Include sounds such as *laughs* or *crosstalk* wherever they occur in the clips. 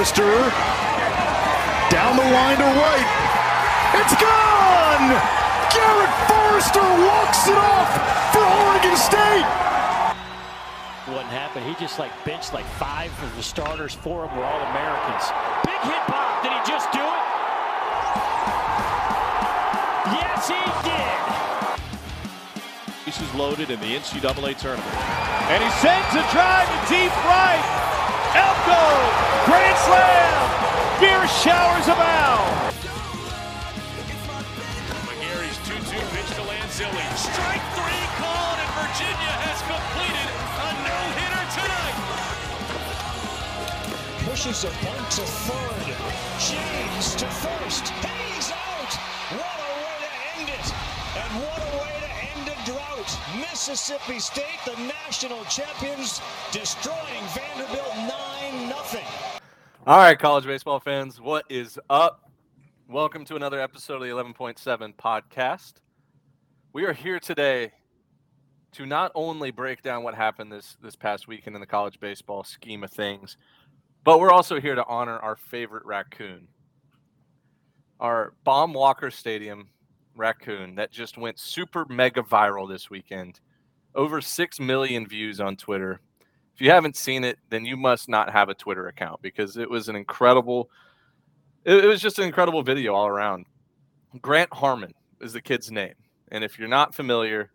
Forrester down the line to right. It's gone! Garrett Forrester walks it off for Oregon State. What happened? He just like benched like five of the starters. Four of them were all Americans. Big hit pop. Did he just do it? Yes, he did. Bases loaded in the NCAA tournament. And he sends a drive to deep right. Elko, grand slam. Beer showers abound. McGarry's 2-2 pitch to Lanzilli. Strike three called, and Virginia has completed a no-hitter tonight. Pushes a bunt to third. James to first. He's out. What a way to end it. And what a way to end a drought. Mississippi State, the national champions, destroying Vanderbilt 9 0. All right, college baseball fans, what is up? Welcome to another episode of the 11.7 podcast. We are here today to not only break down what happened this this past weekend in the college baseball scheme of things, but we're also here to honor our favorite raccoon, our Baum Walker Stadium raccoon that just went super mega viral this weekend. Over 6 million views on Twitter. If you haven't seen it, then you must not have a Twitter account because it was an incredible it, it was just an incredible video all around. Grant Harmon is the kid's name. And if you're not familiar,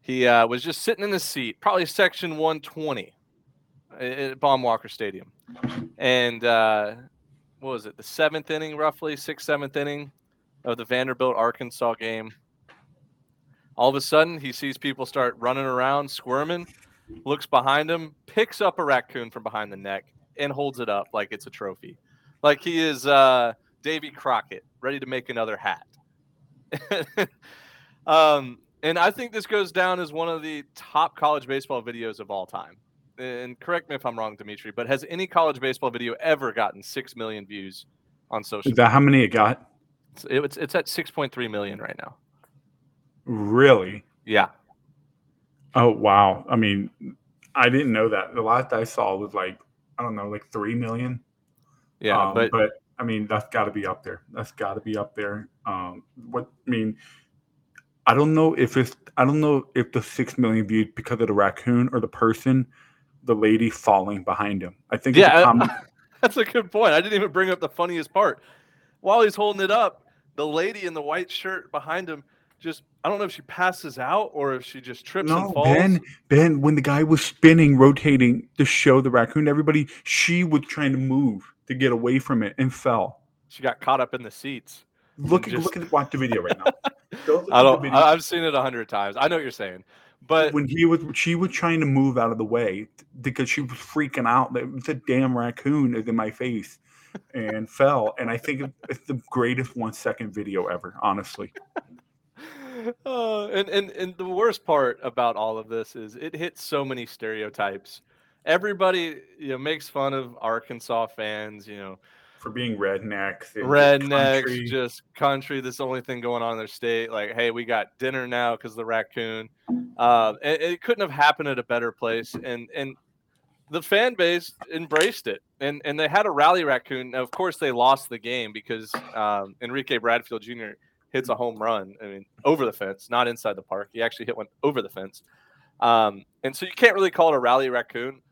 he uh, was just sitting in the seat, probably section 120 at Baum Walker Stadium. And uh, what was it, the seventh inning, roughly, sixth, seventh inning of the Vanderbilt Arkansas game? All of a sudden, he sees people start running around, squirming, looks behind him, picks up a raccoon from behind the neck, and holds it up like it's a trophy. Like he is uh, Davy Crockett, ready to make another hat. *laughs* um, and I think this goes down as one of the top college baseball videos of all time. And correct me if I'm wrong, Dimitri, but has any college baseball video ever gotten six million views on social? Is that how many it got? It's, it's it's at 6.3 million right now. Really? Yeah, Oh wow. I mean, I didn't know that. The last I saw was like I don't know, like three million. yeah, Um, but, I mean, that's got to be up there. That's got to be up there. Um, what I mean, I don't know if it's I don't know if the six million views because of the raccoon or the person, the lady falling behind him. I think it's yeah, a common, *laughs* that's a good point. I didn't even bring up the funniest part. While he's holding it up, the lady in the white shirt behind him just I don't know if she passes out or if she just trips and no falls. Ben Ben when the guy was spinning, rotating to show the raccoon, everybody she was trying to move to get away from it and fell. She got caught up in the seats. Look at just- look at watch the video right now. *laughs* Go I don't. I've seen it a hundred times. I know what you're saying, but when he was she was trying to move out of the way because she was freaking out that the damn raccoon is in my face and fell and i think it's the greatest one second video ever honestly *laughs* uh, and and and the worst part about all of this is it hits so many stereotypes. Everybody, you know, makes fun of Arkansas fans. You know, for being rednecks rednecks, country. just country. This only thing going on in their state. Like, hey, we got dinner now because the raccoon. Uh, it, it couldn't have happened at a better place, and and the fan base embraced it, and and they had a rally raccoon. Now, of course, they lost the game because um, Enrique Bradfield Jr. hits a home run. I mean, over the fence, not inside the park. He actually hit one over the fence, um, and so you can't really call it a rally raccoon.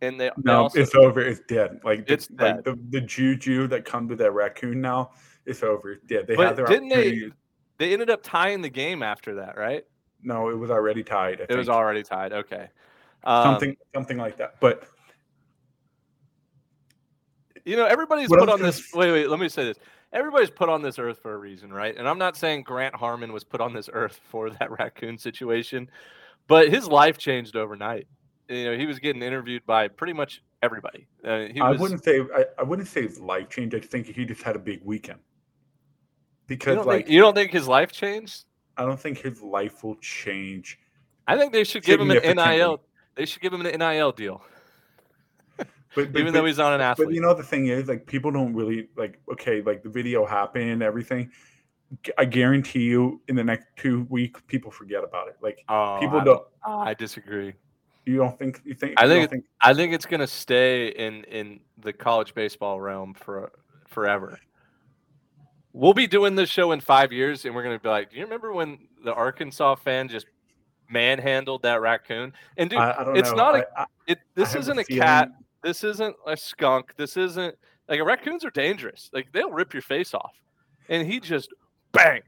And they, they no also, it's over it's dead like the, It's like dead. the, the juju that come to that raccoon now it's over dead they But had their didn't they- they ended up tying the game after that, right? no it was already tied It was already tied. Okay. Um, something something like that but You know, everybody's put on this. Wait, wait. Let me say this. Everybody's put on this earth for a reason, right? And I'm not saying Grant Harmon was put on this earth for *laughs* that raccoon situation, but his life changed overnight. You know, he was getting interviewed by pretty much everybody. Uh, he I wouldn't say I, I wouldn't say his life changed. I think he just had a big weekend. You Because don't, like think, you don't think his life changed? I don't think his life will change. I think they should give him an. NIL. They should give him an NIL deal, *laughs* But, but even though he's not an athlete. but you know the thing is like people don't really like okay like the video happened and everything. I guarantee you in the next two weeks people forget about it. Like oh, people I don't. Uh, I disagree. You don't think you think? I think it- think I think it's gonna stay in in the college baseball realm for forever. We'll be doing this show in five years, and we're gonna be like, "Do you remember when the Arkansas fan just manhandled that raccoon?" And dude, I, I it's know. not a I- it. This isn't a feeling- cat. This isn't a skunk. This isn't like raccoons are dangerous. Like they'll rip your face off, and he just bang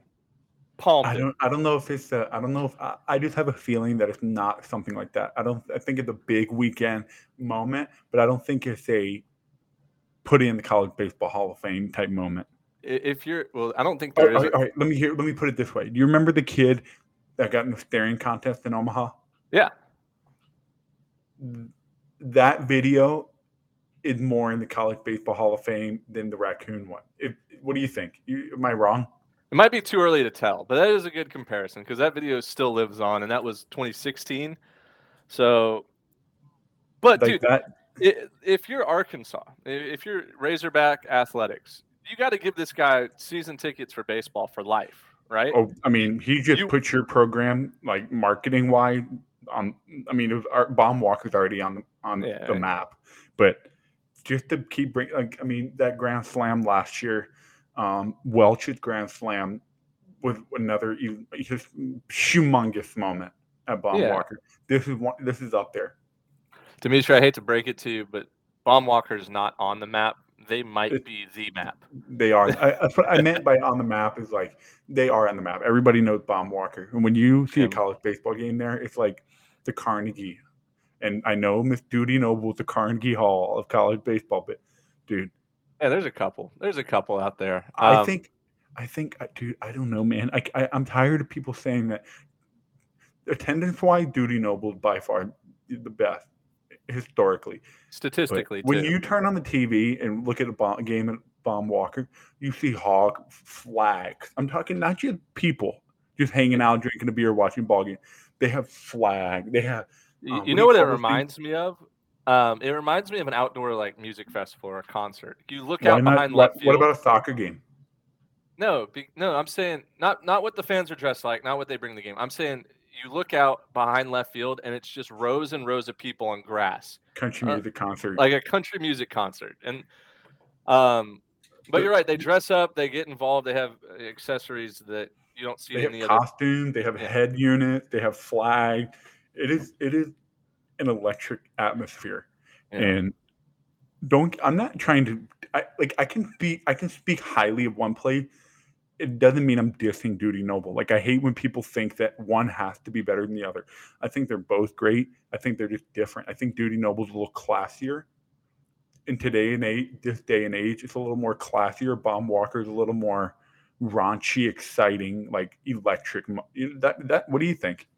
palmed I don't. I don't know if it's. I don't know if. I, I just have a feeling that it's not something like that. I don't. I think it's a big weekend moment, but I don't think it's a put in the college baseball Hall of Fame type moment. If you're well, I don't think All there right, is. all right, all right, let me hear. Let me put it this way. Do you remember the kid that got in the staring contest in Omaha? Yeah, That video is more in the college baseball Hall of Fame than the raccoon one. If, what do you think? You, am I wrong? It might be too early to tell, but that is a good comparison because that video still lives on, and that was 2016. So, but Like dude, that? if you're Arkansas, if you're Razorback Athletics, you got to give this guy season tickets for baseball for life, right? Oh, I mean, he just You- put your program like marketing wise on. I mean, was, our baum walker's already on the on Yeah, the map, but just to keep bring like I mean that grand slam last year, um, Welch's grand slam was another just humongous moment at baum Yeah. walker. This is one. This is up there. Dimitri, I hate to break it to you, but Baum Walker is not on the map. They might It- be the map. They are. I, I meant by on the *laughs* map is like they are on the map. Everybody knows Baum Walker, and when you see Yeah. a college baseball game there, it's like the Carnegie. And I know Miss Dudy Noble's the Carnegie Hall of college baseball, but dude, Yeah, there's a couple. There's a couple out there. I Um, think, I think, I- dude, I don't know, man. I, I I'm tired of people saying that attendance wise, Dudy Noble by far the best historically. But statistically, when too. you turn on the TV and look at a Baum, game at Baum Walker, you see hog flags. I'm talking not just people just hanging out, drinking a beer, watching ball game. They have flag. They have You, Um, you know what it those things? reminds me of? Um, it reminds me of an outdoor like music festival or a concert. You look why out not? behind What, left field. what about a soccer game? no, be, no, I'm saying not not what the fans are dressed like, not what they bring to the game. I'm saying you look out behind left field and it's just rows and rows of people on grass, Country Uh, music concert. like a country music concert. And um, but you're right. They dress up, they get involved, they have uh, accessories that you don't see they in have any other. costumes. They have Yeah. head unit, They have flag. It is it is an electric atmosphere. Yeah. and don't i'm not trying to I, like i can be i can speak highly of one play it doesn't mean i'm dissing dudy noble. Like i hate when people think that one has to be better than the other. I think they're both great. I think they're just different. I think dudy noble's a little classier. In today and age this day and age it's a little more classier. Baum walker's a little more raunchy exciting like electric mo- you know, that that what do you think?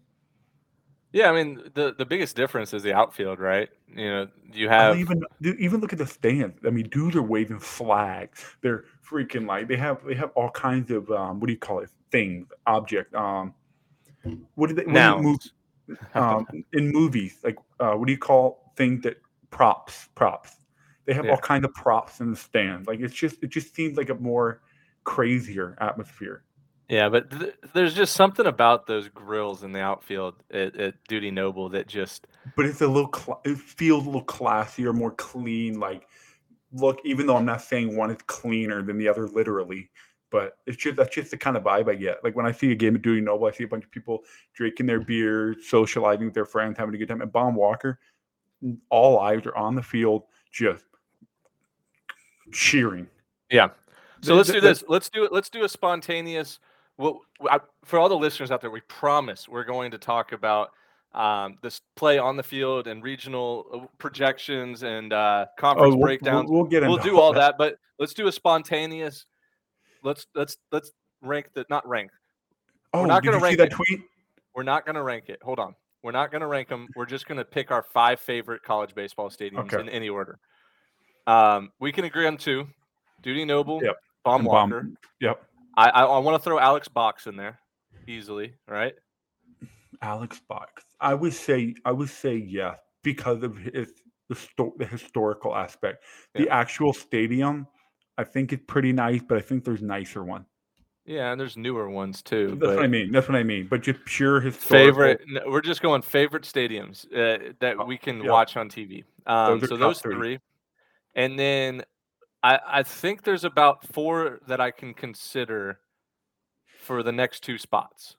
Yeah, I mean the the biggest difference is the outfield, right? You know, you have don't even even look at the stands. I mean, dudes are waving flags. They're freaking like they have they have all kinds of um what do you call it? Things, object. Um, what do they? What um, in movies, like uh, what do you call things that props? Props. They have Yeah. all kinds of props in the stands. Like it's just it just seems like a more crazier atmosphere. Yeah, but th- there's just something about those grills in the outfield at, at Dudy Noble that just But it's a little. Cl- it feels a little classier, more clean. Like look, even though I'm not saying one is cleaner than the other, literally. But it's just that's just the kind of vibe I get. Like when I see a game of Dudy Noble, I see a bunch of people drinking their beer, socializing with their friends, having a good time. And Baum Walker, all eyes are on the field, just cheering. yeah. So let's do this. Let's do it. Let's do a spontaneous. Well, I, for all the listeners out there, we promise we're going to talk about um, this play on the field and regional uh, projections and uh, conference Oh, we'll, we'll, breakdowns. we'll get we'll do all that, but let's do a spontaneous. Let's let's let's rank the not rank. Oh, not did gonna you see rank that it. tweet? We're not going to rank it. Hold on. We're not going to rank them. We're just going to pick our five favorite college baseball stadiums Okay. in any order. Um, we can agree on two: Dudy Noble, Yep. Baum Walker. Yep. I I, I want to throw Alex Box in there easily. Right? Alex Box. I would say I would say yes because of his the, sto- the historical aspect. The actual stadium, I think it's pretty nice, but I think there's nicer one. Yeah, and there's newer ones too. That's but what I mean. That's what I mean. But just pure historical. favorite. no, We're just going favorite stadiums uh, that Oh, we can yeah. watch on TV. Um, Those so those three. three, and then I, I think there's about four that I can consider for the next two spots.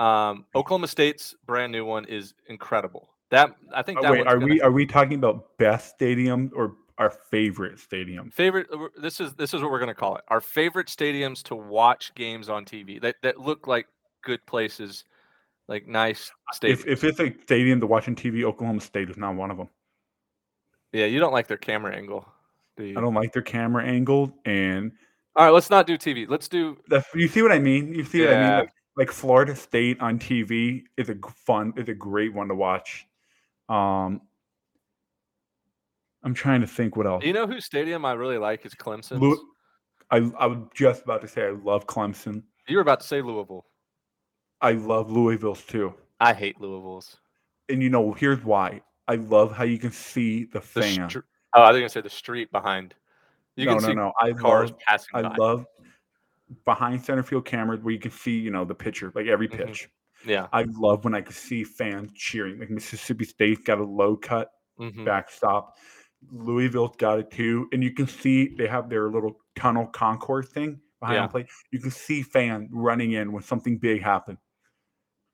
Um, Oklahoma State's brand new one is incredible. That I think Oh, that wait, are gonna- we are we talking about best stadium or our favorite stadium? favorite uh, this is this is what we're going to call it our favorite stadiums to watch games on tv that, that look like good places like nice stadiums If if it's a stadium to watch on TV, Oklahoma State is not one of them. yeah you don't like their camera angle do you I don't like their camera angle, and all right let's not do tv let's do that's you see what I mean. You see what I mean? Like, like Florida State on TV is a fun, is a great one to watch. Um, I'm trying to think what else. you know whose stadium i really like is clemson Lew- I I was just about to say I love Clemson. you were about to say louisville I love Louisville's too. i hate louisville's And you know, here's why. I love how you can see the the fan. str- oh i was going to say the street behind you no, can no, see no. I cars love passing I by love behind center field cameras where you can see, you know, the pitcher, like every Mhm. pitch. yeah I love when I can see fans cheering. Like Mississippi State's got a low cut mhm. backstop. Louisville's got it too. And you can see they have their little tunnel concourse thing behind Yeah. the plate. You can see fans running in when something big happens.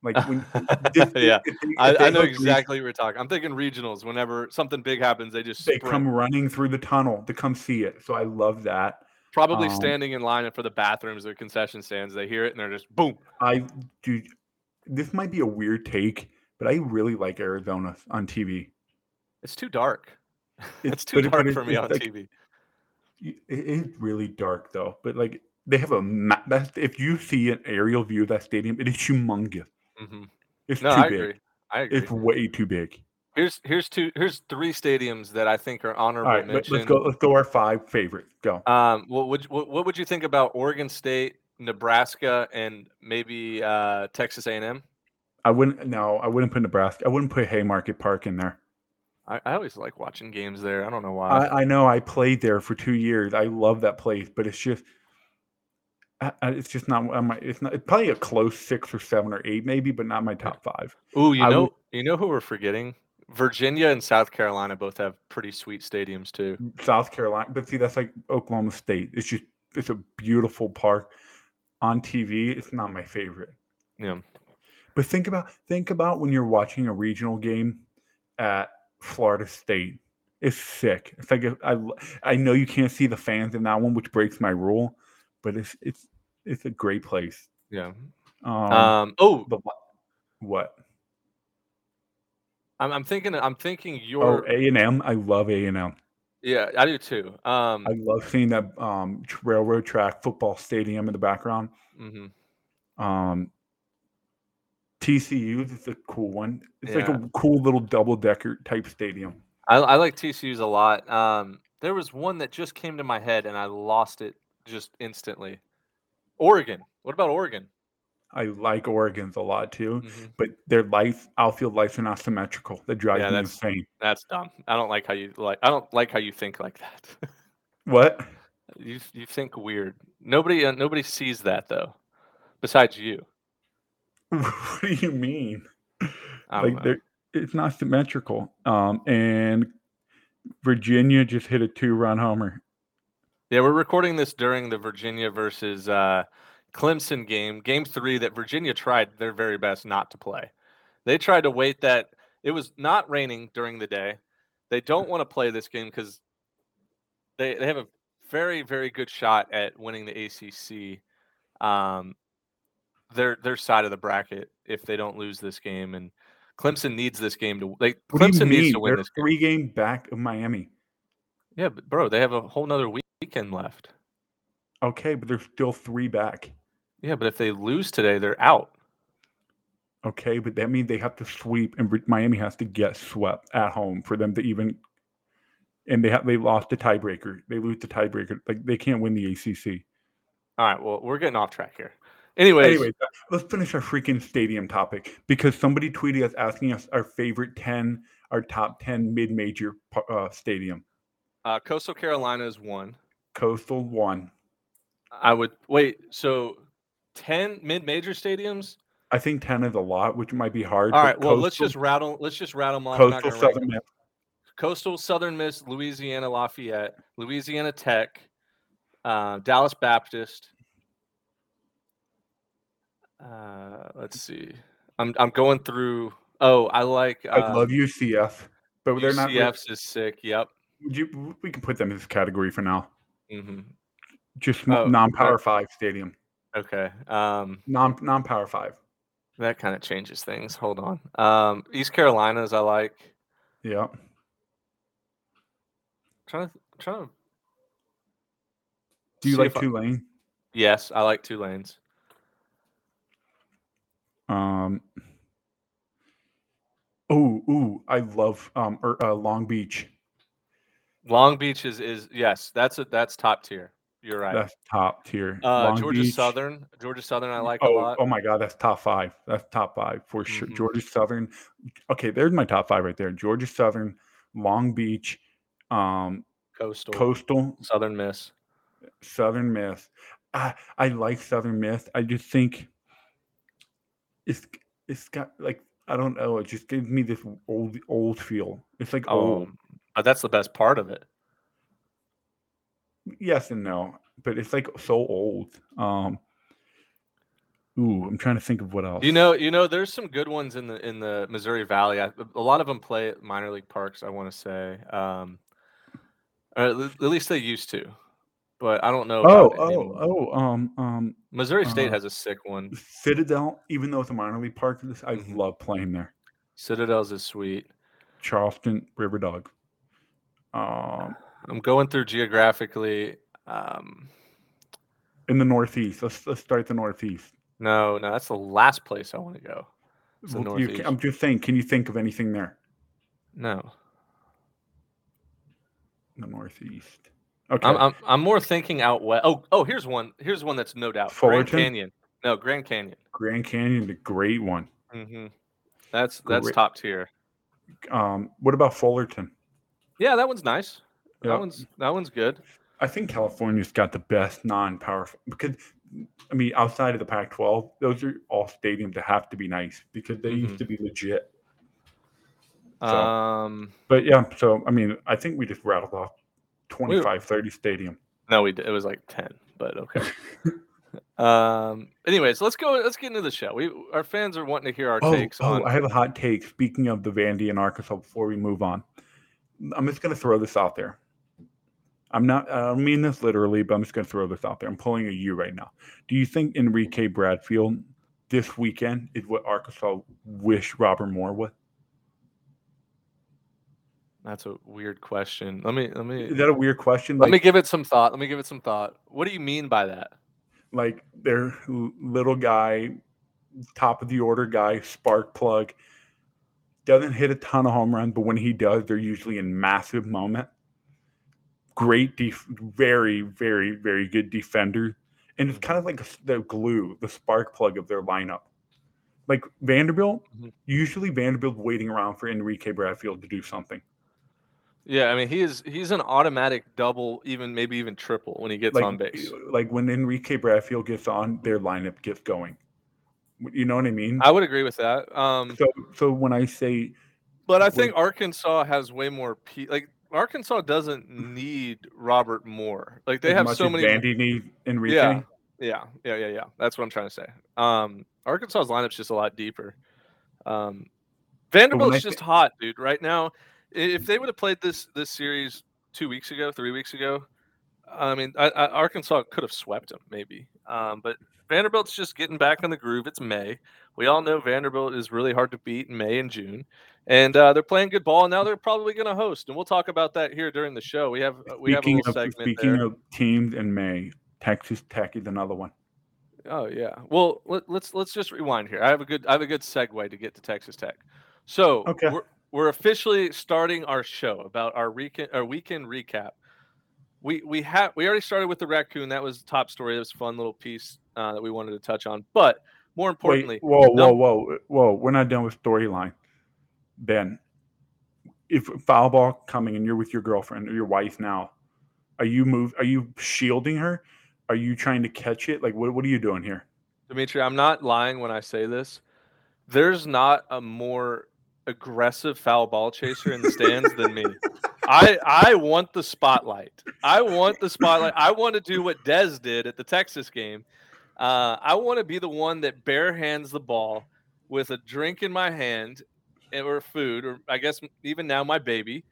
Like when *laughs* this- yeah if I, if they I know exactly what you're talking. I'm thinking regionals. Whenever something big happens, they just They sprint. come running through the tunnel to come see it. So I love that. Probably Um, standing in line for the bathrooms or concession stands. They hear it and they're just boom. I do. This might be a weird take, but I really like Arizona on TV. It's too dark. *laughs* It's, It's- too dark it- for me on like- TV. It is really dark though, but like they have a ma- that's if you see an aerial view of that stadium, it is humongous. hmm It's No, too I big. agree. I agree. It's way too big. Here's here's two here's three stadiums that I think are All honorable right, Let's go. Let's go. Our five favorite. Go. Um, what would what, what would you think about Oregon State, Nebraska, and maybe uh, Texas A&M? I wouldn't. No, I wouldn't put Nebraska. I wouldn't put Haymarket Park in there. I, I always like watching games there. I don't know why. I, I know. I played there for two years. I love that place, but it's just. I- it's just not my. It's not. It's probably a close six or seven or eight, maybe, but not my top five. Ooh, you know would- you know who we're forgetting? Virginia and South Carolina both have pretty sweet stadiums too. South Carolina, but see, that's like Oklahoma State. It's just it's a beautiful park. On TV, it's not my favorite. Yeah. But think about think about when you're watching a regional game at Florida State. It's sick. It's like I I know you can't see the fans in that one, which breaks my rule, but it's it's it's a great place. Yeah. Um, Um, oh, the what? I'm, I'm thinking I'm thinking Oh, your A and M. I love A and M. yeah, I do too. Um, I love seeing that um, railroad track football stadium in the background. mhm. Um, TCU is a cool one. It's like a cool little double decker type stadium. I, I like TCU's a lot. Um, there was one that just came to my head and I lost it just instantly. Oregon. What about Oregon? I like Oregon's a lot too, Mhm. but their life outfield lights are not symmetrical. That drives Yeah, me that's- insane. That's dumb. I don't like how you like. I don't like how you think like that. *laughs* What? you you think weird. Nobody uh, nobody sees that though, besides you. *laughs* what do you mean? Like know. it's not symmetrical. Um, and Virginia just hit a two-run homer. Yeah, we're recording this during the Virginia versus uh, Clemson game, game three that Virginia tried their very best not to play. They tried to wait that it was not raining during the day. They don't want to play this game because they, they have a very, very good shot at winning the ACC. Um, their their side of the bracket if they don't lose this game, and Clemson needs this game to like Clemson needs to win They're this game. three game back of Miami. Yeah, but bro, they have a whole nother week- weekend left. Okay, but they're still three back. Yeah, but if they lose today, they're out. Okay, but that means they have to sweep, and Miami has to get swept at home for them to even. And they have they lost the tiebreaker. They lose the tiebreaker. Like they can't win the ACC. All right, well, we're getting off track here. Anyways, Anyway, let's finish our freaking stadium topic because somebody tweeted us asking us our favorite ten, our top ten mid-major uh, stadium. uh, Coastal Carolina is one. Coastal one. I would wait. So ten mid-major stadiums. I think ten is a lot, which might be hard. All right. Well, let's just rattle. Let's just rattle them off. Coastal Southern. Miss. Coastal Southern Miss, Louisiana Lafayette, Louisiana Tech, uh, Dallas Baptist. Uh, let's see. I'm I'm going through. Oh, I like. Uh, I love UCF, but they're not. really- UCF's is sick. Yep. you, we can put them in this category for now. hmm Just Oh, non-power okay. five stadium, Okay. Um, non non-power five. that kind of changes things. Hold on. Um, East Carolina's I like. Yeah. trying to trying to. Do you like if I- Tulane? Yes, I like Tulane's. Um. Oh, ooh, I love um er, uh, Long Beach. Long Beach is is yes, that's a that's top tier. You're right. That's top tier. Uh, Georgia Beach- Southern, Georgia Southern, I like oh, a lot. oh my God, that's top five. That's top five for sure. Mhm. Georgia Southern. Okay, there's my top five right there. Georgia Southern, Long Beach, um, Coastal, Coastal, Southern Miss. Southern Miss. I I like Southern Miss. I just think it's it's got like I don't know. It just gives me this old old feel. It's like Oh, old. uh, that's the best part of it. Yes and no, but it's like so old. Um. Ooh, I'm trying to think of what else. You know, you know, there's some good ones in the in the Missouri Valley. I, a lot of them play at minor league parks. I want to say, um, or at, least they used to, but I don't know. Oh, oh, oh, um, um, Missouri State uh, has a sick one. Citadel. Even though it's a minor league park, I Mhm. love playing there. Citadel's is sweet. Charleston River Dog. Um, I'm going through geographically. Um, in the Northeast. Let's let's start the Northeast. no, no, that's the last place I want to go. Well, you. I'm just saying. Can you think of anything there? No, The Northeast. Okay. I'm, I'm I'm more thinking out west. Oh, oh, here's one. Here's one that's no doubt. Grand Fullerton? Canyon. No, Grand Canyon. Grand Canyon, the great one. Mm-hmm. That's that's Great. top tier. Um, what about Fullerton? Yeah, that one's nice. That one's that one's good. I think California's got the best non-power f- because I mean outside of the Pac-12, those are all stadiums that have to be nice because they Mhm. used to be legit. So- Um, But yeah, so I mean, I think we just rattled off 25, 30 stadium. no, we did. It was like ten, but okay. *laughs* um. Anyways, let's go. Let's get into the show. We our fans are wanting to hear our Oh, takes oh, on. I have a hot take. Speaking of the Vandy and Arkansas, before we move on, I'm just going to throw this out there. I'm not. I don't mean this literally, but I'm just going to throw this out there. I'm pulling a U right now. Do you think Enrique Bradfield this weekend is what Arkansas wish Robert Moore would? That's a weird question. Let me let me Is that a weird question? let Like, me give it some thought. Let me give it some thought. What do you mean by that? like their little guy, top of the order guy, spark plug, doesn't hit a ton of home runs, but when he does, they're usually in massive moment. Great, def- very, very, very good defender, and it's kind of like the glue, the spark plug of their lineup. Like Vanderbilt, Mhm. usually Vanderbilt waiting around for Enrique Bradfield to do something. Yeah, I mean he is he's an automatic double, even maybe even triple when he gets like, on base. like when Enrique Bradfield gets on, their lineup gets going. You know what I mean? I would agree with that. Um, So, so when I say but I think Arkansas has way more. Pe- like Arkansas doesn't need Robert Moore. Like they as have so many. Vandy need Enrique, Yeah. Yeah, yeah, yeah, yeah. That's what I'm trying to say. Um, Arkansas's lineup's just a lot deeper. Um, Vanderbilt's just hot, dude. Right now, if they would have played this this series two weeks ago, three weeks ago, I mean, I, I, Arkansas could have swept them maybe. Um, but Vanderbilt's just getting back in the groove. It's May. We all know Vanderbilt is really hard to beat in May and June, and uh, they're playing good ball. And now they're probably going to host, and we'll talk about that here during the show. We have uh, we have a speaking little of segment speaking there. of teams in May, Texas Tech is another one. Oh yeah. Well, let, let's let's just rewind here. I have a good I have a good segue to get to Texas Tech. So Okay. we're we're officially starting our show about our weekend our weekend recap. We we have we already started with the raccoon. That was the top story. It was a fun little piece uh, that we wanted to touch on. But more importantly, Wait, whoa, whoa, whoa, whoa! We're not done with storyline. Ben, if foul ball coming and you're with your girlfriend or your wife now, are you move? Are you shielding her? Are you trying to catch it? Like, what what are you doing here? Dimitri, I'm not lying when I say this. There's not a more aggressive foul ball chaser in the stands than me. *laughs* I I want the spotlight. I want the spotlight. I want to do what Dez did at the Texas game. Uh, I want to be the one that bare hands the ball with a drink in my hand eh, or food, or I guess even now my baby.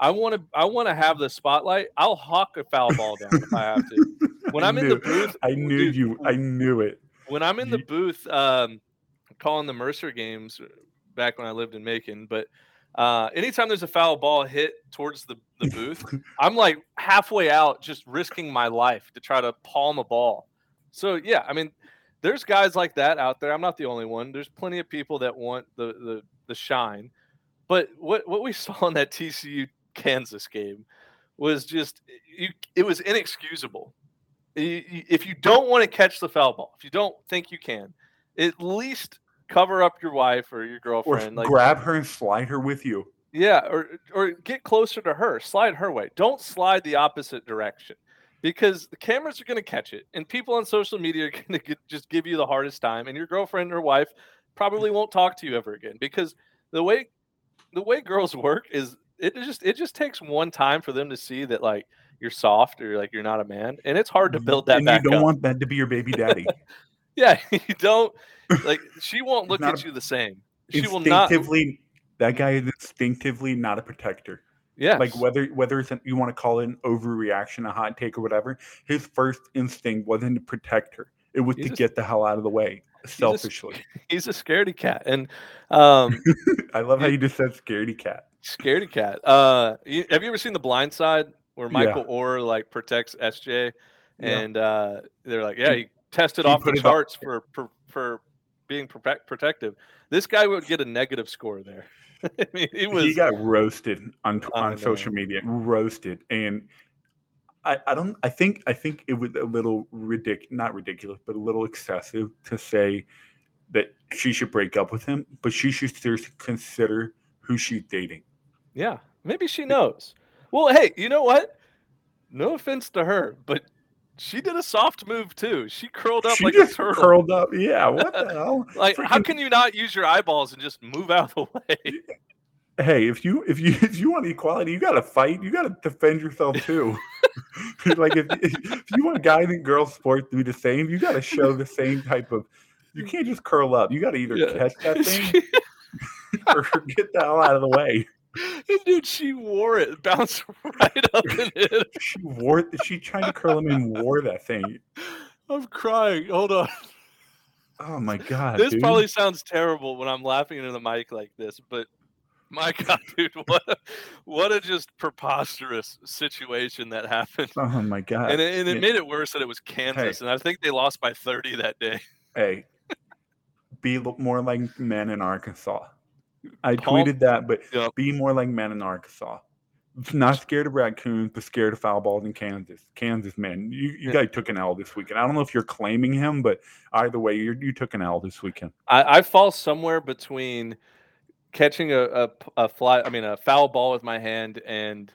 I want to I want to have the spotlight. I'll hawk a foul ball down if I have to. *laughs* When I'm in the booth, I knew dude, you. I knew it. when I'm in the booth um, calling the Mercer games uh, back when I lived in Macon, but uh, anytime there's a foul ball hit towards the, the *laughs* booth, I'm like halfway out just risking my life to try to palm a ball. So yeah, I mean, there's guys like that out there. I'm not the only one. There's plenty of people that want the the, the shine. But what what we *laughs* saw in that TCU Kansas game was just eh, you it was inexcusable. If you don't want to catch the foul ball, if you don't think you can, at least cover up your wife or your Or girlfriend. Like grab her and slide her with you. yeah, or or get closer to her, slide her way. Don't slide the opposite direction because the cameras are going to catch it, and people on social media are *laughs* going to just give you the hardest time, and your girlfriend or wife probably won't talk to you ever again because the way the way girls *laughs* work is it just it just takes one time for them to see that like you're soft or like you're not a man, and it's hard to mm-hmm. build that and back you don't up. want that to be your baby daddy. *laughs* yeah, you don't like she won't look at a- you the same. She will not. instinctively, that guy is instinctively not a protector. Yeah, Like whether whether it's an, you want to call it an overreaction, a hot take, or whatever, his first instinct wasn't to protect her. It was He's to a- get the hell out of the way, selfishly. *laughs* he's a scaredy cat, and um, *laughs* I love how you just said "scaredy cat." Scaredy cat. Uh, you, have you ever seen The Blind Side where Yeah. Michael Oher like protects SJ, Yeah. and uh, they're like, yeah, He- tested he off the charts for, for for being protect, protective. This guy would get a negative score there. *laughs* I mean, he was. he got roasted on oh, on social media, roasted, and I, I don't. I think I think it was a little ridiculous, not ridiculous, but a little excessive to say that she should break up with him, but she should seriously consider who she's dating. yeah, maybe she knows. Well, hey, you know what? No offense to her, but she did a soft move too. She curled up she like just a turtle. curled up. Yeah, *laughs* what the hell? like, how can you not use your eyeballs and just move out of the way? hey, if you if you *laughs* if you want equality, you got to fight. You got to defend yourself too. *laughs* like if, if you want guys and girls sports to be the same, you got to show the same type of. You can't just curl up. You got to either Yeah. catch that thing or get the hell out of the way. And dude, she wore it, bounced *laughs* right up *laughs* in it. She wore. It. She tried to curl him and wore that thing. I'm crying. Hold on. Oh my god! this dude. probably sounds terrible when I'm laughing into the mic like this, but my *laughs* God, dude, what a, what a just preposterous situation that happened. Oh my god! And it, and it made it worse that it was Kansas, and I think they lost by 30 that day. hey, be more like men in Arkansas. I Paul- tweeted that, but be more like men in Arkansas. Not scared of raccoons, but scared of foul balls in Kansas. Kansas, man, you, you Yeah. guys took an L this weekend. I don't know if you're claiming him, but either way, you you took an L this weekend. I, I fall somewhere between catching a a fly, I mean, a foul ball with my hand and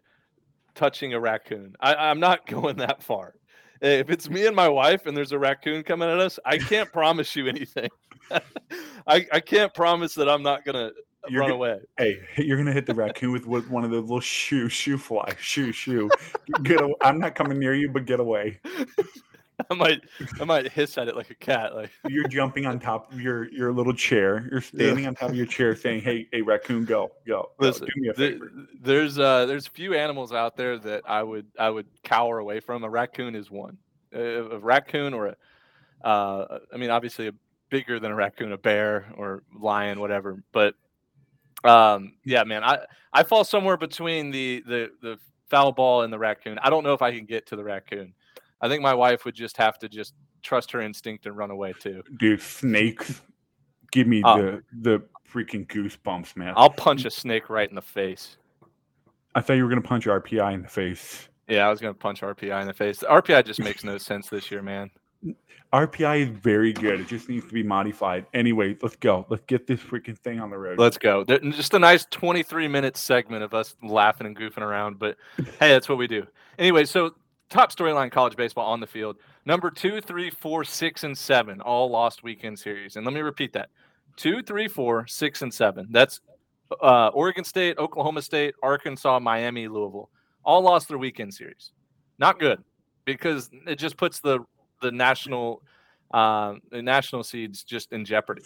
touching a raccoon. I, I'm not *laughs* going that far. If it's me and my wife and there's a raccoon coming at us, I can't promise you anything. *laughs* I, I can't promise that I'm not gonna You're run go- away. Hey, *laughs* you're gonna hit the raccoon with, with one of the little shoe shoe fly shoe shoe. Get away. I'm not coming near you, but get away. *laughs* I might I might hiss at it like a cat. Like *laughs* You're jumping on top of your your little chair. You're standing on top of your chair, saying, "Hey, hey, raccoon, go, go, go. Listen, do me a favor." there's uh there's few animals out there that I would I would cower away from. A raccoon is one. A, a raccoon or a uh I mean obviously a bigger than a raccoon, a bear or lion, whatever. But um yeah, man, I I fall somewhere between the the the foul ball and the raccoon. I don't know if I can get to the raccoon. I think my wife would just have to just trust her instinct and run away too. Dude, snakes give me Oh. the the freaking goosebumps, man. I'll punch a snake right in the face. I thought you were gonna punch RPI in the face. Yeah, I was gonna punch RPI in the face. The RPI just makes no sense this year, man. RPI is very good. It just needs to be modified. Anyway, let's go. Let's get this freaking thing on the road. Let's go. Just a nice 23 minute segment of us laughing and goofing around, but *laughs* hey, that's what we do. Anyway, so top storyline college baseball on the field. Number two, three, four, six, and seven all lost weekend series. And let me repeat that: two, three, four, six, and seven. That's uh, Oregon State, Oklahoma State, Arkansas, Miami, Louisville. All lost their weekend series. Not good because it just puts the the national uh, the national seeds just in jeopardy.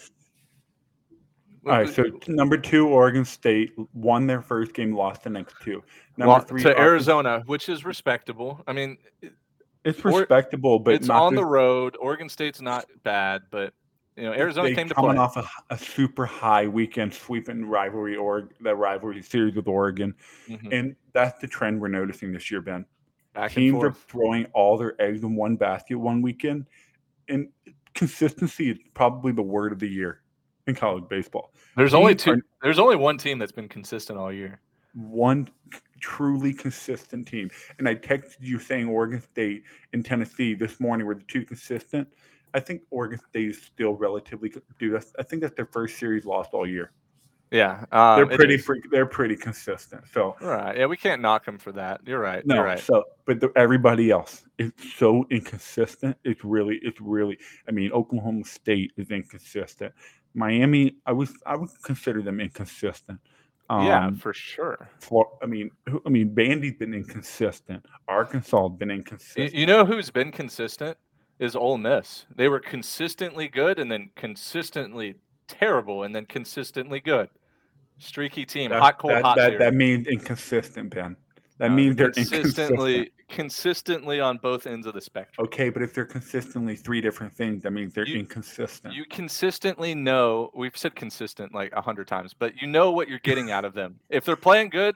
All right, so number two, Oregon State won their first game, lost the next two. Number Well, three, to Arkansas- Arizona, which is respectable. I mean, It's respectable, but it's not on the road. Oregon State's not bad, but you know, Arizona they came to coming play. off a, a super high weekend sweeping rivalry or the rivalry series with Oregon, Mhm. and that's the trend we're noticing this year, Ben. Back and Teams are throwing all their eggs in one basket one weekend, and consistency is probably the word of the year in college baseball. There's only teams are- two. There's only one team that's been consistent all year. One truly consistent team, and I texted you saying Oregon State and Tennessee this morning were the two consistent. I think Oregon State is still relatively co- dude. I think that's their first series lost all year. Yeah, um, they're pretty is. freak, they're pretty consistent. So Right. Yeah, we can't knock them for that. You're right. no, You're right. so but the, everybody else is so inconsistent. It's really it's really. I mean, Oklahoma State is inconsistent. Miami, I was I would consider them inconsistent. yeah, Um, for sure. Flor- I mean, who- I mean, Vandy's been inconsistent. Arkansas has been inconsistent. you know who's been consistent is Ole Miss. They were consistently good and then consistently terrible and then consistently good. Streaky team, That- hot cold that, hot that, that means inconsistent, Ben. That Uh, means they're consistently consistently on both ends of the spectrum. Okay, but if they're consistently three different things, that means they're You- inconsistent. You consistently know we've said consistent like a hundred times, but you know what you're getting out of them. *laughs* If they're playing good,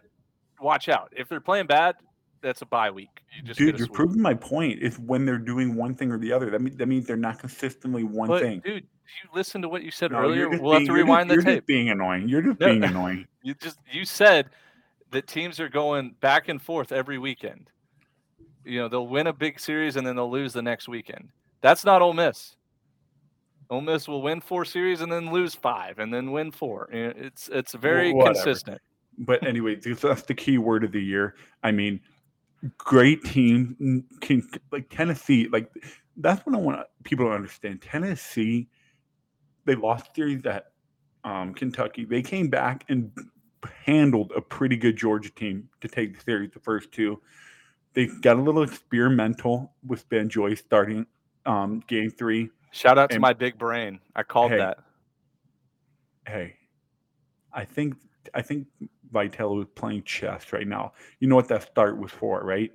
watch out. If they're playing bad, that's a bye week. You just Dude, you're proving my point. Is when they're doing one thing or the other. That means that means they're not consistently one But, thing. dude, you listen to what you said No, earlier. We'll have to you're just- rewind the you're tape. Just being annoying. You're just No. being *laughs* annoying. You just you said that teams are going back and forth every weekend. You know, they'll win a big series and then they'll lose the next weekend. That's not Ole Miss. Ole Miss will win four series and then lose five and then win four. It's it's very whatever. consistent. But anyway, that's the key word of the year. I mean, great team can like Tennessee. Like that's what I want people to understand. Tennessee, they lost series at um, Kentucky. They came back and handled a pretty good Georgia team to take the series. The first two, they got a little experimental with Ben Joyce starting um, game three. Shout out to my big brain. I called Hey. that. hey, I think I think Vitello is playing chess right now. You know what that start was for, right?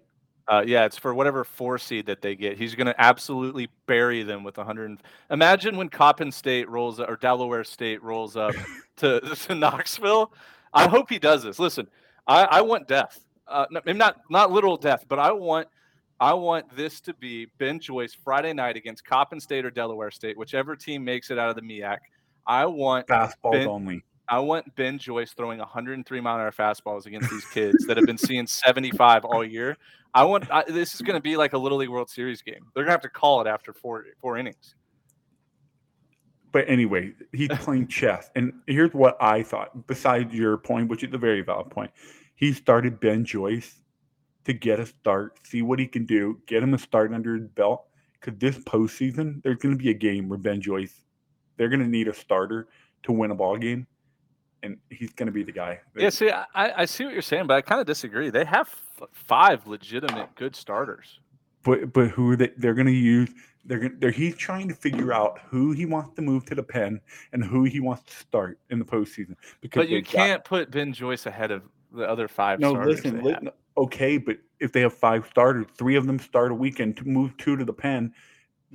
Uh, yeah, it's for whatever four seed that they get. He's going to absolutely bury them with 100. Imagine when Coppin State rolls up, or Delaware State rolls up *laughs* to, *laughs* to Knoxville. I hope he does this. Listen, I, I want death. Uh, no- not not literal death, but I want I want this to be Ben Joyce Friday night against Coppin State or Delaware State, whichever team makes it out of the MEAC. I want Ben- only. I want Ben Joyce throwing 103 mile an hour fastballs against these kids that have been seeing 75 all year. I want I, this is going to be like a little league World Series game. They're going to have to call it after four four innings. But anyway, he's *laughs* playing chess. And here's what I thought, besides your point, which is a very valid point. He started Ben Joyce to get a start, see what he can do, get him a start under his belt. Because this postseason, there's going to be a game where Ben Joyce, they're going to need a starter to win a ball game. And he's going to be the guy. that- Yeah, see, I, I see what you're saying, but I kind of disagree. They have five legitimate good starters. but but who they they're going to use they're going they're he's trying to figure out who he wants to move to the pen and who he wants to start in the postseason because But you they've got- can't put Ben Joyce ahead of the other five no starters. listen, they li- have. okay but if they have five starters three of them start a weekend to move two to the pen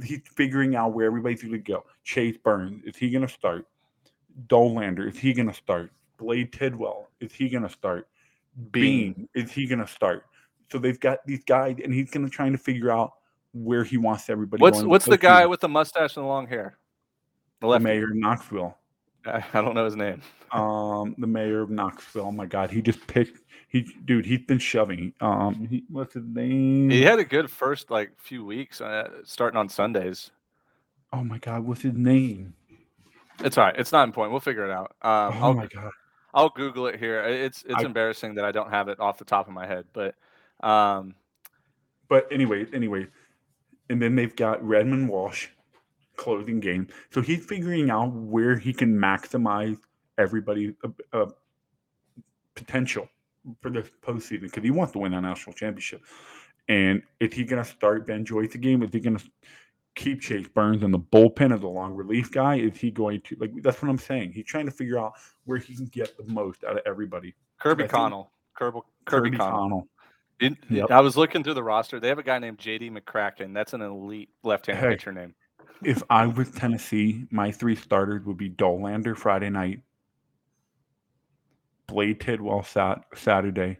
he's figuring out where everybody's going to go chase burns is he going to start Dollander is he going to start Blade Tidwell is he going to start Beam. Beam is he going to start so they've got these guys and he's going to trying to figure out where he wants everybody What's what's the guy with the mustache and the long hair? The the mayor of Knoxville. *laughs* I I don't know his name. *laughs* Um, the mayor of Knoxville. Oh my God, he just picked. He, dude, he's been shoving. Um, he, what's his name? He had a good first like few weeks, uh, starting on Sundays. Oh my God, what's his name? It's all right. It's not important. We'll figure it out. Um, oh I'll, my God. I'll Google it here. It's it's I- embarrassing that I don't have it off the top of my head, but um, But anyway, anyway, and then they've got Redmond Walsh closing game. So he's figuring out where he can maximize everybody's uh, uh, potential for the postseason because he wants to win a national championship. And is he going to start Ben Joyce again? Is he going to keep Chase Burns in the bullpen as a long relief guy? Is he going to like? That's what I'm saying. He's trying to figure out where he can get the most out of everybody. Kirby Connell. Kirby, Kirby, Kirby Connell. Connell. In- Yep. I was looking through the roster. They have a guy named JD McCracken. That's an elite left-handed Hey. pitcher name. If I was Tennessee, my three starters would be Dollander Friday night, Blade Tidwell sat Saturday.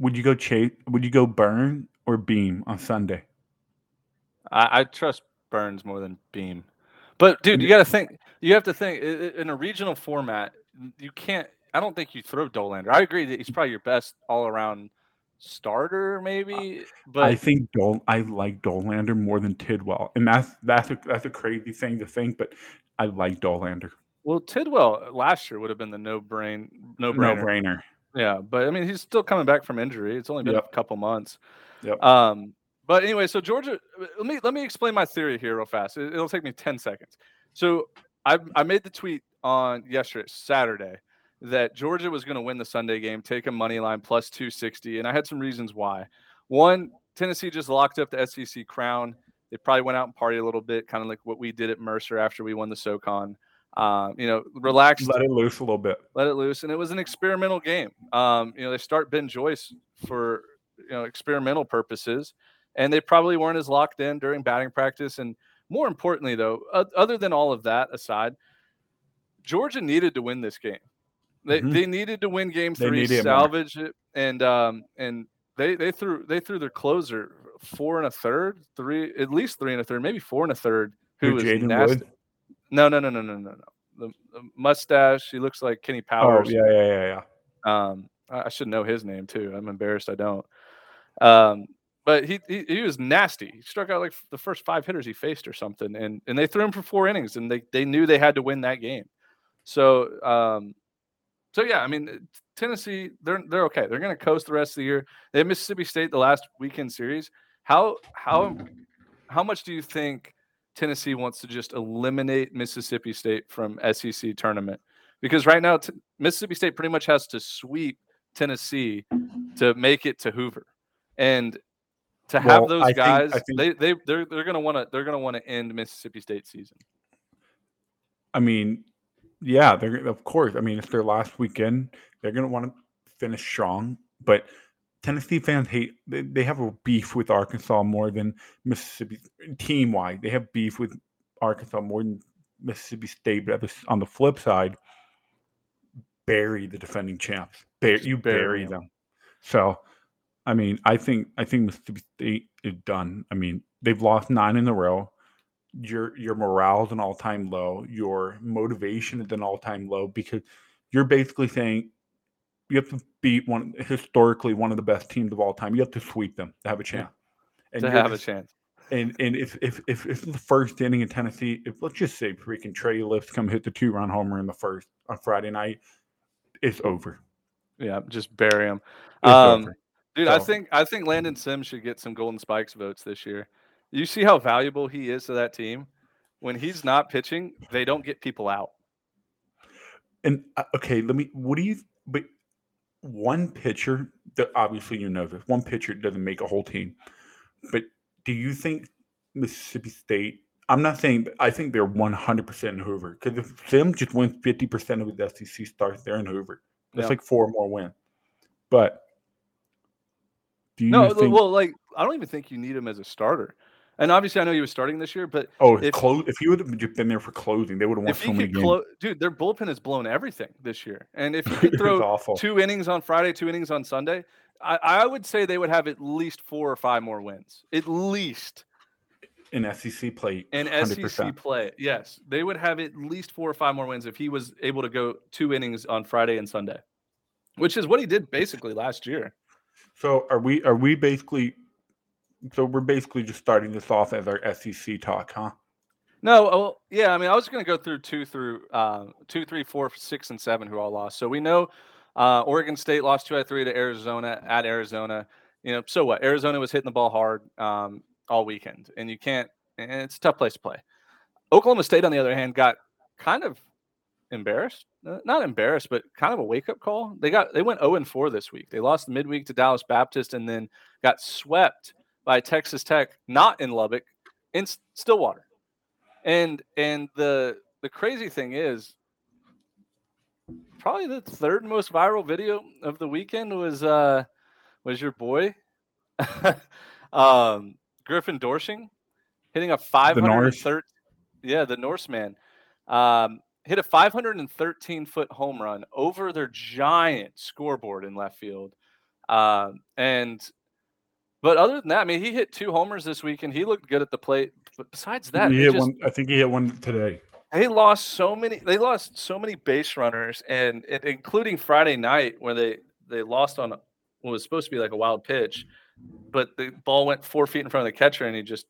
Would you go Chase? Would you go Burn or Beam on Sunday? I, I trust Burns more than Beam. But dude, you got to think. You have to think in a regional format. You can't. I don't think you throw Dollander. I agree that he's probably your best all-around starter, maybe. But I think Dol. I like Dollander more than Tidwell, and that's that's a that's a crazy thing to think, but I like Dollander. well, Tidwell last year would have been the no-brain, No no-brainer. brainer. Yeah, but I mean, he's still coming back from injury. It's only been Yep. a couple months. Yep. Um, but anyway, so Georgia, let me let me explain my theory here real fast. It, will take me ten seconds. So I I made the tweet on yesterday, Saturday, that Georgia was going to win the Sunday game, take a money line plus two sixty, and I had some reasons why. One, Tennessee just locked up the SEC crown. They probably went out and party a little bit, kind of like what we did at Mercer after we won the SoCon. Um, you know, relax. Let it loose a little bit. let it loose, and it was an experimental game. Um, you know, they start Ben Joyce for you know experimental purposes, and they probably weren't as locked in during batting practice. And more importantly, though, other than all of that aside, Georgia needed to win this game. They Mhm. they needed to win game three, it more. salvage it, and um and they they threw they threw their closer four and a third, three at least three and a third, maybe four and a third. Who Who, was Jaden nasty? Wood? No, no, no, no, no, no, no. The, the mustache. He looks like Kenny Powers. Oh yeah, yeah, yeah, yeah. Um, I I should know his name too. I'm embarrassed I don't. Um, but he, he he was nasty. He struck out like the first five hitters he faced or something, and and they threw him for four innings, and they they knew they had to win that game. So um, so yeah, I mean uh, Tennessee they're they're okay. They're going to coast the rest of the year. They have Mississippi State the last weekend series. How how how much do you think Tennessee wants to just eliminate Mississippi State from SEC tournament? Because right now t- Mississippi State pretty much has to sweep Tennessee to make it to Hoover, and to have Well, those I guys, I think- they they they're they're gonna want to they're gonna want to end Mississippi State season. I mean, yeah, they're of course. I mean, it's their last weekend. They're gonna want to finish strong, but Tennessee fans hate. They, they have a beef with Arkansas more than Mississippi team wide. They have beef with Arkansas more than Mississippi State. But on the flip side, bury the defending champs. Bury, you bury bury 'em. them. So, I mean, I think I think Mississippi State is done. I mean, they've lost nine in a row your your morale is an all time low. Your motivation is an all time low because you're basically saying you have to beat one historically one of the best teams of all time. You have to sweep them to have a chance. And to have a chance. And and if if if if the first inning in Tennessee, if let's just say freaking Trey Lipscomb hit the two run homer in the first on Friday night, it's over. Yeah, just bury them. It's Um, over. Dude, I think I think Landon Sims should get some Golden Spikes votes this year. You see how valuable he is to that team. When he's not pitching, they don't get people out. And uh, okay, let me. What do you? But one pitcher that obviously you know this. One pitcher doesn't make a whole team. But do you think Mississippi State? I'm not saying. but I think they're 100 percent in Hoover because if Sim just wins 50 percent of his SEC starts, they're in Hoover. That's Yeah. like four more wins. But do you No, think? well, like I don't even think you need him as a starter. And obviously, I know he was starting this year, but oh, if- close, if he would have been there for closing, they would have won so many could games. dude, their bullpen has blown everything this year. And if It could *laughs* throw two innings on Friday, two innings on Sunday, I, I would say they would have at least four or five more wins, at least. in SEC play. in SEC play. Yes, they would have at least four or five more wins if he was able to go two innings on Friday and Sunday, which is what he did basically last year. So are we? Are we basically? So we're basically just starting this off as our SEC talk, huh? No, oh, yeah, I mean, I was going to go through two through uh, two, three, four, six, and seven who all lost. So we know uh, Oregon State lost two out of three to Arizona at Arizona. you know, so what? Arizona was hitting the ball hard um, all weekend, and you can't. And it's a tough place to play. Oklahoma State, on the other hand, got kind of embarrassed. Uh, Not embarrassed, but kind of a wake up call. They got they went 0 and 4 this week. They lost midweek to Dallas Baptist, and then got swept by Texas Tech, not in Lubbock, in Stillwater. And and the the crazy thing is, probably the third most viral video of the weekend was uh was your boy *laughs* um Griffin Doersching hitting a 513 yeah the Norseman um hit a 513 foot home run over their giant scoreboard in left field um and but other than that I mean he hit two homers this week and he looked good at the plate but besides that he hit just- one. I think he hit one today. they lost so many they lost so many base runners and it, including friday night where they they lost on what was supposed to be like a wild pitch but the ball went four feet in front of the catcher and he just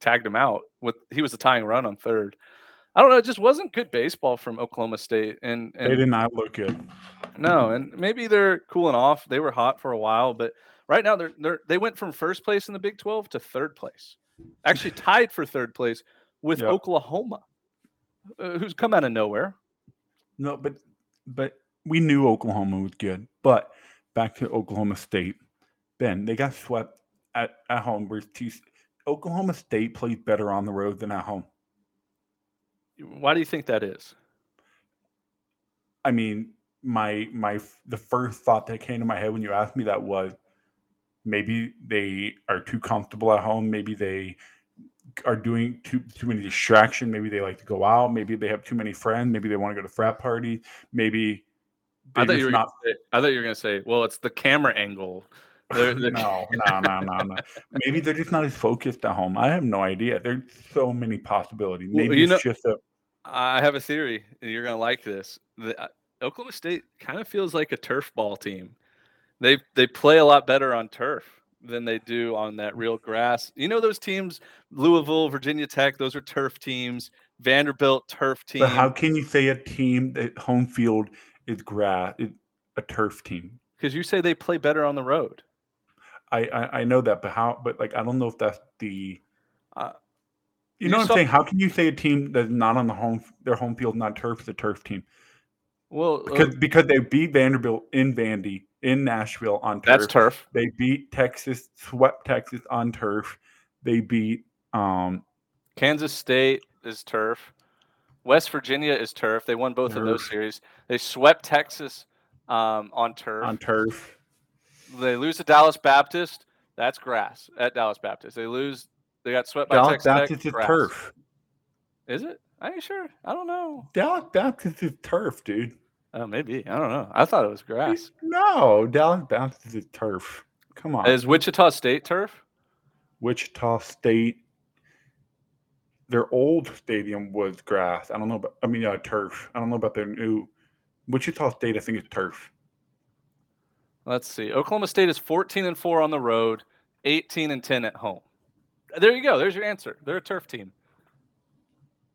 tagged him out with he was the tying run on third i don't know it just wasn't good baseball from oklahoma state and, They did not look good. no and maybe they're cooling off they were hot for a while but right now they're, they're they went from first place in the big 12 to third place actually *laughs* tied for third place with Yep. oklahoma uh, who's come out of nowhere. No, but but we knew Oklahoma was good. But back to Oklahoma State, Ben, they got swept at, at home. Whereas T- Oklahoma State plays better on the road than at home. Why do you think that is? I mean, my my the first thought that came to my head when you asked me that was maybe they are too comfortable at home. Maybe they are doing too too many distraction. Maybe they like to go out. Maybe they have too many friends. Maybe they want to go to frat parties. Maybe I thought you were not gonna say, I thought you were going to say, well, it's the camera angle. They're- *laughs* they're- no, no, no, no, no. Maybe they're just not as focused at home. I have no idea. There's so many possibilities. Well, Maybe you it's just a I have a theory. and You're going to like this. The, uh, Oklahoma State kind of feels like a turf ball team. They they play a lot better on turf than they do on that real grass. You know those teams, Louisville, Virginia Tech. Those are turf teams. Vanderbilt turf team. But how can you say a team that home field is grass, is a turf team? Because you say they play better on the road. I, I I know that, but how? But like, I don't know if that's the. Uh, you you know what saw- I'm saying? How can you say a team that's not on the home their home field not turf is a turf team? Well, uh, Because because they beat Vanderbilt in Vandy in Nashville on turf. that's turf. They beat Texas, swept Texas on turf. They beat um Kansas State is turf. West Virginia is turf. They won both of those series. They swept Texas um, on turf. on turf. They lose to Dallas Baptist. That's grass at Dallas Baptist. They lose. They got swept by Dallas Texas Tech. Baptist is turf. Is it? Are you sure? I don't know. Dallas Baptist is turf, dude. Oh, maybe. I don't know. I thought it was grass. No, Dallas Baptist is turf. Come on. Is Wichita State turf? Wichita State. Their old stadium was grass. I don't know about. I mean, uh, turf. I don't know about their new. Wichita State, I think is turf. Let's see. Oklahoma State is 14 and 4 on the road, 18 and 10 at home. There you go. There's your answer. They're a turf team.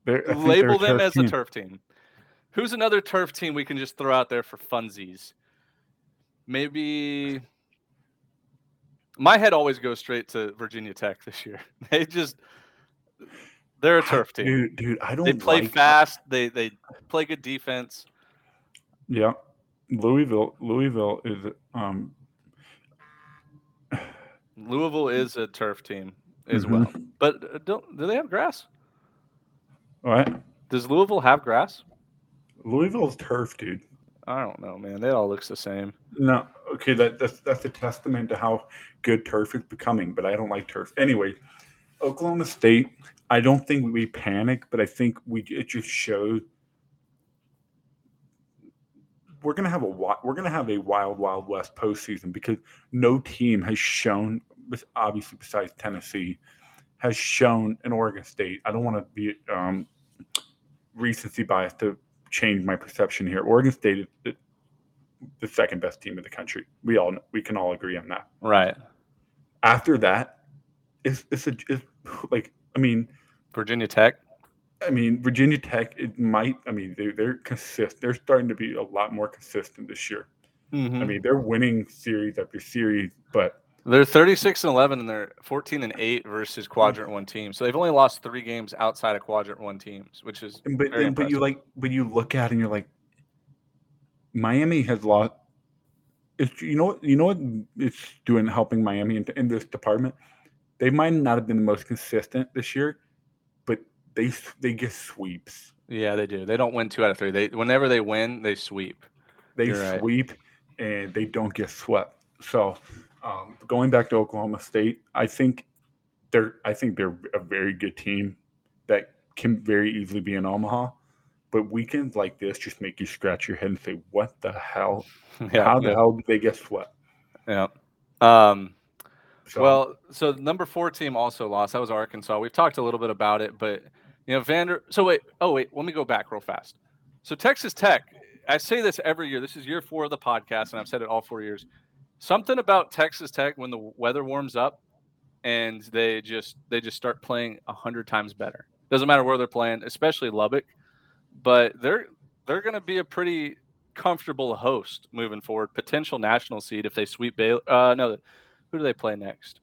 They're, I think they're label them as team. a turf team. Who's another turf team we can just throw out there for funsies? Maybe my head always goes straight to Virginia Tech this year. *laughs* They just they're a turf team. dude. Dude, I don't. They play like- fast. They they play good defense. Yeah, Louisville. Louisville is um. Louisville is a turf team as Mhm. well. But uh, don't do they have grass? What? Does Louisville have grass? Louisville's turf, dude. I don't know, man. It all looks the same. No, okay, that, that's that's a testament to how good turf is becoming. But I don't like turf anyway. Oklahoma State. I don't think we panic, but I think we it just shows we're gonna have a we're gonna have a wild wild west postseason because no team has shown, obviously besides Tennessee, has shown in Oregon State. I don't want to be um, recency bias to change my perception here. Oregon State is the- the second best team in the country. We all we can all agree on that. Right. After that, it's it's a it's like I mean Virginia Tech. I mean Virginia Tech it might I mean they they're consistent. They're starting to be a lot more consistent this year. Mhm. I mean they're winning series after series, but They're 36 and 11 and they're 14 and 8 versus quadrant 1 teams. So they've only lost 3 games outside of quadrant 1 teams, which is And But and, but you like but you look at it and you're like Miami has lost it's you know what you know what it's doing helping Miami in, in this department. They might not have been the most consistent this year, but they they get sweeps. Yeah, they do. They don't win 2 out of 3. They whenever they win, they sweep. They You're right. sweep and they don't get swept. So um, going back to Oklahoma State, I think they're I think they're a very good team that can very easily be in Omaha. But weekends like this just make you scratch your head and say, "What the hell? *laughs* Yeah. How the yeah, hell did they get swept?" yeah. Um So, Well, so number four team also lost. That was Arkansas. We've talked a little bit about it, but you know, Vander. So wait, oh wait, let me go back real fast. So Texas Tech. I say this every year. This is year four of the podcast, and I've said it all four years. Something about Texas Tech when the weather warms up, and they just they just start playing a hundred times better. Doesn't matter where they're playing, especially Lubbock, but they're they're going to be a pretty comfortable host moving forward. Potential national seed if they sweep Baylor. Uh, no, who do they play next?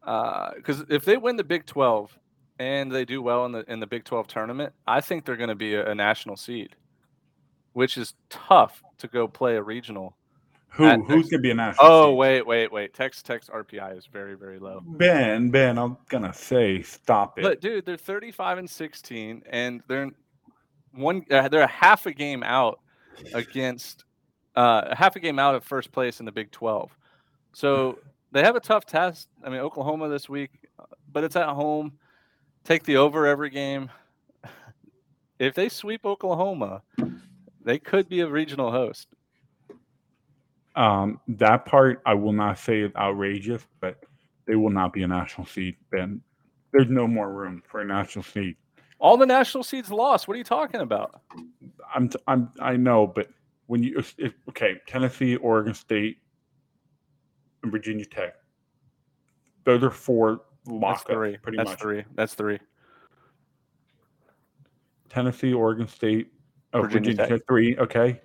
Because if they win the Big Twelve and they do well in the in the Big Twelve tournament, I think they're going to be a, a national seed, which is tough to go play a regional. who who's gonna be a national? Oh seed? wait, wait, wait! Texas Tech's RPI is very very low. Ben, Ben, I'm gonna say stop it. But dude, they're 35 and 16, and they're one. Uh, they're a half a game out against uh, half a game out of first place in the Big 12. So they have a tough test. I mean, Oklahoma this week, uh, but it's at home. Take the over every game. *laughs* If they sweep Oklahoma, they could be a regional host. Um, that part I will not say is outrageous, but they will not be a national seed. Ben, there's no more room for a national seed. All the national seeds lost. What are you talking about? I'm, t- I'm, I know, but when you, if, if- okay, Tennessee, Oregon State, and Virginia Tech, those are four That's lockups, three. pretty That's much. three. That's three. Tennessee, Oregon State, oh, Virginia Virginia, Tech. Tech, three. Okay.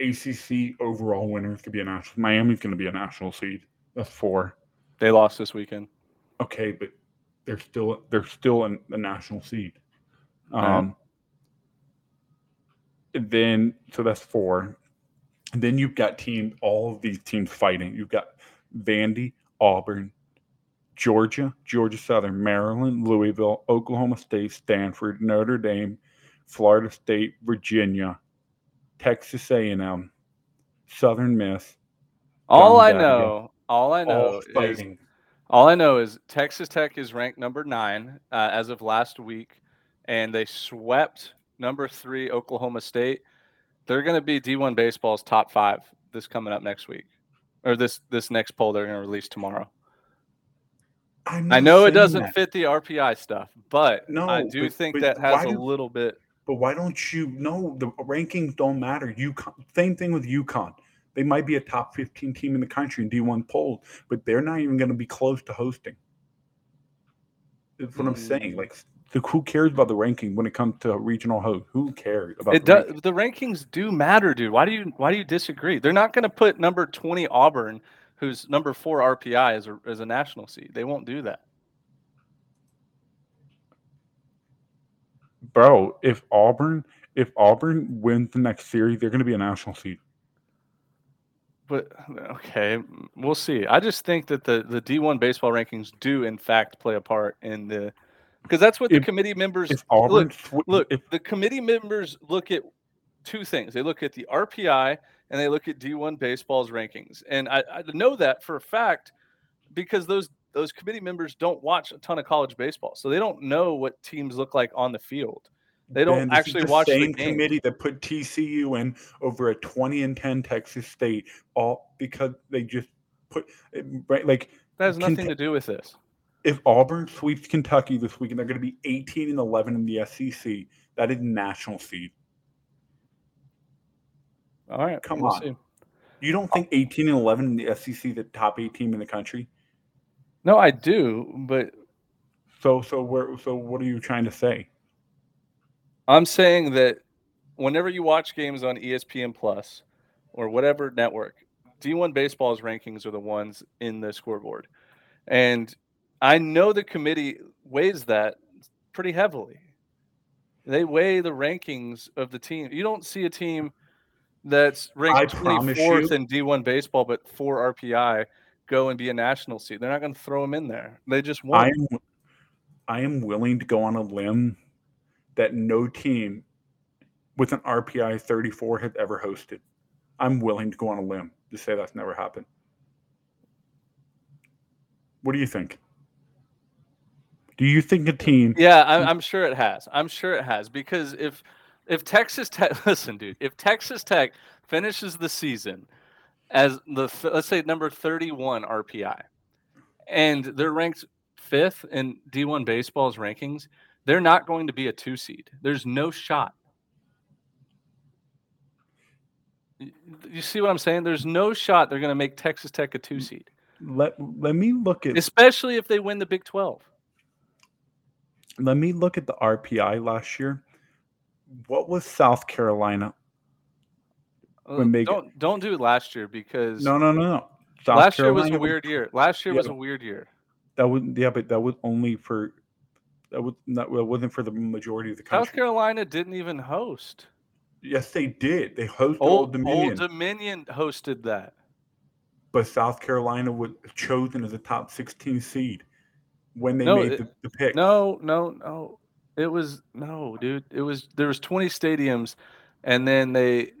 ACC overall winners could be a national. Miami's going to be a national seed. That's four. They lost this weekend. Okay, but they're still they're still in the national seed. Um. and Then so that's four. And then you've got teams. All of these teams fighting. You've got Vandy, Auburn, Georgia, Georgia Southern, Maryland, Louisville, Oklahoma State, Stanford, Notre Dame, Florida State, Virginia, Texas A&M, Southern Miss. All I know, all I know all is all I know is Texas Tech is ranked number nine uh, as of last week, and they swept number three Oklahoma State. They're going to be D1 baseball's top five this coming up next week, or this this next poll they're going to release tomorrow. I'm I know it doesn't that. fit the RPI stuff, but no, I do but- think but that has why a little bit. But why don't you know the rankings don't matter? UConn, same thing with UConn. They might be a top 15 team in the country in D1 polls, but they're not even going to be close to hosting. That's what I'm Mm. saying. Like, so who cares about the ranking when it comes to regional host? Who cares about It the does. ranking? The rankings do matter, dude. Why do you why do you disagree? They're not going to put number twenty Auburn, who's number four RPI, as a as a national seed. They won't do that. Bro, if Auburn if Auburn wins the next series, they're going to be a national seed. But okay, we'll see. I just think that the the D1 baseball rankings do in fact play a part in the because that's what the If- committee members Auburn look. Look, if the committee members look at two things. They look at the RPI and they look at D1 baseball's rankings. And I, I know that for a fact because those those committee members don't watch a ton of college baseball, so they don't know what teams look like on the field. They don't Ben, actually the watch the same game. committee that put TCU in over a 20 and 10 Texas State, all because they just put right like That has nothing to do with this. if Auburn sweeps Kentucky this week and they're going to be 18 and 11 in the SEC, that is national seed. All right, Come we'll on. see. You don't think 18 and 11 in the SEC the top eight team in the country? No, I do, but So so where so what are you trying to say? I'm saying that whenever you watch games on ESPN Plus or whatever network, D1 baseball's rankings are the ones in the scoreboard. And I know the committee weighs that pretty heavily. They weigh the rankings of the team. You don't see a team that's ranked 24th in D1 baseball, but four RPI go and be a national seed. They're not going to throw them in there. They just I won't. am I am willing to go on a limb that no team with an RPI 34 has ever hosted. I'm willing to go on a limb to say that's never happened. What do you think? Do you think a team Yeah, I'm, I'm sure it has. I'm sure it has because if if Texas Tech, *laughs* listen, dude, if Texas Tech finishes the season as the let's say number 31 RPI, and they're ranked fifth in D1 baseball's rankings, they're not going to be a two seed. There's no shot. You see what I'm saying? There's no shot they're going to make Texas Tech a two seed, let let me look at especially if they win the Big 12. let me look at the RPI last year. What was South Carolina? Uh, When they don't don't do it last year because No, no, no, no. South last year was a Carolina weird year. Last year was a weird year. That was yeah, but that was only for that was not that wasn't for the majority of the country. South Carolina didn't even host. Yes, they did. They hosted Old, Old Dominion, Old Dominion hosted that. but South Carolina was chosen as a top 16 seed when they No, made the, the pick. No, no, no. It was no, dude. It was there was 20 stadiums, and then they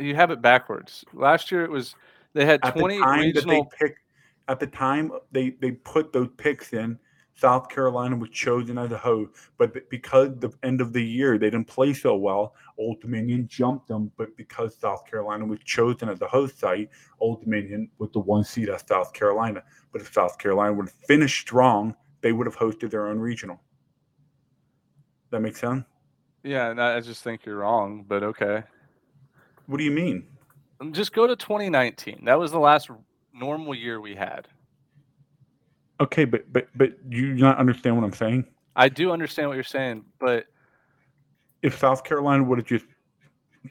you have it backwards. Last year it was they had at 20 the time regional. that they picked, at the time they they put those picks in. South Carolina was chosen as a host, but because the end of the year they didn't play so well, Old Dominion jumped them. But because South Carolina was chosen as the host site, Old Dominion was the one seed at South Carolina. But if South Carolina would have finished strong, they would have hosted their own regional. That makes sense. yeah, and I just think you're wrong, but okay. What do you mean? Um, just go to 2019. That was the last normal year we had. Okay, but but but you not understand what I'm saying? I do understand what you're saying, but if South Carolina would have just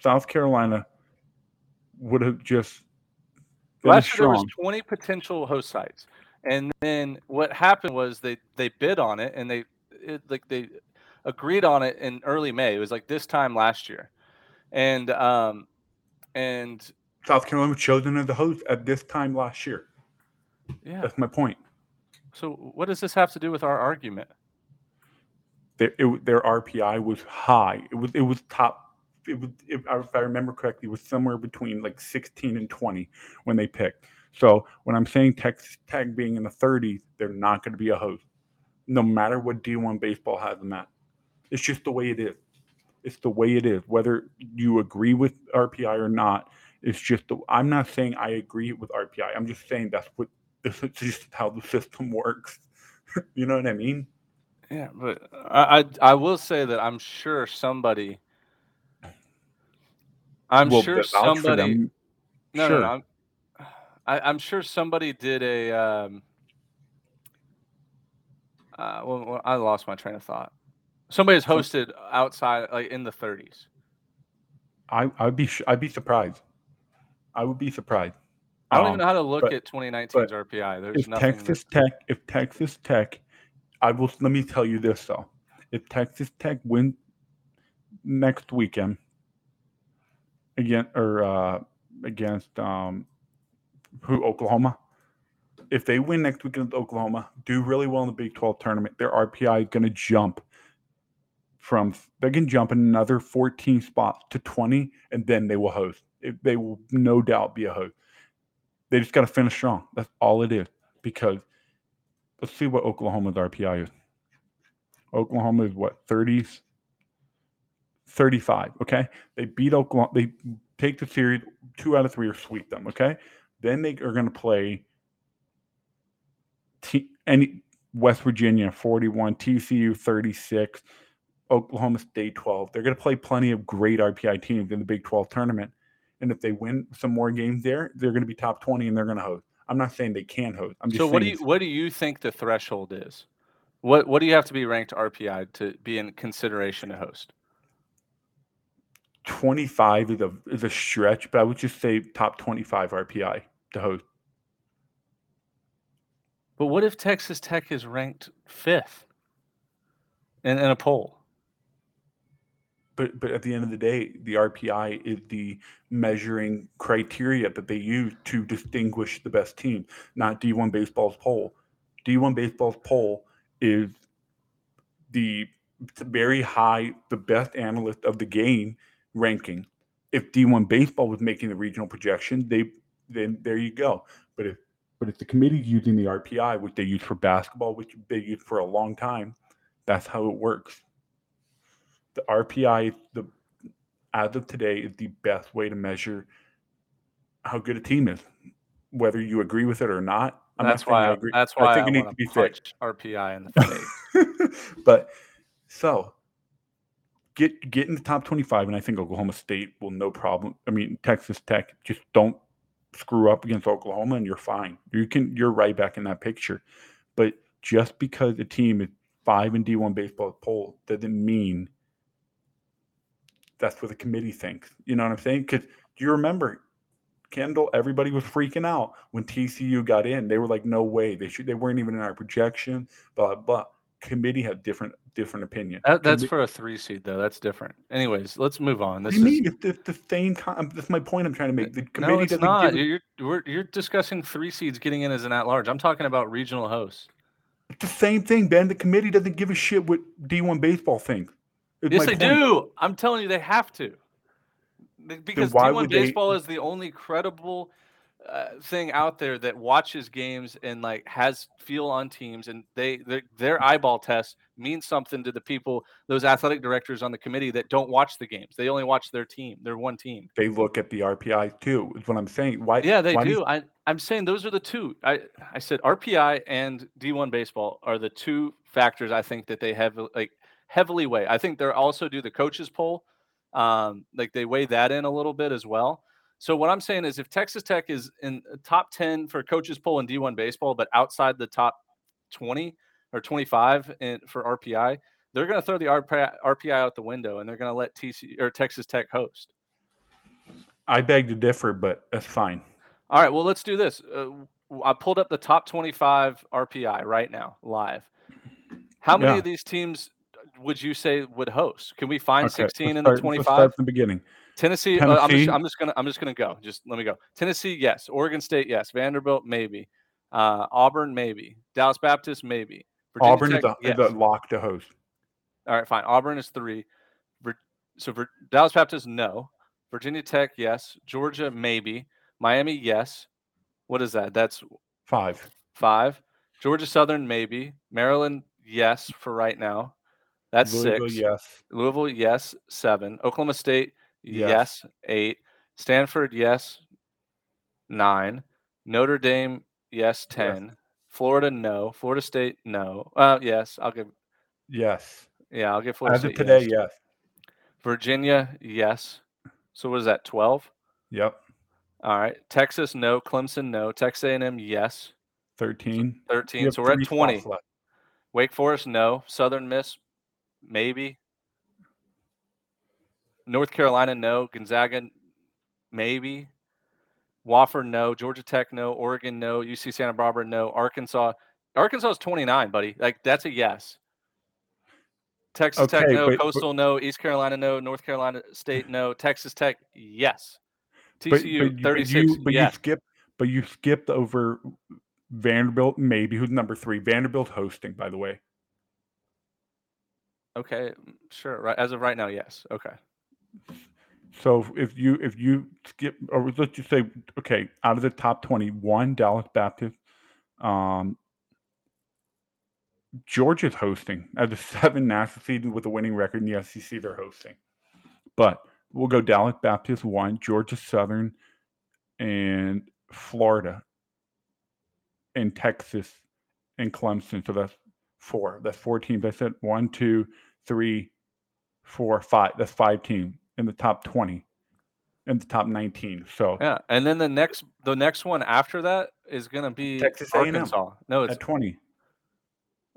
South Carolina would have just last year there was 20 potential host sites, and then what happened was they they bid on it and they it, like they agreed on it in early May. It was like this time last year, and um and South Carolina was chosen as the host at this time last year. yeah. That's my point. So what does this have to do with our argument? Their it, their RPI was high. It was it was top. It was if, I- if I remember correctly, it was somewhere between like 16 and 20 when they picked. So when I'm saying Texas Tech being in the 30s, they're not going to be a host, no matter what D1 baseball has them at. It's just the way it is. It's the way it is. Whether you agree with RPI or not, it's just. The, I'm not saying I agree with RPI. I'm just saying that's what this is just how the system *laughs* works. you know what I mean? Yeah, but I, I I will say that I'm sure somebody. I'm Well, sure somebody. No, Sure. no, no. I'm, I, I'm sure somebody did a. Um, uh, well, well, I lost my train of thought. Somebody's hosted outside, like in the 30s. I I'd be sh- I'd be surprised. I would be surprised. I don't Um, even know how to look but- at 2019's RPI. There's if nothing. Texas Tech, if Texas Tech, I will let me tell you this though. If Texas Tech win next weekend again or uh, against um, who Oklahoma, if they win next weekend with Oklahoma, do really well in the Big 12 tournament, their RPI is going to jump from they can jump in another 14 spots to 20, and then they will host. It, they will no doubt be a host. They just got to finish strong. That's all it is. Because let's see what Oklahoma's RPI is. Oklahoma is what 30s, 35. Okay, they beat Oklahoma. They take the series two out of three or sweep them. Okay, then they are going to play T, any West Virginia 41, TCU 36, Oklahoma State 12. They're going to play plenty of great RPI teams in the Big 12 tournament. And if they win some more games there, they're going to be top 20 and they're going to host. I'm not saying they can host. I'm just so what do you what do you think the threshold is? What what do you have to be ranked RPI to be in consideration to host? 25 is a is a stretch, but I would just say top 25 RPI to host. But what if Texas Tech is ranked fifth in, in a poll? But but at the end of the day, the RPI is the measuring criteria that they use to distinguish the best team, not D1 baseball's poll. D1 baseball's poll is the very high, the best analyst of the game ranking. If D1 baseball was making the regional projection, they then there you go. But if but if the committee's using the RPI, which they use for basketball, which they use for a long time, that's how it works. The RPI, the as of today, is the best way to measure how good a team is. Whether you agree with it or not, I'm that's not saying I why. agree. That's why I think I it needs wanna be fixed. RPI in the *laughs* face. but so get get in the top 25 and i think oklahoma state will no problem i mean texas tech just don't screw up against oklahoma and you're fine you can you're right back in that picture but just because a team is five in d1 baseball poll doesn't mean that's what the committee thinks you know what i'm saying because do you remember Kendall, everybody was freaking out when TCU got in. They were like, "No way! They should. They weren't even in our projection." Blah blah. Committee had different different opinion. That, that's for a three seed though. That's different. Anyways, let's move on. This do is mean? The, the same. Con- um, that's my point. I'm trying to make. The committee no, it's not. give. You're we're, you're discussing three seeds getting in as an at large. I'm talking about regional hosts. It's the same thing, Ben. The committee doesn't give a shit what D1 baseball thinks. Yes, they point. do. I'm telling you, they have to. Because why D1 would they- baseball is the only credible uh, thing out there that watches games and like has feel on teams, and they their, eyeball test means something to the people, those athletic directors on the committee that don't watch the games. They only watch their team, their one team. They look at the RPI too. Is what I'm saying. Why? Yeah, they why do. I, I'm saying those are the two. I, I said RPI and D1 baseball are the two factors I think that they have like heavily weigh. I think they're also do the coaches poll. Um, like they weigh that in a little bit as well. So what I'm saying is if Texas Tech is in top 10 for coaches poll in D1 baseball, but outside the top 20 or 25 in, for RPI, they're going to throw the RPI, RPI out the window and they're going to let TC or Texas Tech host. I beg to differ, but that's fine. All right, well, let's do this. Uh, I pulled up the top 25 RPI right now, live. How many Yeah. of these teams would you say would host? Can we find Okay, 16 let's in the let's 25? start from the beginning. Tennessee, uh, I'm, just, I'm just gonna I'm just gonna go. Just let me go. Tennessee, yes. Oregon State, yes. Vanderbilt, maybe. Uh, Auburn, maybe. Dallas Baptist, maybe. Virginia Auburn Tech, is, a, yes. is a lock to host. All right, fine. Auburn is three. So for Dallas Baptist, no. Virginia Tech, yes. Georgia, maybe. Miami, yes. What is that? That's Five. five. Georgia Southern, maybe. Maryland, yes, for right now. That's Louisville, six. yes. Louisville, yes, seven. Oklahoma State, Yes. yes, eight. Stanford, yes, nine. Notre Dame, yes, ten. Florida, no. Florida State, no. Uh, yes, I'll give. Yes. Yeah, I'll give Florida As of State. today, yes. yes. Virginia, yes. So what is that? Twelve. Yep. All right. Texas, no. Clemson, no. Texas A&M, yes. 13. Thirteen. So we're at twenty. Wake Forest, no. Southern Miss, maybe. North Carolina, no. Gonzaga, maybe. Wofford, no. Georgia Tech, no. Oregon, no. UC Santa Barbara, no. Arkansas, Arkansas is 29, buddy. Like, that's a yes. Texas Tech, no. but- but- Coastal, no. East Carolina, no. North Carolina State, no. Texas Tech, yes. TCU, but, but 36, you, but yes. you skipped, but you skipped over Vanderbilt, maybe. Who's number three? Vanderbilt hosting, by the way. Okay, mm, sure. Right as of right now, yes. Okay. So if you if you skip or let's just say okay, out of the top twenty, one Dallas Baptist, um, Georgia's hosting as *laughs* a seven national seed with a winning record in the SEC. They're hosting, but we'll go Dallas Baptist one, Georgia Southern, and Florida, and Texas, and Clemson. So that's four. That's four teams. I said one, two, three, four, five. That's five teams in the top twenty, in the top nineteen. So Yeah, and then the next the next one after that is gonna be Texas A&M Arkansas. No, it's at twenty.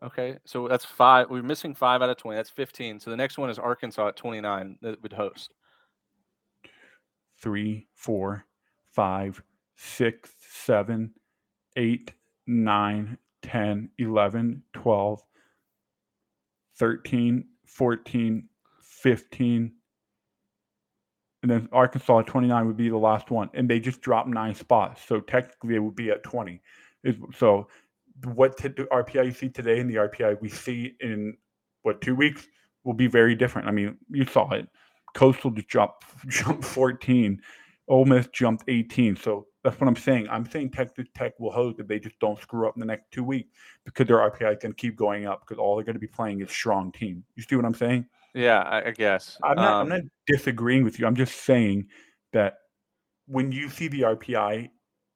okay. So that's five. We're missing five out of twenty. That's fifteen. So the next one is Arkansas at twenty nine that would host. three, four, five, six, seven, eight, nine, 10, 11, 12, 13, 14, 15. And then Arkansas at 29 would be the last one. And they just dropped nine spots. So technically it would be at 20. So what t- the RPI you see today and the RPI we see in what two weeks will be very different. I mean, you saw it. Coastal just jumped *laughs* jumped 14. Ole Miss jumped 18. So that's what I'm saying. I'm saying Texas Tech will host if they just don't screw up in the next two weeks because their RPI is going to keep going up because all they're going to be playing is strong team. You see what I'm saying? Yeah, I, I guess. I'm not, I'm Um, not disagreeing with you. I'm just saying that when you see the RPI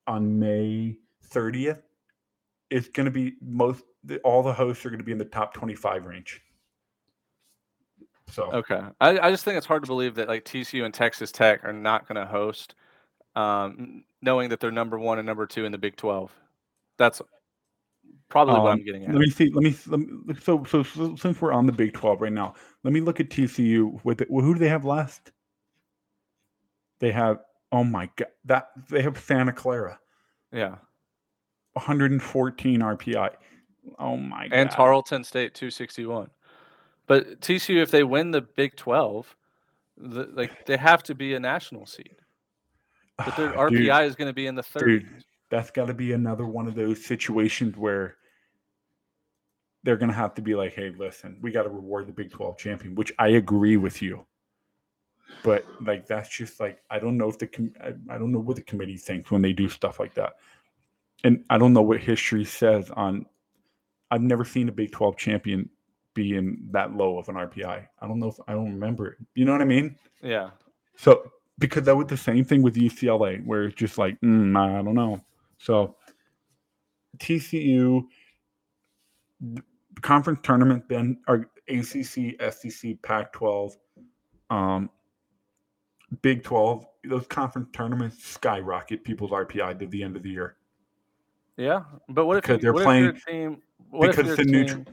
on May 30th, it's going to be most all the hosts are going to be in the top 25 range. So Okay. I, I just think it's hard to believe that like TCU and Texas Tech are not going to host, um, knowing that they're number one and number two in the Big 12. That's probably what Um, I'm getting at. let me see. Let me, let me so, so so since we're on the Big 12 right now, let me look at TCU with it. Who do they have last? They have oh my god that they have Santa Clara Yeah. 114 RPI. Oh my And god. And Tarleton State 261. But TCU, if they win the Big 12, the, like they have to be a national seed. *sighs* But their Ah, Dude, RPI is going to be in the 30s. dude, that's got to be another one of those situations where they're going to have to be like, hey, listen, we got to reward the Big 12 champion, which I agree with you. But like, that's just like, I don't know if the, com- I, I don't know what the committee thinks when they do stuff like that. And I don't know what history says on, I've never seen a Big 12 champion be in that low of an RPI. I don't know if, I don't remember it. You know what I mean? Yeah. So because that was the same thing with UCLA, where it's just like, mm, I don't know. So TCU conference tournament, then our ACC, SEC, Pac-12, um, Big 12. Those conference tournaments skyrocket people's RPI to the end of the year Yeah. But what if, Because you- they're what playing- if team. What if because your the neutral-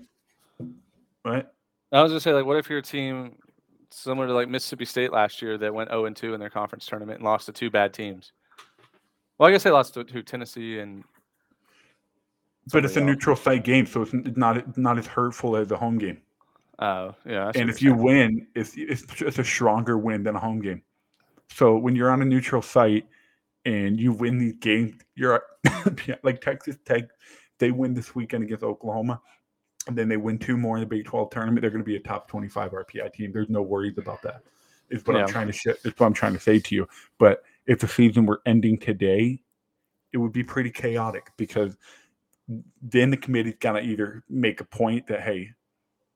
right? I was gonna say, like, what if your team, similar to like Mississippi State last year, that went 0 and 2 in their conference tournament and lost to two bad teams? Well, I guess they lost to, to Tennessee and. But it's a else. neutral site game, so it's not not as hurtful as a home game. Oh, yeah. And if saying. win, it's, it's it's a stronger win than a home game. So when you're on a neutral site and you win these games, you're *laughs* like Texas Tech. They win this weekend against Oklahoma, and then they win two more in the Big 12 tournament. They're going to be a top 25 RPI team. There's no worries about that. Is what Yeah. I'm trying to sh- It's what I'm trying to say to you. But if the season were ending today, it would be pretty chaotic because then the committee's got to either make a point that hey,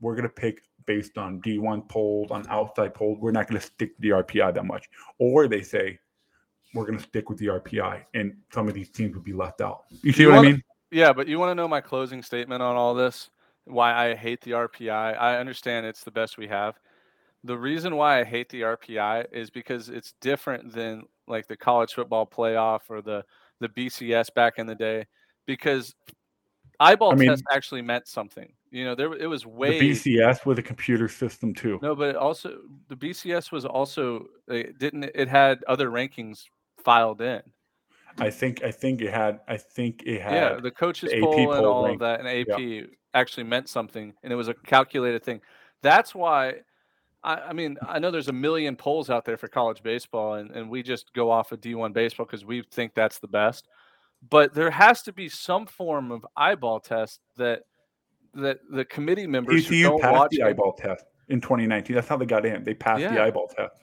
we're going to pick based on D1 polls, on outside polls. We're not going to stick to the RPI that much. Or they say, we're going to stick with the RPI, and some of these teams would be left out. You see You what wanna- I mean? Yeah, but you want to know my closing statement on all this? Why I hate the RPI? I understand it's the best we have. The reason why I hate the RPI is because it's different than like the college football playoff or the the BCS back in the day because eyeball I mean- test actually meant something. You know, there it was way The BCS with a computer system too. no, but it also the BCS was also it didn't it had other rankings filed in. I think I think it had I think it had yeah, the coaches AP poll and poll all rank- of that, and AP actually meant something, and it was a calculated thing. That's why. I, I mean, I know there's a million polls out there for college baseball, and, and we just go off of D1 baseball because we think that's the best. But there has to be some form of eyeball test that that the committee members TCU don't passed watch the eyeball test in 2019. That's how they got in. They passed the eyeball test.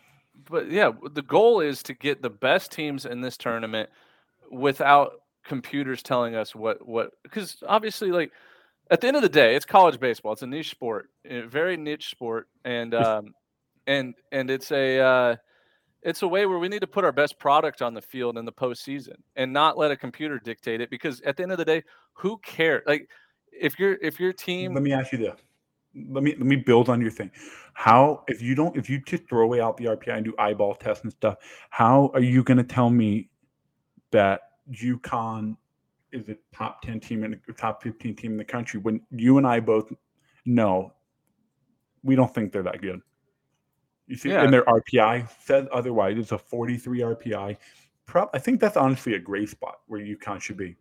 but yeah, the goal is to get the best teams in this tournament without computers telling us what what because obviously like at the end of the day it's college baseball it's a niche sport a very niche sport and *laughs* um and and it's a uh it's a way where we need to put our best product on the field in the postseason and not let a computer dictate it because at the end of the day who cares like if your if your team Let me ask you this. Let me let me build on your thing. How if you don't if you just throw away out the RPI and do eyeball tests and stuff, how are you going to tell me that UConn is a top ten team in the top fifteen team in the country when you and I both know we don't think they're that good. You see, Yeah. in their RPI said otherwise. It's a 43 RPI. Prob- I think that's honestly a great spot where UConn should be.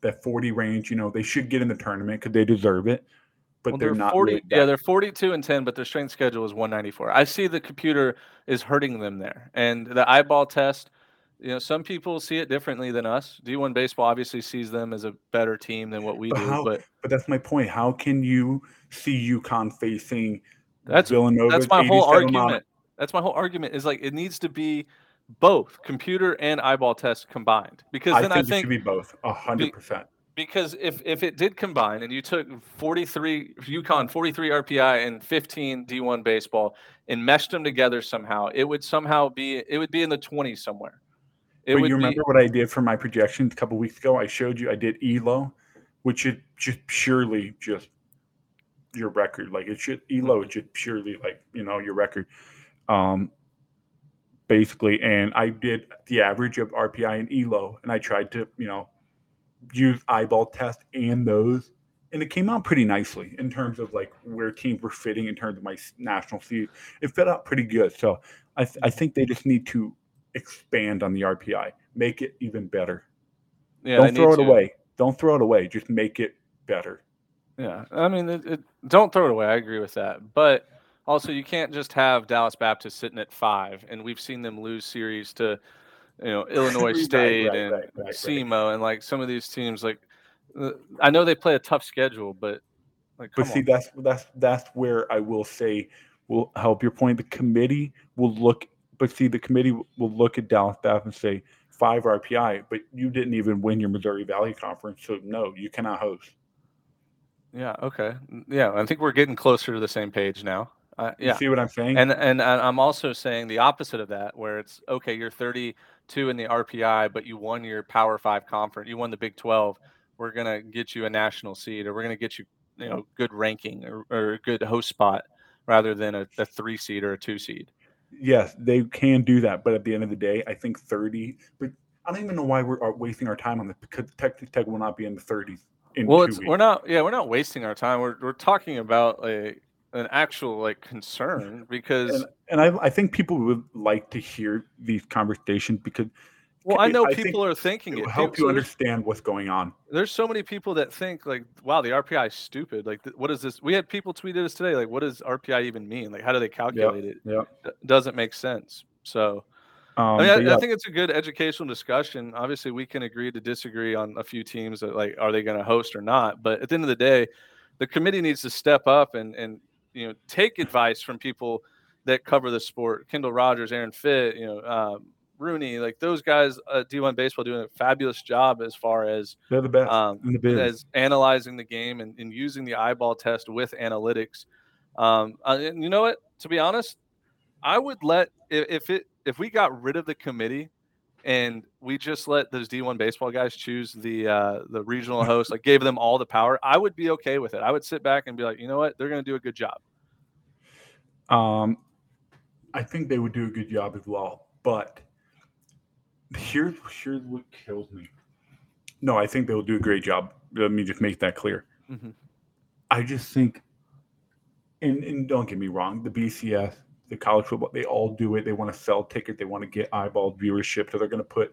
That 40 range, you know, they should get in the tournament because they deserve it. But Well, they're, not. 40 really yeah they're 42 and 10 but their strength schedule is 194 i see the computer is hurting them there and the eyeball test you know some people see it differently than us d1 baseball obviously sees them as a better team than what we But do how- but But that's my point. How can you see UConn facing That's- Villanova? that's my whole 87 on- argument that's my whole argument is like it needs to be both computer and eyeball test combined because then I think, i think it should be both. A hundred percent. because if if it did combine and you took 43 UConn 43 RPI and 15 D1 baseball and meshed them together somehow, it would somehow be it would be in the 20s somewhere. It But you be remember what I did for my projections a couple weeks ago? I showed you I did ELO, which is just purely just your record. Like it should ELO is just purely like you know your record. Um, basically, and I did the average of RPI and ELO, and I tried to you know use eyeball test and those, and it came out pretty nicely in terms of like where teams were fitting in terms of my national seed. It fit out pretty good. So I, th- I think they just need to expand on the RPI, make it even better. yeah, Don't throw it to. away. Don't throw it away. Just make it better. Yeah, I mean, it, it, don't throw it away. I agree with that, but also you can't just have Dallas Baptist sitting at five, and we've seen them lose series to, you know, *laughs* Illinois State right, and right, right. SEMO, and like some of these teams. Like, uh, I know they play a tough schedule, but like, But see, on. that's that's that's where I will say will help your point. The committee will look, but see, the committee will look at Dallas Baptist and say five RPI, but you didn't even win your Missouri Valley Conference, so no, you cannot host. Yeah. Okay. Yeah. I think we're getting closer to the same page now. Uh, You yeah. see what I'm saying? And and and I'm also saying the opposite of that, where it's okay, you're 32 in the RPI, but you won your Power Five conference, you won the Big 12. We're gonna get you a national seed, or we're gonna get you, you know, good ranking or, or a good host spot, rather than a, a three seed or a two seed. Yes, they can do that, but at the end of the day, I think 30. But I don't even know why we're uh, wasting our time on this because Texas Tech will not be in the 30s in Well, two it's weeks. we're not, yeah, we're not wasting our time. We're we're talking about a an actual like concern *laughs* because and, and I, I think people would like to hear these conversations because well, I know I people are thinking it it. will help you understand what's going on. there's so many people that think like, wow, the RPI is stupid. Like, th- what is this? We had people tweeted us today, like, what does RPI even mean? Like, how do they calculate it? Yeah. D- doesn't make sense. So, Um, I mean, I, yeah, I think it's a good educational discussion. Obviously, we can agree to disagree on a few teams that like, are they going to host or not? But at the end of the day, the committee needs to step up and and you know take advice from people that cover the sport. Kendall Rogers, Aaron Fitt, you know. Um, Rooney, like those guys at D1 baseball doing a fabulous job as far as they're the best um, in the as analyzing the game and, and using the eyeball test with analytics. Um, uh, and you know what? To be honest, I would let if, if it if we got rid of the committee and we just let those D1 baseball guys choose the uh, the regional host, like gave them all the power, I would be okay with it. I would sit back and be like, you know what? They're going to do a good job. Um, I think they would do a good job as well. But here's here's what kills me. No, I think they'll do a great job. Let me just make that clear. Mhm. I just think, and, and don't get me wrong, the BCS, the college football, they all do it. They want to sell tickets. They want to get eyeball viewership. So they're going to put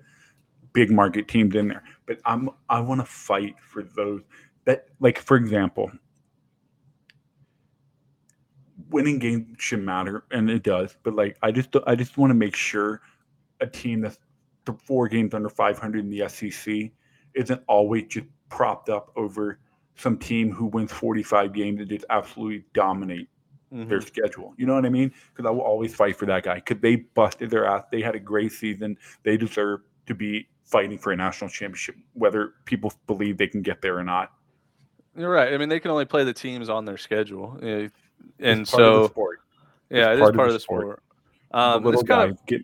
big market teams in there. But I'm I want to fight for those that, like for example, winning games should matter, and it does. But like, I just I just want to make sure a team that's four games under 500 in the SEC isn't always just propped up over some team who wins 45 games and just absolutely dominate their schedule. You know what I mean? Because I will always fight for that guy. Because they busted their ass. They had a great season. They deserve to be fighting for a national championship, whether people believe they can get there or not. You're right. I mean, they can only play the teams on their schedule, and It's part of the so sport. yeah, it's it is part of the sport. Um, the little kind of guy get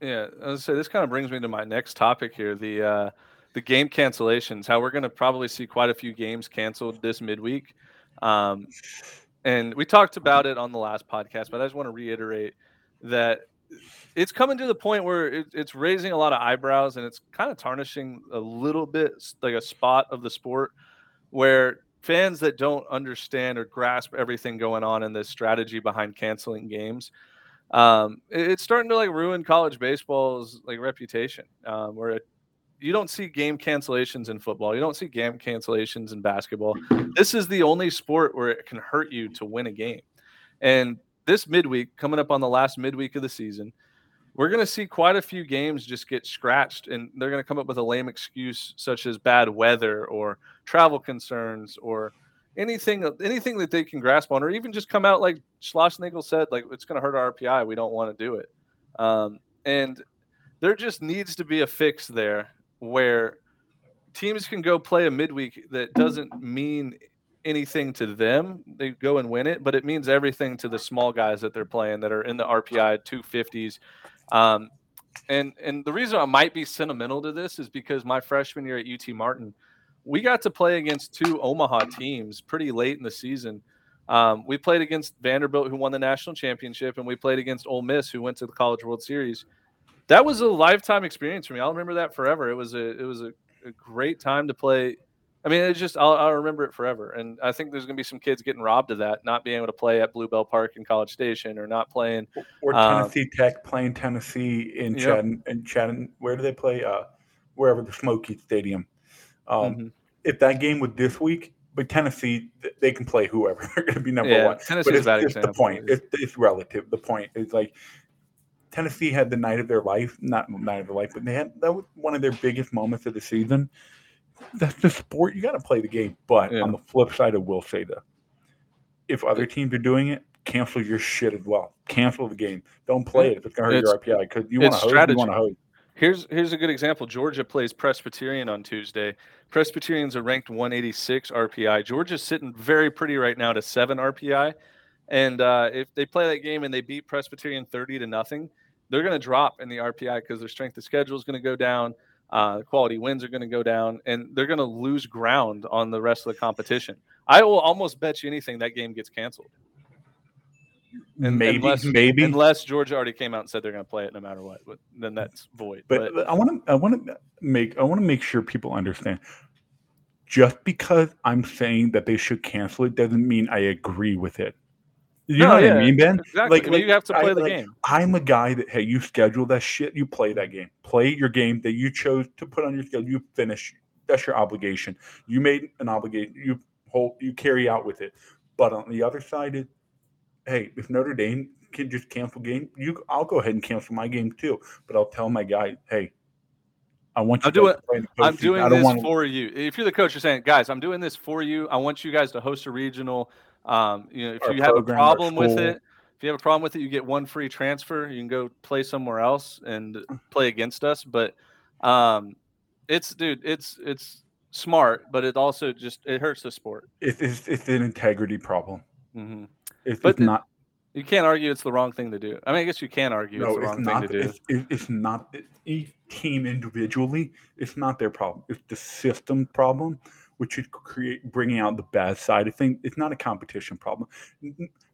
Yeah, I was say this kind of brings me to my next topic here the uh, the game cancellations. How we're going to probably see quite a few games canceled this midweek, um, and we talked about it on the last podcast. But I just want to reiterate that it's coming to the point where it, it's raising a lot of eyebrows and it's kind of tarnishing a little bit like a spot of the sport where fans that don't understand or grasp everything going on in this strategy behind canceling games um, it's starting to like ruin college baseball's like reputation. Um, where it, you don't see game cancellations in football, you don't see game cancellations in basketball. This is the only sport where it can hurt you to win a game. And this midweek, coming up on the last midweek of the season, we're going to see quite a few games just get scratched, and they're going to come up with a lame excuse such as bad weather or travel concerns or anything anything that they can grasp on, or even just come out like Schlossnagle said, like it's going to hurt our RPI. We don't want to do it. Um, and there just needs to be a fix there where teams can go play a midweek that doesn't mean anything to them. They go and win it, but it means everything to the small guys that they're playing that are in the RPI 250s. Um, and and the reason I might be sentimental to this is because my freshman year at UT Martin, we got to play against two Omaha teams pretty late in the season. Um, we played against Vanderbilt, who won the national championship, and we played against Ole Miss, who went to the College World Series. That was a lifetime experience for me. I'll remember that forever. It was a it was a, a great time to play. I mean, it's just I'll, I'll remember it forever. And I think there's going to be some kids getting robbed of that, not being able to play at Bluebell Park in College Station, or not playing. Or Um, Tennessee Tech playing Tennessee in Yep. Chattanooga. In Chattanooga. Where do they play? Uh, wherever the Smoky Stadium. Um, Mhm. If that game was this week, but Tennessee, they can play whoever. *laughs* They're going to be number Yeah, one. Tennessee's but a it's the point. It's, it's relative. The point is like Tennessee had the night of their life, not night of their life, but they had that was one of their biggest moments of the season. That's the sport. You got to play the game. But Yeah. on the flip side, I will say that if other teams are doing it, cancel your shit as well. Cancel the game. Don't play it if it's going to hurt your RPI because you want to hose. You want to hose. Here's here's a good example. Georgia plays Presbyterian on Tuesday. Presbyterians are ranked 186 RPI. Georgia's sitting very pretty right now to seven RPI, and uh, if they play that game and they beat Presbyterian 30 to nothing, they're going to drop in the RPI because their strength of schedule is going to go down. Uh, quality wins are going to go down, and they're going to lose ground on the rest of the competition. I will almost bet you anything that game gets canceled. And- maybe, unless, maybe. unless Georgia already came out and said they're going to play it no matter what, but then that's void. But, I want to I want to make I want to make sure people understand. Just because I'm saying that they should cancel it doesn't mean I agree with it. You No, know what yeah, I mean, Ben? Exactly. Like- I mean, you have to I- play the like, game. I'm a guy that hey, you schedule that shit, you play that game. Play your game that you chose to put on your schedule. You finish. That's your obligation. You made an obligation. You hold. You carry out with it. But on the other side hey, if Notre Dame can just cancel game, you I'll go ahead and cancel my game too. But I'll tell my guy, hey, I want you I'm doing- guys to play in the I'm doing I this want for you. If you're the coach, you're saying, guys, I'm doing this for you. I want you guys to host a regional. Um, you know, if you have a problem with it, if you have a problem with it, you get one free transfer. You can go play somewhere else and play against us. But um, it's dude, it's it's smart, but it also just it hurts the sport. it's, it's, it's an integrity problem. Hmm It's, But it's not. You can't argue it's the wrong thing to do. I mean, I guess you can argue it's No, the it's wrong not. thing to do. It's, it- it's not. it- Each team individually, it's not their problem. It's the system problem, which should create bringing out the bad side of things. It's not a competition problem.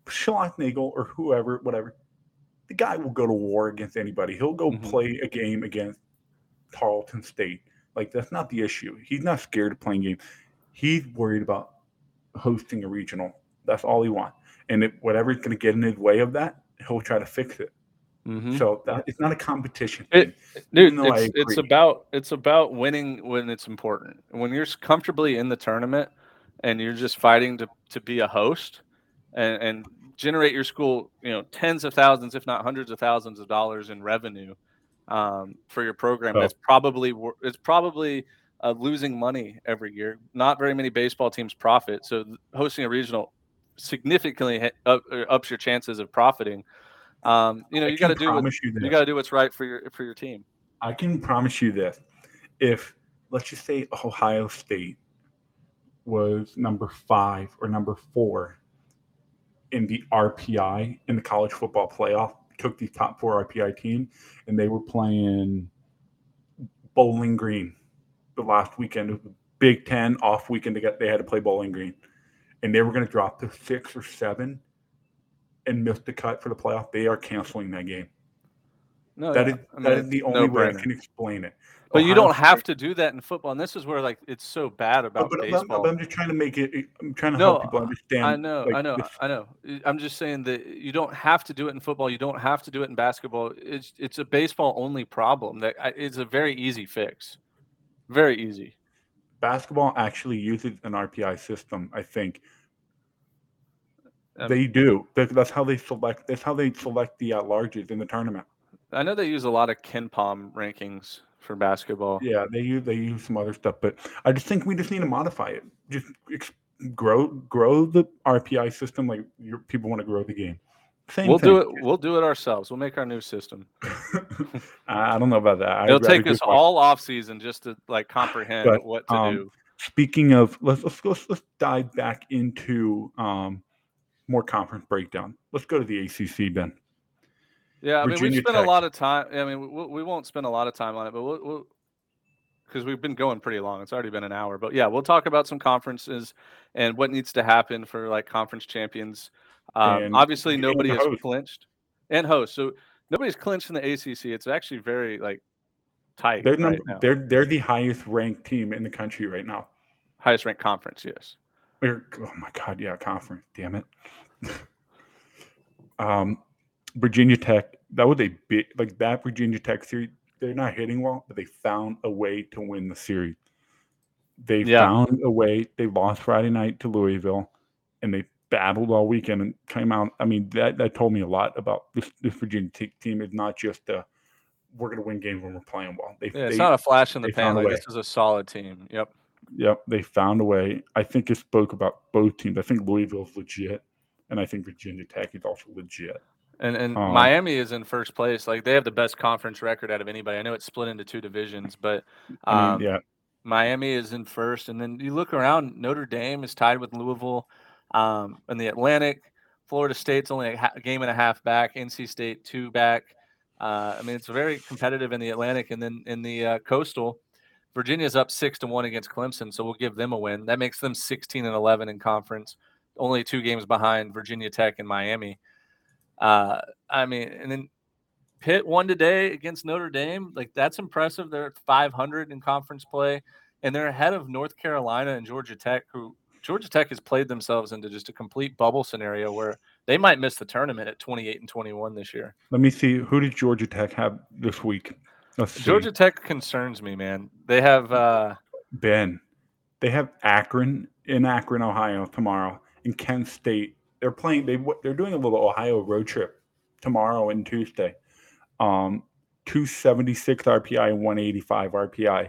Schlossnagle or whoever, whatever, the guy will go to war against anybody. He'll go Mhm. play a game against Tarleton State. Like that's not the issue. He's not scared of playing game. He's worried about hosting a regional. That's all he wants. And if whatever's going to get in his way of that, he'll try to fix it. Mhm. So that it's not a competition. It- thing. Dude, it's, it's about it's about winning when it's important. When you're comfortably in the tournament and you're just fighting to, to be a host and, and generate your school, you know, tens of thousands, if not hundreds of thousands of dollars in revenue um, for your program. Oh. That's probably it's probably uh, losing money every year. Not very many baseball teams profit, so hosting a regional significantly up, uh, ups your chances of profiting. Um, you know, I you got to do what, you you got to do what's right for your for your team. I can promise you this. If let's just say Ohio State was number five or number four in the RPI in the college football playoff, took the top four RPI team, and they were playing Bowling Green the last weekend of the Big Ten off weekend. They got they had to play Bowling Green, and they were going to drop to *laughs* six or seven and miss the cut for the playoff. They are canceling that game. No, That yeah. is I mean, is the only way I can explain it. But you don't have to do that in football, and this is where like it's so bad about but, but- baseball. but I'm just trying to make it. I'm trying to No, help people understand. I know, like, I know, this- I know. I'm just saying that you don't have to do it in football. You don't have to do it in basketball. It's it's a baseball only problem. That uh, it's a very easy fix, very easy. Basketball actually uses an RPI system. I think Um, they do. That's how they select. That's how they select the at larges in the tournament. I know they use a lot of KenPom rankings for basketball. Yeah, they use they use some other stuff, but I just think we just need to modify it. Just ex- grow grow the RPI system like your, people want to grow the game. Same we'll do it. We'll do it ourselves. We'll make our new system. *laughs* I don't know about that. It'll take us all off season just to like comprehend But, what to um, do. Speaking of, let's let's let's, let's dive back into um, more conference breakdown. Let's go to the ACC, Ben. Yeah, I mean, we've spent a lot of time. I mean, we, we won't spend a lot of time on it, but we'll. we'll because we've been going pretty long. It's already been an hour, but yeah, we'll talk about some conferences and what needs to happen for like conference champions. Um, obviously, nobody has host. clinched and host, so nobody's clinched in the ACC. It's actually very like tight They're right number, they're they're the highest ranked team in the country right now. Highest ranked conference, yes. Or- oh my god, yeah, conference. Damn it. *laughs* um, Virginia Tech. That was a big like that Virginia Tech series. They're not hitting well, but they found a way to win the series. They Yeah. found a way. They lost Friday night to Louisville, and they battled all weekend and came out. I mean, that that told me a lot about this. This Virginia Tech team is not just uh we're going to win games when we're playing well. They, Yeah, it's they not a flash in the pan. Like this is a solid team. Yep. Yep, they found a way. I think it spoke about both teams. I think Louisville's legit, and I think Virginia Tech is also legit. And and Um, Miami is in first place. Like they have the best conference record out of anybody. I know it's split into two divisions, but um, yeah, Miami is in first, and then you look around. Notre Dame is tied with Louisville, um, in the Atlantic. Florida State's only a, game and a half back. NC State two back. Uh, I mean, it's very competitive in the Atlantic, and then in the uh, Coastal, Virginia's up six to one against Clemson, so we'll give them a win. That makes them sixteen and eleven in conference, only two games behind Virginia Tech and Miami. Uh, I mean, and then Pitt won today against Notre Dame. Like that's impressive. They're at 500 in conference play, and they're ahead of North Carolina and Georgia Tech, who Georgia Tech has played themselves into just a complete bubble scenario where they might miss the tournament at 28 and 21 this year. let me see. Who did Georgia Tech have this week? Georgia Tech concerns me, man. They have uh, Ben. They have Akron in Akron, Ohio tomorrow, and Kent State. They're playing. They they're doing a little Ohio road trip tomorrow and Tuesday. Um, two seventy six RPI and one eighty five RPI,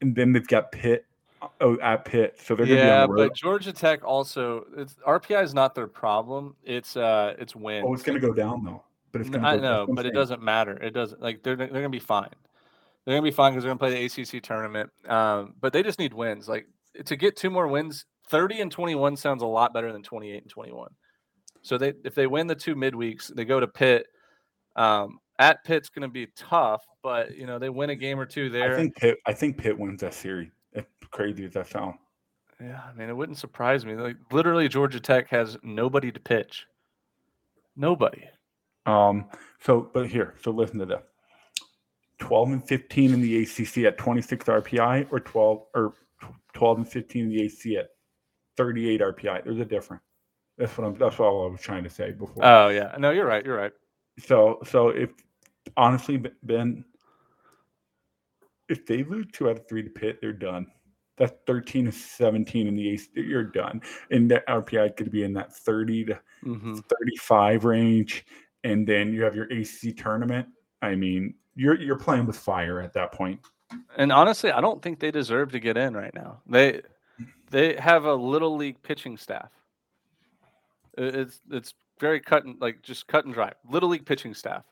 and then they've got Pitt. Oh, at Pitt, so they're gonna be yeah, the but Georgia Tech also it's, RPI is not their problem. It's uh, it's wins. Oh, it's gonna go down though. But it's gonna. I go, know, but it doesn't matter. It doesn't like they're they're gonna be fine. They're gonna be fine because they're gonna play the ACC tournament. Um, but they just need wins. Like to get two more wins, thirty and twenty one sounds a lot better than twenty eight and twenty one. So they if they win the two midweeks, they go to Pitt. Um, at Pitt's gonna be tough, but you know they win a game or two there. I think Pitt. I think Pitt wins that series. Crazy as that sounds. yeah, I mean it wouldn't surprise me. Like literally, Georgia Tech has nobody to pitch. Nobody. Um, so, but here, so listen to this: twelve and fifteen in the ACC at twenty six RPI, or twelve or twelve and fifteen in the ACC at thirty eight RPI. There's a difference. That's what I'm. That's all I was trying to say before. Oh yeah, no, you're right. You're right. so, so if honestly, Ben, if they lose two out of three to Pitt, they're done. That's thirteen to seventeen in the ACC. You're done, and that RPI could be in that thirty to hmm 35 range and then you have your AC tournament. I mean, you're you're playing with fire at that point. And honestly, I don't think they deserve to get in right now. They they have a little league pitching staff. It's it's very cut and like just cut and dry. Little league pitching staff.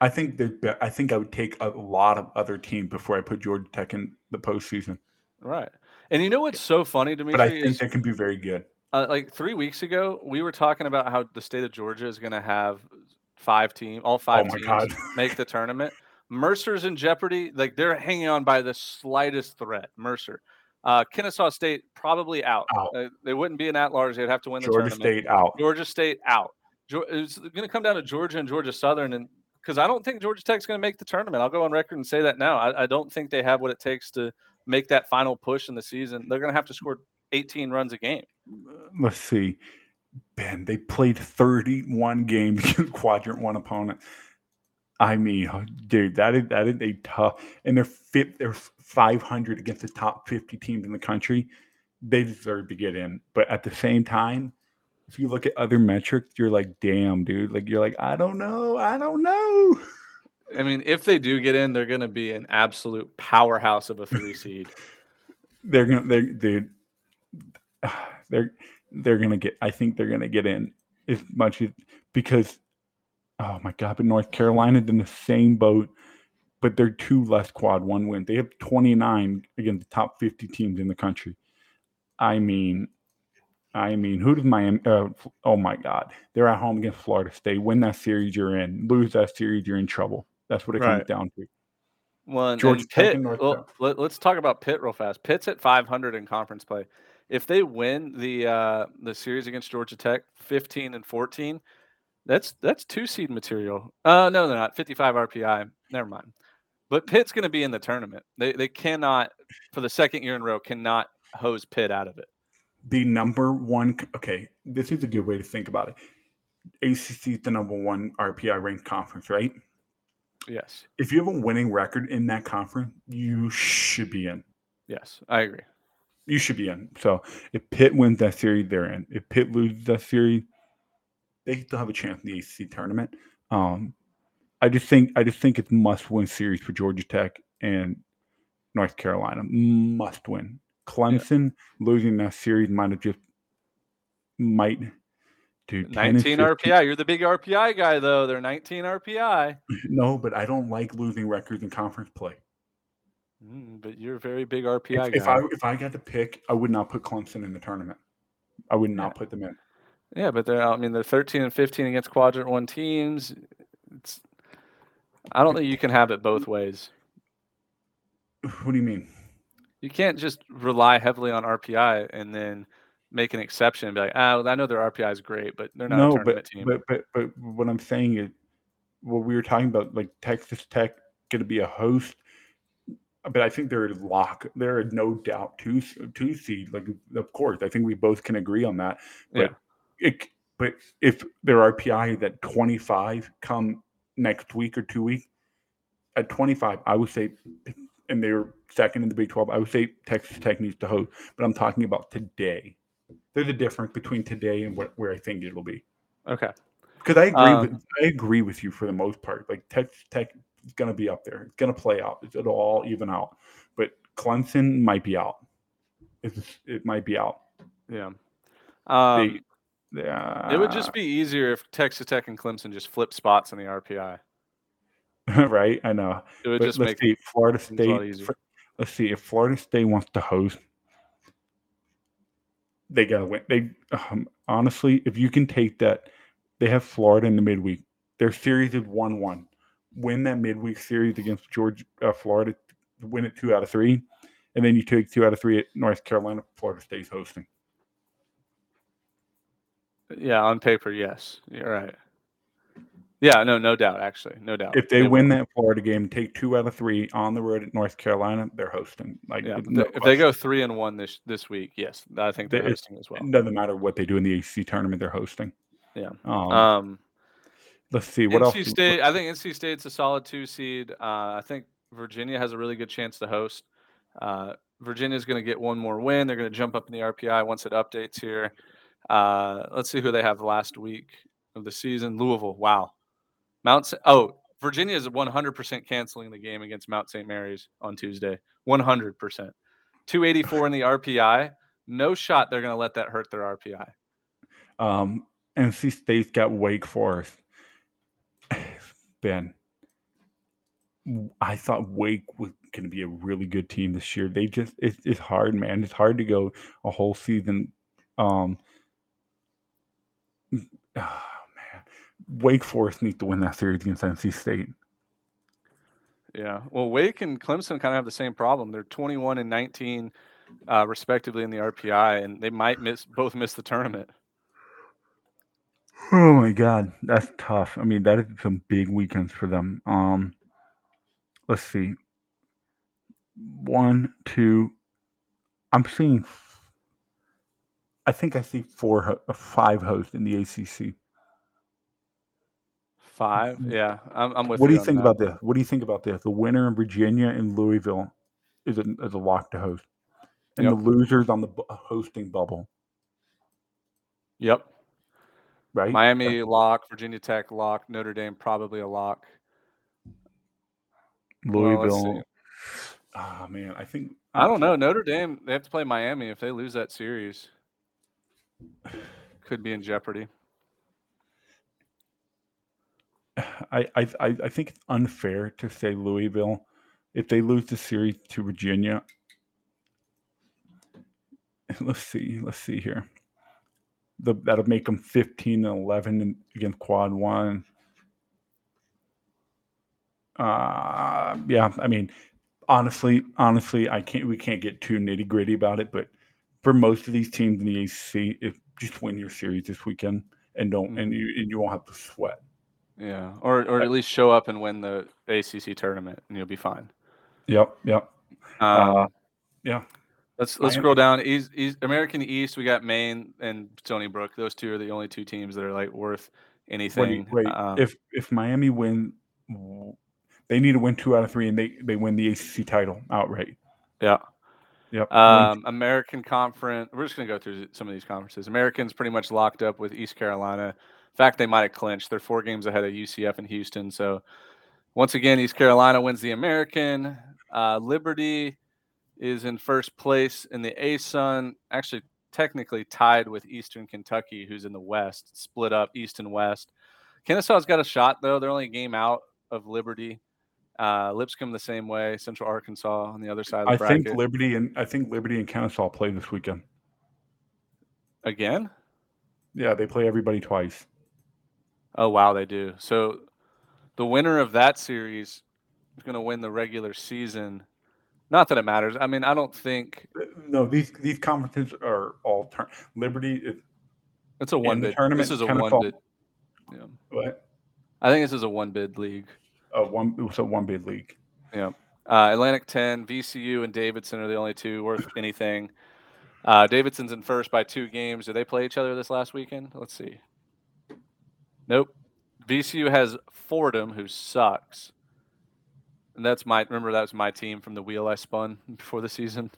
I think that I think I would take a lot of other teams before I put Georgia Tech in the postseason. Right. And you know what's so funny to me But I is think they can be very good. uh, like three weeks ago, we were talking about how the state of Georgia is going to have five team, all five Oh teams make the *laughs* tournament. Mercer's in jeopardy. Like they're hanging on by the slightest threat. Mercer, uh, Kennesaw State probably out. Out. Uh, they wouldn't be an at large. They'd have to win the tournament. Georgia tournament. State out. Georgia State out. It's going to come down to Georgia and Georgia Southern, and because I don't think Georgia Tech's going to make the tournament. I'll go on record and say that now. I, I don't think they have what it takes to make that final push in the season. They're going to have to score 18 runs a game. Let's see. Ben, they played 31 games *laughs* against quadrant one opponent. I mean, dude, that is that is a tough and they're they're 500 against the top 50 teams in the country. They deserve to get in. But at the same time, if you look at other metrics, you're like, damn, dude. Like you're like, I don't know, I don't know. *laughs* I mean, if they do get in, they're going to be an absolute powerhouse of a three *laughs* seed. they're gonna they're dude, *sighs* they're they're gonna get. I think they're gonna get in as much as because oh my god, but North Carolina's in the same boat, but they're two less quad one win. They have 29 against the top 50 teams in the country. I mean, I mean, who does Miami? Uh, oh my God, they're at home against Florida State. Win that series, you're in. Lose that series, you're in trouble. That's what it Right. comes down to. Well, and, Georgia Tech Pitt. Well, let, us talk about Pitt real fast. Pitt's at 500 in conference play. If they win the uh, the series against Georgia Tech, 15 and 14, that's that's two seed material. Uh, no, they're not. 55 RPI. Never mind. But Pitt's going to be in the tournament. They they cannot for the second year in a row cannot hose Pitt out of it. The number one. Okay, this is a good way to think about it. ACC is the number one RPI ranked conference, right? Yes. If you have a winning record in that conference, you should be in. Yes, I agree. You should be in. So if Pitt wins that series, they're in. If Pitt loses that series, they still have a chance in the ACC tournament. Um, I just think I just think it's must win series for Georgia Tech and North Carolina. Must win. Clemson losing that series might have just might do 19 RPI. You're the big RPI guy though. They're 19 RPI. *laughs* No, but I don't like losing records in conference play. Mm, but you're a very big RPI If, if. I if I got to pick, I would not put Clemson in the tournament. I would not put them in. Yeah, but they're I mean they're 13 and 15 against quadrant one teams. It's I don't think you can have it both ways. What do you mean? You can't just rely heavily on RPI and then make an exception and be like, ah, I know their RPI is great, but they're not a no, tournament but, team. but but but what I'm saying is, what we were talking about, like Texas Tech going to be a host, but I think they're lock. They're no doubt two two seed. Like of course, I think we both can agree on that. But it, but if their RPI is at 25 come next week or two weeks, at 25, I would say, and they're second in the Big 12. I would say Texas Tech needs to host. But I'm talking about today. There's a difference between today and what, where I think it'll be. okay. Because I agree, Um, with, I agree with you for the most part. Like Tech Tech is going to be up there. It's going to play out. It'll all even out. But Clemson might be out. It's, it might be out. Yeah. Um, They, yeah, it would just be easier if Texas Tech and Clemson just flip spots in the RPI. *laughs* right. I know. It would But just make. Florida things a lot State. Let's see if Florida State wants to host. They gotta win. They um, honestly, if you can take that, they have Florida in the midweek. Their series is one-one. Win that midweek series against Georgia, uh, Florida, win it two out of three, and then you take two out of three at North Carolina. Florida State's hosting. Yeah, on paper, yes. You're right. Yeah, no, no doubt, actually. No doubt. If they win that Florida game, take two out of three on the road at North Carolina, they're hosting. Like Yeah, no if they go three and one this this week, yes, I think they're They- hosting as well. It doesn't matter what they do in the ACC tournament; they're hosting. Yeah. Um, Um, let's see what NC else. State, I think NC State's a solid two seed. Uh, I think Virginia has a really good chance to host. Uh, Virginia's going to get one more win. They're going to jump up in the RPI once it updates here. Uh, let's see who they have last week of the season. Louisville. Wow. Mount. Oh, Virginia is 100% canceling the game against Mount St. Mary's on Tuesday. 100%. 284 in the RPI. No shot they're going to let that hurt their RPI. Um, NC State's got Wake Forest. *sighs* Ben, I thought Wake was going to be a really good team this year. They just it's, it's hard, man. It's hard to go a whole season. Um, man, *sighs* Wake Forest needs to win that series against NC State. Yeah. Well, Wake and Clemson kind of have the same problem. They're 21 and 19, uh, respectively, in the RPI, and they might miss both miss the tournament. Oh my god, that's tough. I mean, that is some big weekends for them. Um, let's see. One, two. I'm seeing. I think I see four, five hosts in the ACC. Five. Yeah, I'm, I'm with. What do you think that. about this? What do you think about this? The winner in Virginia and Louisville is a, is a lock to host, and Yep. the losers on the bu- hosting bubble, Yep. right? Miami lock, Virginia Tech lock, Notre Dame probably a lock. Well, let's. Louisville. Ah man, I think I don't know. Notre Dame, they have to play Miami. If they lose that series, could be in jeopardy. I, I I think it's unfair to say Louisville if they lose the series to Virginia. *laughs* Let's see. Let's see here. The, that'll make them 15 and 11 against quad one. Uh, yeah, I mean, honestly, honestly, I can't. We can't get too nitty gritty about it, but for most of these teams in the AC, if just win your series this weekend and don't, and you and you won't have to sweat. Yeah, or or at least show up and win the ACC tournament, and you'll be fine. Yep, yep. Um, Uh, yeah. Let's let's scroll down. East, East, American East, we got Maine and Stony Brook. Those two are the only two teams that are like worth anything. wait. Um, if if Miami win, they need to win two out of three, and they they win the ACC title outright. yeah. Yep. Um, American Conference. We're just going to go through some of these conferences. Americans pretty much locked up with East Carolina. In fact, they might have clinched. They're four games ahead of UCF and Houston. So, once again, East Carolina wins the American. Uh, Liberty is in first place in the ASUN. Actually, technically tied with Eastern Kentucky, who's in the West, split up East and West. Kennesaw's got a shot though. They're only a game out of Liberty. Uh, Lipscomb the same way. Central Arkansas on the other side of the I bracket. think Liberty and I think Liberty and Kennesaw play this weekend. Again? Yeah, they play everybody twice. Oh wow, they do. So the winner of that series is going to win the regular season. Not that it matters. I mean, I don't think Uh, No, these these conferences are all turn. Liberty is it's a one bid. tournament, This is a one bid. Yeah. what? I think this is a one bid league. Uh, one it was a one bid league. Yeah. Uh, Atlantic 10, VCU, and Davidson are the only two worth anything. Uh, Davidson's in first by two games. Do they play each other this last weekend? Let's see. Nope. VCU has Fordham, who sucks. And that's my remember that was my team from the wheel I spun *laughs* before the season.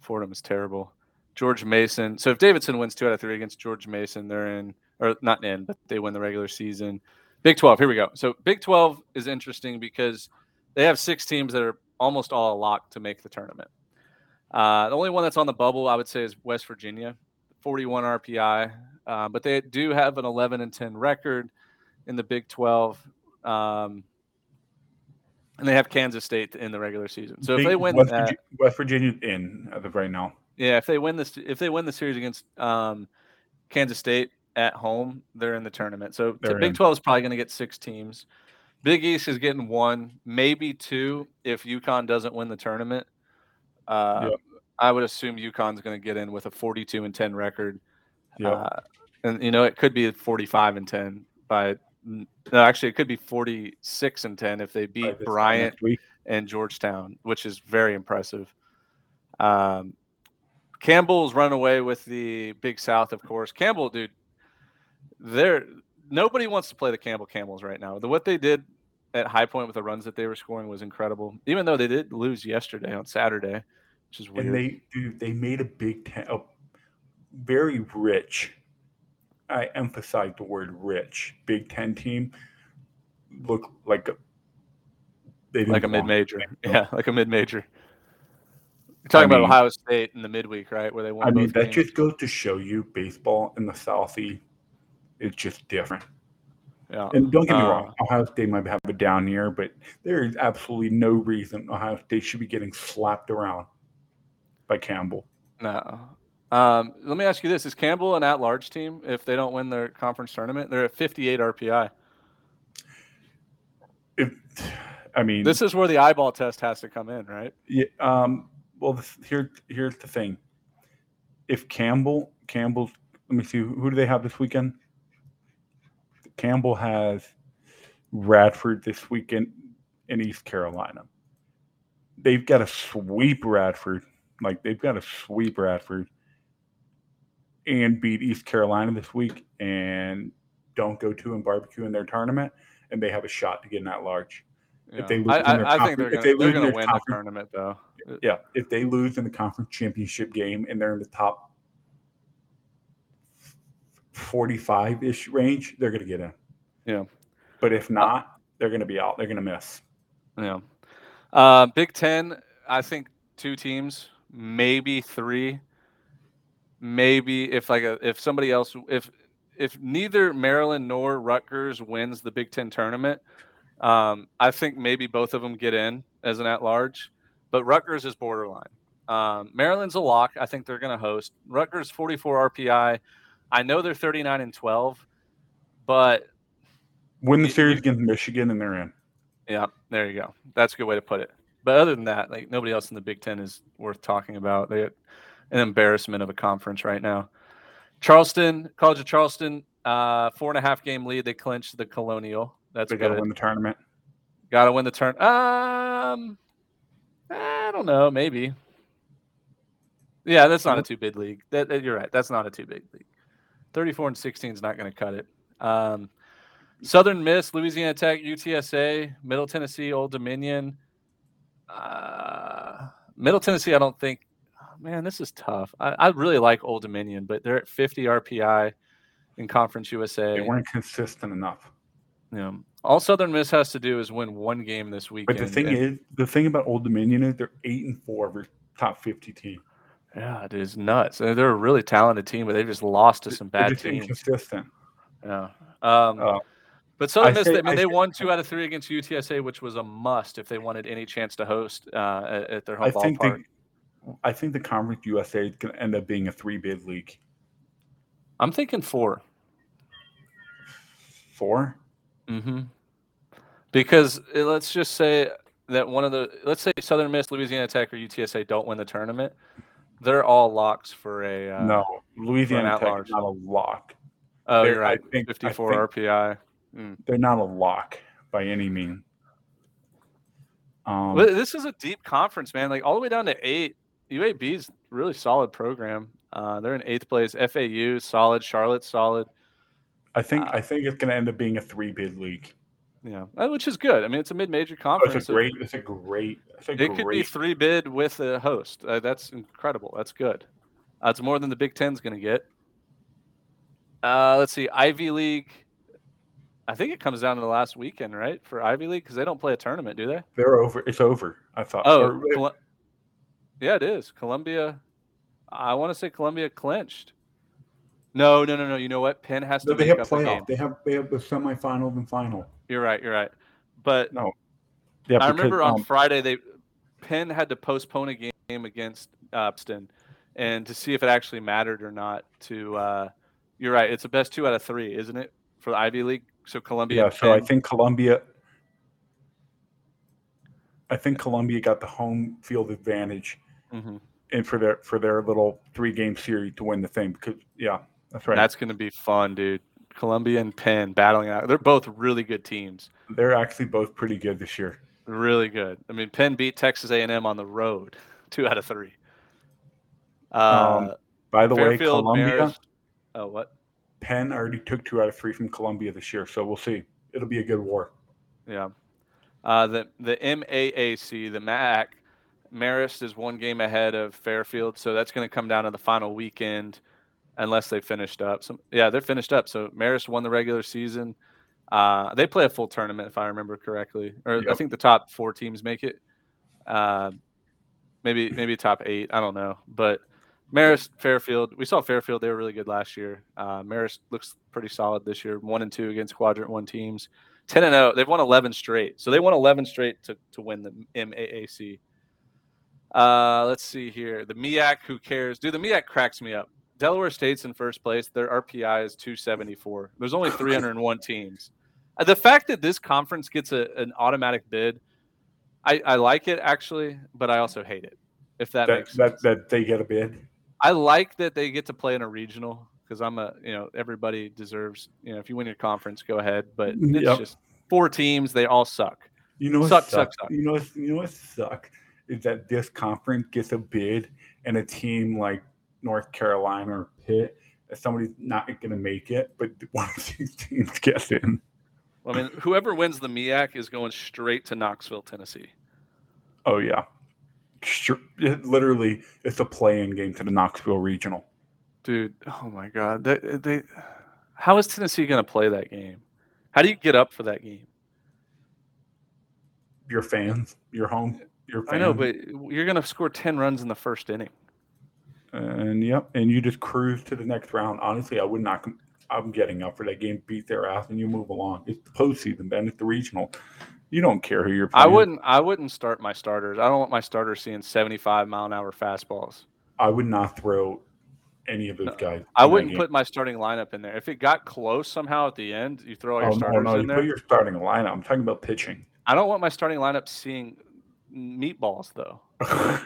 Fordham is terrible. George Mason. So if Davidson wins two out of three against George Mason, they're in or not in, but they win the regular season. Big 12, here we go. So Big 12 is interesting because they have six teams that are almost all locked to make the tournament. Uh, the only one that's on the bubble, I would say, is West Virginia, 41 RPI, uh, but they do have an 11 and 10 record in the Big 12, um, and they have Kansas State in the regular season. So if they win West, that, Virgi- West Virginia's in as of right now. yeah, if they win this, if they win the series against um, Kansas State at home, they're in the tournament. So the Big in. 12 is probably going to get six teams. Big East is getting one, maybe two if UConn doesn't win the tournament. Uh. I would assume UConn's going to get in with a 42 and 10 record. Yeah. Uh, and you know it could be 45 and 10 by no, actually it could be 46 and 10 if they beat Bryant and Georgetown, which is very impressive. Um, Campbell's run away with the Big South, of course. Campbell, dude, they're nobody wants to play the Campbell Camels right now. The what they did at High Point with the runs that they were scoring was incredible. Even though they did lose yesterday on Saturday, which is weird. and they dude, they made a big ten, a very rich. I emphasize the word rich. Big Ten team look like a they like a mid major. *laughs* Yeah, like a mid major. You're talking I about mean- Ohio State in the midweek, right? Where they won I mean, that games. just goes to show you baseball in the Southie is just different. yeah. And don't get me Uh, wrong, Ohio State might have a down year, but there is absolutely no reason Ohio State should be getting slapped around by Campbell. No. Um, let me ask you this: Is Campbell an at-large team if they don't win their conference tournament? They're at 58 RPI. If, I mean, This is where the eyeball test has to come in, right? Yeah. Um, well, this, here, here's the thing. If Campbell, Campbell's, let me see, who do they have this weekend? Campbell has Radford this weekend in East Carolina. They've got to sweep Radford, like they've got to sweep Radford and beat East Carolina this week, and don't go to and barbecue in their tournament, and they have a shot to get in that large. If they lose I, in their I, I think they're gonna, they their win the tournament though. Yeah, if they lose in the conference championship game and they're in the top 45 ish range, they're going to get in. Yeah. But if not, they're going to be out. They're going to miss. Yeah. Uh, Big Ten, I think two teams, maybe three. Maybe if like a, if somebody else if if neither Maryland nor Rutgers wins the Big Ten tournament, um, I think maybe both of them get in as an at large. But Rutgers is borderline. Um, Maryland's a lock. I think they're going to host. Rutgers 44 RPI. I know they're 39 and 12, but Win the series against Michigan and they're in. Yeah, there you go. That's a good way to put it. But other than that, like nobody else in the Big Ten is worth talking about. They an embarrassment of a conference right now. Charleston, College of Charleston, uh, four and a half game lead. They clinched the Colonial. That's They got to good. win the tournament. Got to win the turn. Um, I don't know. Maybe. Yeah, that's not a too big league. That, that- you're right. That's not a too big league. 34 and 16 is not going to cut it. Um, Southern Miss, Louisiana Tech, UTSA, Middle Tennessee, Old Dominion. Uh, Middle Tennessee, I don't think. Man, this is tough. I, I really like Old Dominion, but they're at 50 RPI in Conference USA. They weren't consistent enough. Yeah. All Southern Miss has to do is win one game this weekend. But the thing and- is, the thing about Old Dominion is they're eight and four of their top 50 team. yeah, it is nuts. They're they're a really talented team, but they've just lost to some They're bad just teams. inconsistent. Yeah. Um, Uh, but Southern I Miss, say- I mean, I they say- won two out of three against UTSA, which was a must if they wanted any chance to host uh, at, at their home I think ballpark. they, I think the Conference USA is going to end up being a three bid league. I'm thinking four. Four? Mm-hmm. Because uh, let's just say that one of the let's say Southern Miss, Louisiana Tech, or UTSA don't win the tournament, they're all locks for a uh, no, Louisiana Tech is not a lock. Oh, They're- you're I right. think- I 54 RPI. They're not a lock by any means. Um, this is a deep conference, man. Like all the way down to eight. UAB is really solid program. Uh, they're in eighth place. FAU solid. Charlotte solid. I think uh, I think it's going to end up being a three bid league. Yeah, uh, which is good. I mean, it's a mid-major Oh, conference. it's a great. It's a great. It's a it could be three bid with a host. Uh, that's incredible. That's good. Uh, it's more than the Big Ten's going to get. Uh, let's see, Ivy League. I think it comes down to the last weekend, right, for Ivy League because they don't play a tournament, do they? They're over. It's over. I thought. Oh, yeah, it is. Columbia. I want to say Columbia clinched. No, no, no, no. You know what? Penn has to no, they make have up a game. playoff. They have they have the semifinals and final. You're right. You're right. But No. Yeah, I because, remember on um, Friday they Penn had to postpone a game against Upston, and to see if it actually mattered or not. To uh, you're right. It's the best two out of three, isn't it, for the Ivy League? So Columbia. yeah. and So I think Columbia. I think Columbia got the home field advantage, Mhm. and for their for their little three game series to win the thing. Because yeah, that's right. That's going to be fun, dude. Columbia and Penn battling out. They're both really good teams. They're actually both pretty good this year. Really good. I mean, Penn beat Texas A&M on the road, *laughs* two out of three. Uh, Um, By the way, Columbia, Oh, what? Penn already took two out of three from Columbia this year, so we'll see. It'll be a good war. Yeah. Uh, the the MAAC, the MAC, Marist is one game ahead of Fairfield, so that's going to come down to the final weekend, unless they finished up. So yeah, they're finished up. So Marist won the regular season. Uh, they play a full tournament, if I remember correctly, or I think the top four teams make it. Uh, maybe maybe top eight. I don't know, but Marist, Fairfield. We saw Fairfield; they were really good last year. Uh, Marist looks pretty solid this year. One and two against Quadrant One teams. 10 and 0. They've won 11 straight. So they won 11 straight to, to win the MAAC. Uh, let's see here. The MEAC, who cares? Dude, the MEAC cracks me up. Delaware State's in first place. Their RPI is 274. There's only 301 teams. Uh, The fact that this conference gets a, an automatic bid, I, I like it actually, but I also hate it. If that, That makes that sense. that they get a bid. I like that they get to play in a regional because I'm a you know everybody deserves you know if you win your conference, go ahead. But it's Yep. just four teams, they all suck. You know what Suck, suck, suck. You know what? You know what sucks is that this conference gets a bid, and a team like North Carolina or Pitt, that somebody's not going to make it, but *laughs* one of these teams gets in. Well, I mean, whoever wins the MIAC is going straight to Knoxville, Tennessee. Oh yeah, sure. It literally, it's a play-in game to the Knoxville Regional. Dude, oh my God, they, they how is Tennessee going to play that game? How do you get up for that game? Your fans, your home, I know, but you're going to score ten runs in the first inning. and yep, and you just cruise to the next round. Honestly, I would not. I'm getting up for that game, beat their ass, and you move along. It's the postseason, then it's the regional. You don't care who you're I wouldn't. I wouldn't start my starters. I don't want my starters seeing 75 mile an hour fastballs. I would not throw any of those No, guys. I wouldn't put my starting lineup in there. If it got close somehow at the end, you throw all your Oh no, starters no! in You there. put your starting lineup. I'm talking about pitching. I don't want my starting lineup seeing meatballs though. *laughs*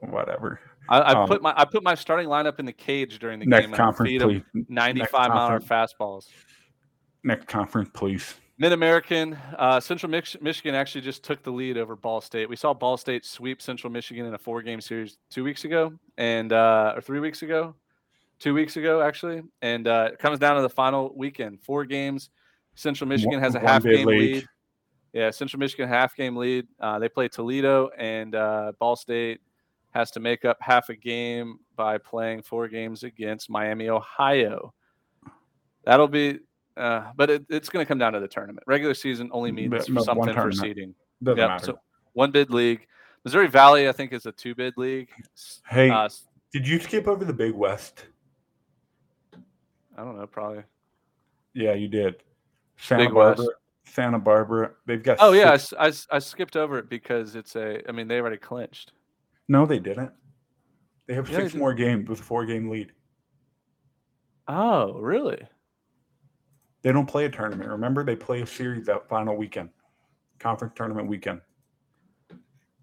Whatever. I, I Um, put my I put my starting lineup in the cage during the Next game conference, feed please. 95 mile hour fastballs. Next conference, please. Mid American, uh, Central Mich- Michigan actually just took the lead over Ball State. We saw Ball State sweep Central Michigan in a four game series two weeks ago, and uh, or three weeks ago, two weeks ago actually, and uh, it comes down to the final weekend. Four games. Central Michigan has a half game lead. Yeah, Central Michigan half game lead. Uh, they play Toledo, and uh, Ball State has to make up half a game by playing four games against Miami, Ohio. That'll be, uh, but it, it's going to come down to the tournament. Regular season only means But- but something for seeding. Doesn't Yep. matter. So one bid league. Missouri Valley, I think, is a two bid league. Hey, Uh, did you skip over the Big West? I don't know, probably. Yeah, you did. Santa Big West. Santa Barbara. They've got. Oh yeah, I, six- I I skipped over it because it's a. I mean, they already clinched. No, they didn't. They have Yeah, six did. more games with a four-game lead. Oh, really? They don't play a tournament. Remember, they play a series that final weekend, conference tournament weekend.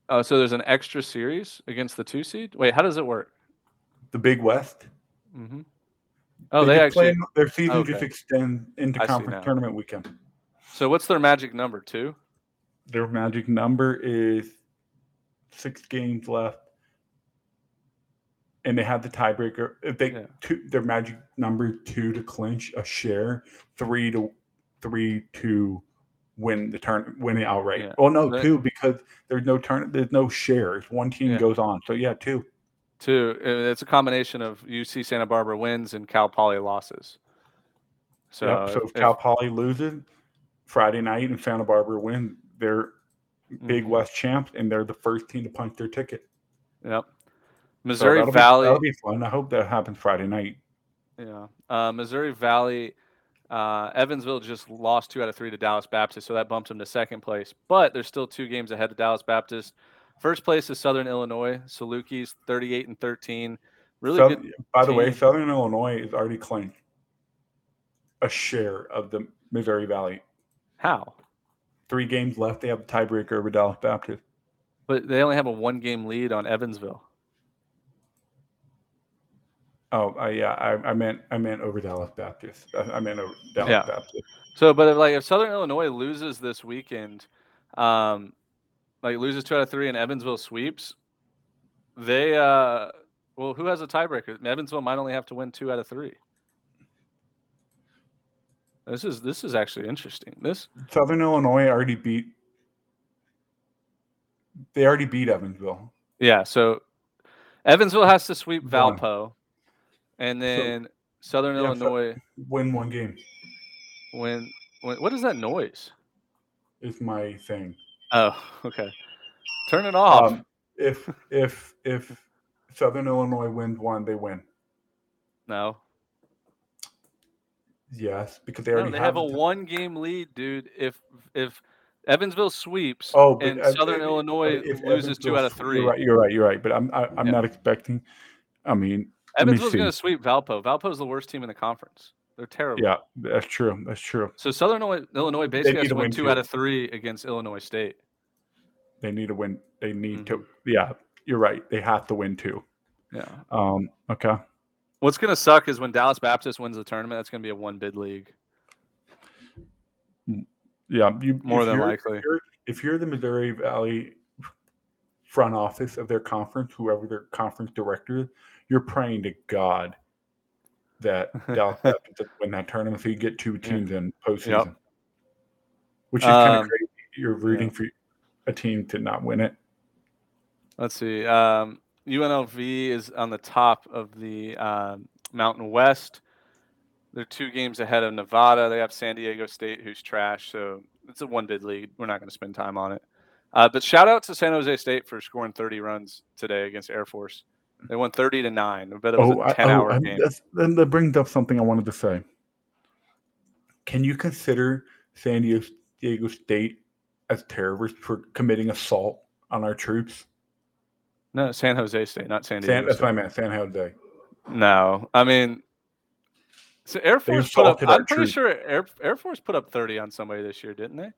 Oh, so there's an extra series against the two seed. Wait, how does it work? The Big West. Mm-hmm. Oh, they, just play actually. in- their season just okay. extends into I conference tournament weekend. So what's their magic number? Two. Their magic number is six games left, and they have the tiebreaker. If they Yeah. two, their magic number two to clinch a share, three to three to win the turn, win it outright. Yeah. Well, no, two because there's no turn, there's no shares. One team Yeah. goes on, so yeah, two. Two. It's a combination of UC Santa Barbara wins and Cal Poly losses. So, Yep. So if- if Cal Poly loses Friday night and Santa Barbara win, they're Big Mhm. West champs, and they're the first team to punch their ticket. Yep. So Missouri that'll be- Valley. that'll be fun. I hope that happens Friday night. Yeah. Uh, Missouri Valley, uh, Evansville just lost two out of three to Dallas Baptist, so that bumps them to second place. But there's still two games ahead of Dallas Baptist. First place is Southern Illinois. Salukis 38 and 13. Really South- good. by the way. Southern Illinois is already claimed a share of the Missouri Valley. How? Three games left. They have a tiebreaker over Dallas Baptist. But they only have a one game lead on Evansville. Oh, uh, yeah. I, I meant I meant over Dallas Baptist. I, I meant over Dallas Yeah. Baptist. So, but if, like if Southern Illinois loses this weekend, um, like loses two out of three and Evansville sweeps, they uh, well, who has a tiebreaker? Evansville might only have to win two out of three. This is this is actually interesting. This Southern Illinois already beat. They already beat Evansville. yeah. So Evansville has to sweep. Valpo, and then Southern Yeah, Illinois Win one game when when what is that noise? It's my thing. Oh, okay. Turn it off. Um, if if if Southern Illinois wins one, they win. no, Yes, because they No, already they have a the ti- one game lead, dude. If if Evansville sweeps Oh, and uh, Southern if- Illinois if loses two out of three, You're right. You're right. You're right. But I'm I, I'm Yeah. not expecting. I mean, let me Evansville's going to sweep Valpo. Valpo's the worst team in the conference. They're terrible. yeah, that's true. That's true. So Southern Illinois, Illinois basically has to win two two. out of three against Illinois State. They need to win. They need Mm-hmm. to. Yeah, you're right. They have to win two. Yeah. Um. Okay. What's gonna suck is when Dallas Baptist wins the tournament. That's gonna be a one bid league. Yeah, you More than likely. If you're, if you're the Missouri Valley front office of their conference, whoever their conference director is, you're praying to God that *laughs* Dallas Baptist win that tournament so you get two teams in postseason. Which is kind Um, of crazy. You're rooting for a team to not win it. Let's see. Um, UNLV is on the top of the um, Mountain West. They're two games ahead of Nevada. They have San Diego State, who's trash. So it's a one bid lead. We're not going to spend time on it. Uh, but shout out to San Jose State for scoring 30 runs today against Air Force. They won 30 to nine. I bet it was Oh, a I- 10 oh, hour game. then that brings up something I wanted to say. Can you consider San Diego State as terrorists for committing assault on our troops? No, San Jose State, not San Diego. San, that's State. what I meant. San Jose. No, I mean, so Air Force put up. I'm pretty troops. sure Air Air Force put up 30 on somebody this year, didn't they?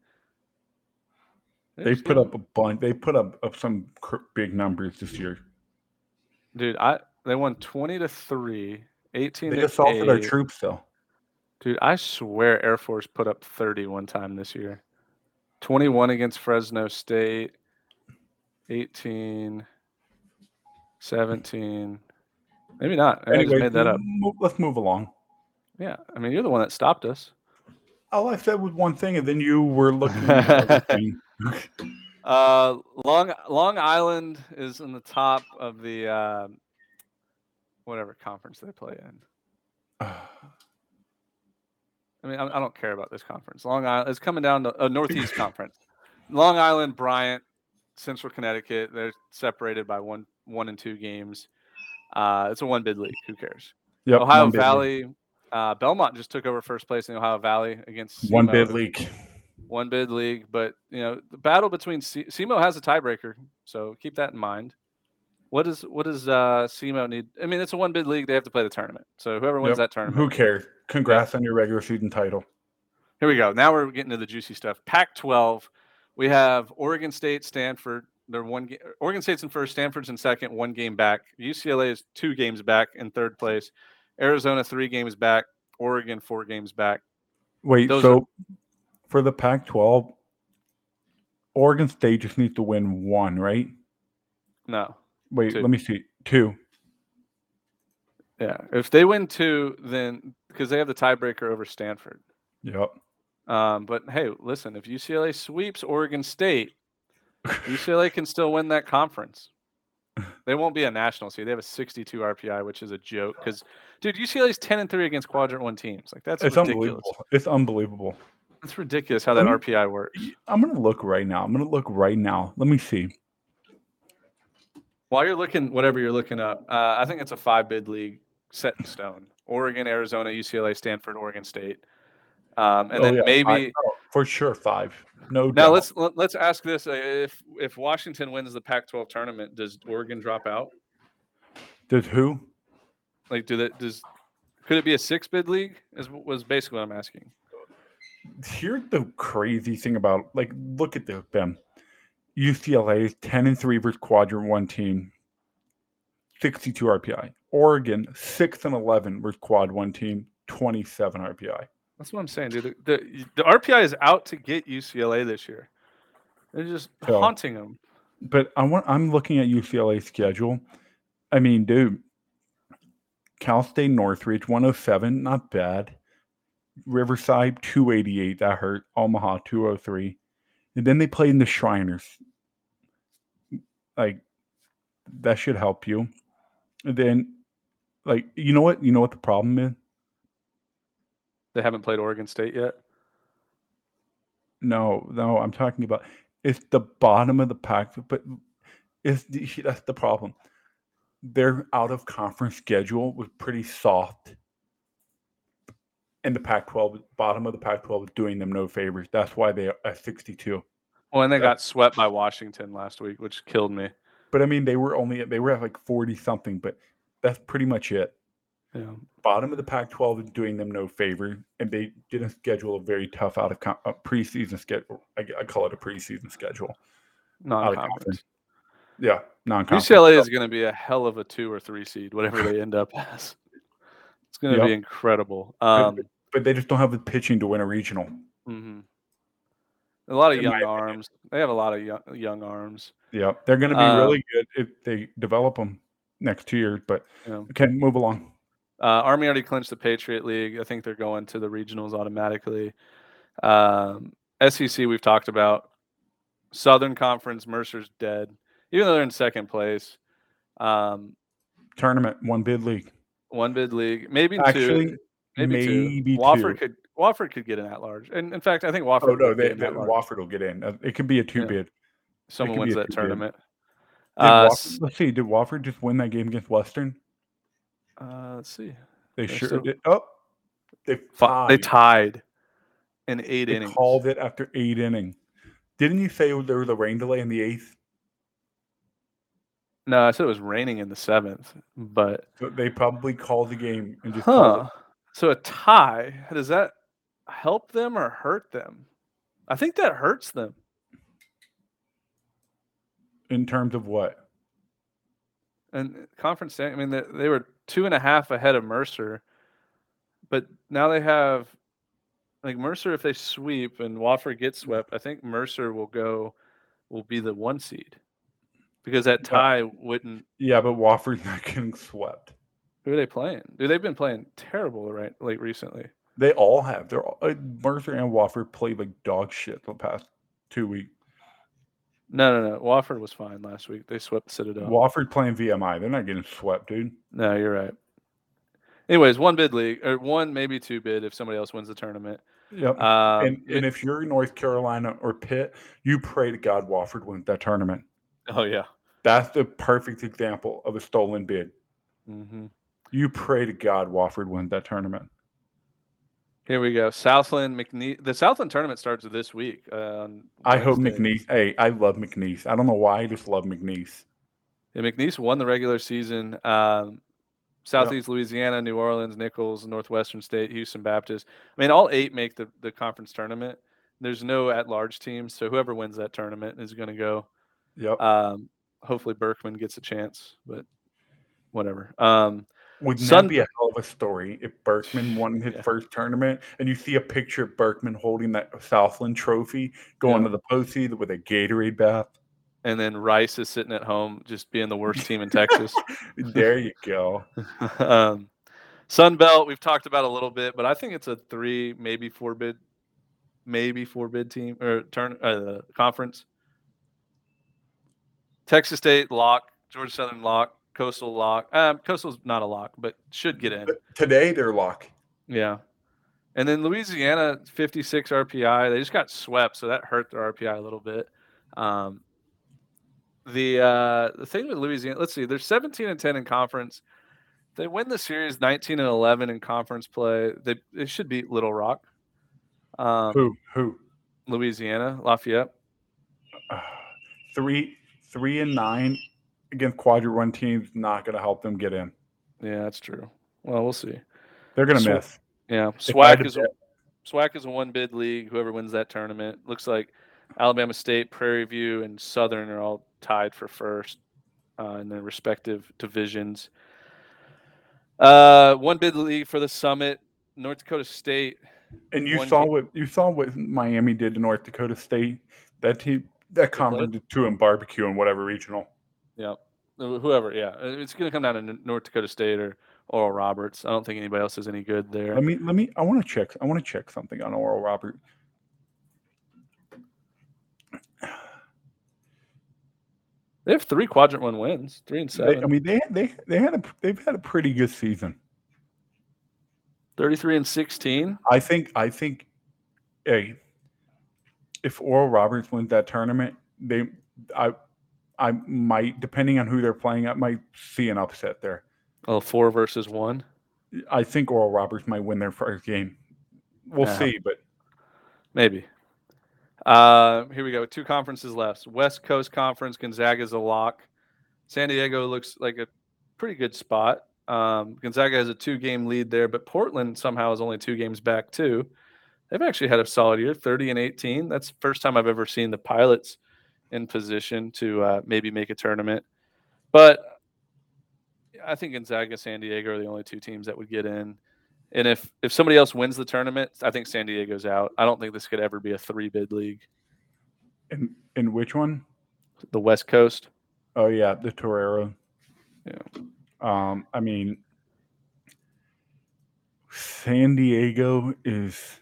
They just put up a bunch. They put up, up some cr- big numbers this year. dude. I they won 20 to three, 18 They to assaulted our troops, though. Dude, I swear Air Force put up 30 one time this year. 21 against Fresno State, 18, 17. Maybe not. I just made that up. let's move along. Yeah, I mean, you're the one that stopped us. All I said was one thing, and then you were looking. *laughs* Uh, Long Long Island is in the top of the uh, whatever conference they play in. *sighs* I mean, I, I don't care about this conference. Long Island is coming down to a Northeast *laughs* Conference. Long Island, Bryant, Central Connecticut. They're separated by one one and two games. Uh, it's a one bid league. Who cares? Yep, Ohio one bid league. Valley, uh, Belmont just took over first place in the Ohio Valley against One bid league. one bid league, but you know the battle between C- SEMO has a tiebreaker, so keep that in mind. What is what does uh, SEMO need? I mean, it's a one bid league; they have to play the tournament. So whoever wins Yep. that tournament, Who cares? Congrats on your regular season title. Here we go. Now we're getting to the juicy stuff. Pac-12. We have Oregon State, Stanford. They're one. Ga- Oregon State's in first. Stanford's in second. One game back. UCLA is two games back in third place. Arizona three games back. Oregon four games back. Wait, Those so for the Pac-12, Oregon State just needs to win one, right? No. Wait, Two. let me see. Two. Yeah. If they win two, then because they have the tiebreaker over Stanford. Yep. Um, but hey, listen, if UCLA sweeps Oregon State, UCLA can still win that conference. *laughs* They won't be a national seed. They have a 62 RPI, which is a joke. Because, dude, UCLA's 10 and three against quadrant one teams. Like that's It's ridiculous. unbelievable. It's unbelievable. It's ridiculous how that Let RPI works. I'm gonna look right now. I'm gonna look right now. Let me see. While you're looking, whatever you're looking up, uh, I think it's a five bid league set in stone. Oregon, Arizona, UCLA, Stanford, Oregon State, um, and Oh, then yeah, maybe five- no, for sure five. No Now doubt. let's let, let's ask this: uh, if if Washington wins the Pac-12 tournament, does Oregon drop out? Does who? Like, do that? Does could it be a six bid league? Is was basically what I'm asking. Here's the crazy thing about like look at this, Ben. UCLA is 10 and 3 versus quadrant one team, 62 RPI. Oregon, 6 and 11 versus quad one team, 27 RPI. That's what I'm saying, dude. The, the, the RPI is out to get UCLA this year. They're just So- haunting them. But I want I'm looking at UCLA's schedule. I mean, dude, Cal State Northridge 107, not bad. Riverside 288, that hurt. Omaha 203. And then they play in the Shriners. Like that should help you. And then like you know what? You know what the problem is? They haven't played Oregon State yet. No, no, I'm talking about it's the bottom of the pack, but it's the, that's the problem. Their out of conference schedule was pretty soft. And the Pac 12, bottom of the Pac 12 is doing them no favors. That's why they are at 62. Well, and they Yeah. got swept by Washington last week, which killed me. But I mean, they were only they were at like 40 something, but that's pretty much it. Yeah. Bottom of the Pac 12 is doing them no favor. And they didn't schedule a very tough out of con- a preseason schedule. I, I call it a preseason schedule. Non-conference. Yeah, non conference. UCLA is going to be a hell of a two or three seed, whatever they end up as. It's going to Yep. be incredible. But- Um, but they just don't have the pitching to win a regional. mhm. A lot of in young my opinion. arms. They have a lot of young, young arms. Yeah, they're going to be Uh, really good if they develop them next two years. But Yeah. okay, move along. Uh, Army already clinched the Patriot League. I think they're going to the regionals automatically. Um, SEC we've talked about. Southern Conference, Mercer's dead, even though they're in second place. Um, Tournament one bid league. one bid league, maybe Actually, two, maybe, maybe two. Wofford could Wofford could get an at large, and in fact, I think Wofford. Oh no, they, they. Wofford will get in. Uh, It could be a two Yeah. bid. Someone wins that tournament. Uh, Wofford- let's see. Did Wofford just win that game against Western? Uh, let's see. They They're sure still- did. Oh, they Fi- tied. They tied in eight They innings. called it after eight inning. Didn't you say there was a rain delay in the eighth? No, I said it was raining in the seventh, but So they probably called the game and just called Huh. So a tie, does that help them or hurt them? I think that hurts them. in terms of what? And conference, stand- I mean, they, they were two and a half ahead of Mercer, but now they have like Mercer. If they sweep and Wofford gets swept, I think Mercer will go, will be the one seed because that Yeah. tie wouldn't. Yeah, but Wofford's *laughs* not getting swept. Who are they playing? Dude, they've been playing terrible right like recently. They all have. They're all, uh, Mercer and Wofford played like dog shit the past two weeks. No, no, no. Wofford was fine last week. They swept Citadel. Wofford playing VMI. They're not getting swept, dude. No, you're right. Anyways, one bid league or one maybe two bid if somebody else wins the tournament. Yep. Um, and, and if you're North Carolina or Pitt, you pray to God Wofford wins that tournament. oh yeah, That's the perfect example of a stolen bid. hmm You pray to God Wofford wins that tournament. Here we go. Southland McNeese. The Southland tournament starts this week. Uh, I hope McNeese. Hey, I love McNeese. I don't know why. I just love McNeese. Yeah, McNeese won the regular season. Um, Southeast Louisiana, New Orleans, Nicholls, Northwestern State, Houston Baptist. I mean, all eight make the, the conference tournament. There's no at large teams, so whoever wins that tournament is going to go. Yep. Um, hopefully Berkman gets a chance, but whatever. Um, Wouldn't Sun- that be a hell of a story if Berkman won his Yeah. first tournament and you see a picture of Berkman holding that Southland trophy going Yeah. to the postseason with a Gatorade bath? and then Rice is sitting at home just being the worst team in Texas. *laughs* there you go. *laughs* um, Sun Belt, we've talked about a little bit, but I think it's a three, maybe four bid, maybe four bid team or turn uh, conference. Texas State lock, Georgia Southern lock, Coastal lock. Um, Coastal's not a lock, but should get in. But today they're lock. Yeah. And then Louisiana, 56 RPI. They just got swept, so that hurt their RPI a little bit. Um, the uh, the thing with Louisiana, let's see, they're 17 and 10 in conference. They win the series 19 and 11 in conference play. They, they should beat Little Rock. Um, Who? Who? Louisiana, Lafayette. Uh, three, three and nine against quadrant one teams not going to help them get in. Yeah, that's true. Well, we'll see. They're going to Sw- miss. Yeah, SWAC is a, SWAC is a one bid league. Whoever wins that tournament looks like Alabama State, Prairie View, and Southern are all tied for first uh, in their respective divisions. Uh, one bid league for the Summit. North Dakota State. And you saw game- what you saw what Miami did to North Dakota State. That team, that conference to in barbecue and whatever regional. Yeah, wh- whoever. Yeah, Uh, it's going to come down to North Dakota State or Oral Roberts. I don't think anybody else is any good there. Let me let me. I want to check. I want to check something on Oral Robert. They have three quadrant one wins, three and They, seven. I mean, they they they had a they've had a pretty good season. 33 and 16. I think I think, hey, if Oral Roberts wins that tournament, they I I might depending on who they're playing, I might see an upset there. Oh, four versus one. I think Oral Roberts might win their first game. We'll see, but Maybe. Uh, here we go. Two conferences left. West Coast Conference, Gonzaga's a lock. San Diego looks like a pretty good spot. Um, Gonzaga has a two game lead there, but Portland somehow is only two games back, too. They've actually had a solid year 30 and 18. That's the first time I've ever seen the Pilots in position to uh, maybe make a tournament. But I think Gonzaga, San Diego are the only two teams that would get in. And if if somebody else wins the tournament, I think San Diego's out. I don't think this could ever be a three bid league. And and which one? The West Coast. Oh yeah, the Torero. Yeah. Um, I mean, San Diego is.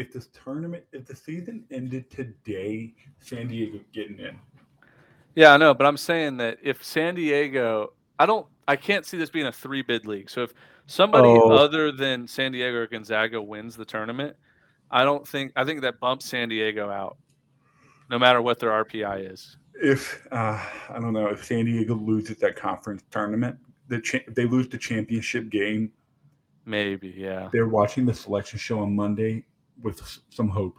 If this tournament, if the season ended today, San Diego getting in. Yeah, I know, but I'm saying that if San Diego, I don't, I can't see this being a three bid league. So if somebody Oh. other than San Diego or Gonzaga wins the tournament, I don't think, I think that bumps San Diego out, no matter what their RPI is. If uh, I don't know if San Diego loses that conference tournament, the cha- they lose the championship game. Maybe, yeah. They're watching the selection show on Monday with some hope.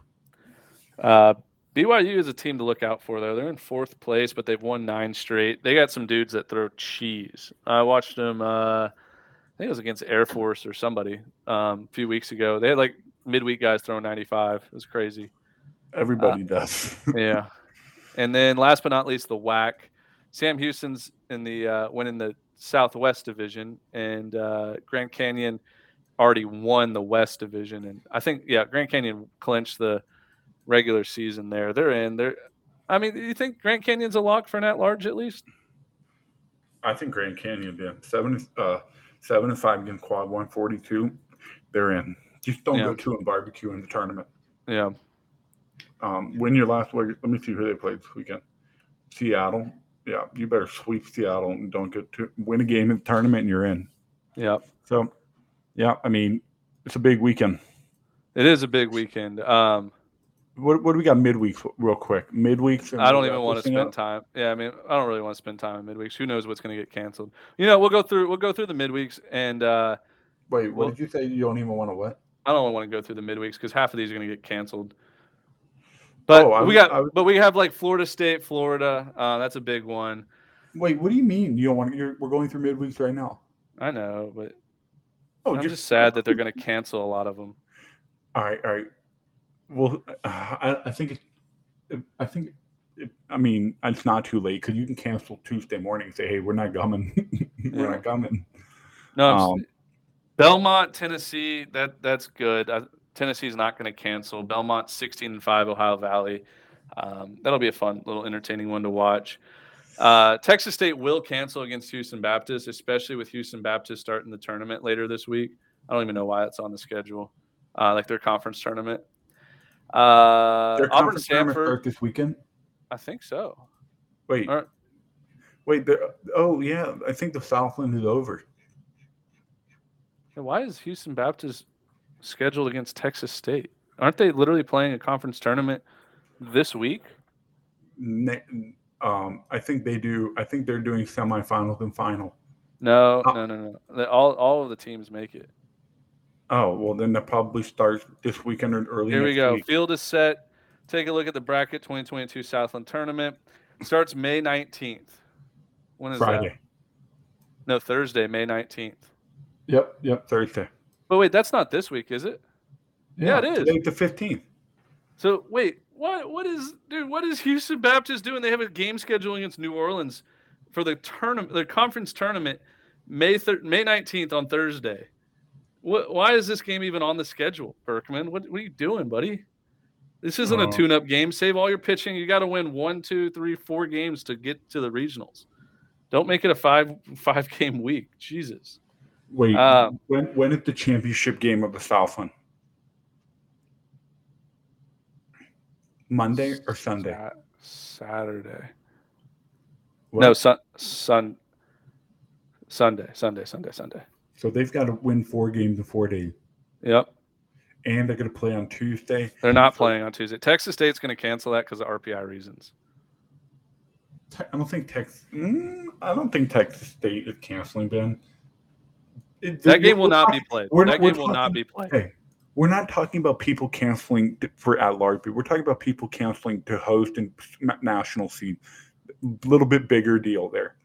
Uh, BYU is a team to look out for, though. They're in fourth place, but they've won nine straight. They got some dudes that throw cheese. I watched them. Uh, I think it was against Air Force or somebody um, a few weeks ago. They had like midweek guys throwing 95. It was crazy. Everybody does. *laughs* yeah. And then last but not least, the WAC. Sam Houston's in the uh, went in the Southwest Division, and uh, Grand Canyon already won the West Division. And I think yeah, Grand Canyon clinched the regular season there. They're in. They're. I mean, do you think Grand Canyon's a lock for an at large at least? I think Grand Canyon, yeah, seven, uh, seven and five against quad one forty two. They're in. Just don't Yeah. go two and barbecue in the tournament. Yeah. Um, win your last. Let me see who they played this weekend. Seattle. Yeah, you better sweep Seattle and don't get to win a game in the tournament and you're in. Yeah. So, yeah, I mean, it's a big weekend. It is a big weekend. Um, What, what do we got midweek real quick? Midweeks. and I don't even want to spend up? time. Yeah, I mean, I don't really want to spend time in midweeks. Who knows what's going to get canceled? You know, we'll go through. We'll go through the midweeks, and uh, Wait, what well- did you say? You don't even want to what? I don't want to go through the midweeks because half of these are going to get canceled. But Oh, we got, was- but we have like Florida State, Florida. Uh, that's a big one. Wait, what do you mean you don't want? You're, we're going through midweeks right now. I know, but Oh, I'm just sad that they're going *laughs* to cancel a lot of them. All right, all right. Well, uh, I, I think I think, it, I mean, it's not too late because you can cancel Tuesday morning and say, "Hey, we're not coming. *laughs* we're Yeah. not coming." No, I'm Um, Belmont, Tennessee. That that's good. I, Tennessee's not going to cancel. Belmont 16 and five, Ohio Valley. Um, that'll be a fun, little entertaining one to watch. Uh, Texas State will cancel against Houston Baptist, especially with Houston Baptist starting the tournament later this week. I don't even know why it's on the schedule, uh, like their conference tournament. Uh, Their Auburn Stanford, this weekend. I think so. Wait, right. wait. Oh yeah, I think the Southland is over. Yeah, why is Houston Baptist scheduled against Texas State? Aren't they literally playing a conference tournament this week? Ne- um, I think they do. I think they're doing semifinals and final. No, Oh. no, no, no. All all of the teams make it. Oh well, then that probably starts this weekend or early. Here we go. week. Field is set. Take a look at the bracket 2022 Southland Tournament. Starts May 19th. When is that? Friday. that? No, Thursday, May 19th. Yep, yep, Thursday. But wait, that's not this week, is it? Yeah, it is. Today's the fifteenth. So wait, what what is dude, what is Houston Baptist doing? They have a game schedule against New Orleans for the tournament the conference tournament May thir- May 19th on Thursday. What why is this game even on the schedule, Berkman? What what are you doing, buddy? This isn't a Oh. tune-up game. Save all your pitching. You got to win one, two, three, four games to get to the regionals. Don't make it a five five game week. Jesus. Wait, Uh, when when is the championship game of the Southland? Monday or Sunday? Sa- Saturday. What? No, sun, sun, Sunday, Sunday, Sunday, Sunday. So they've got to win four games in four days, Yep. and they're going to play on Tuesday. They're not So- playing on Tuesday. Texas State's going to cancel that because of RPI reasons. I don't think Texas. Mm, I don't think Texas State is canceling Ben. It- That game will not be played. we're That we're game will not be played. Hey, we're not talking about people canceling for at large. But we're talking about people canceling to host and national seed. A little bit bigger deal there.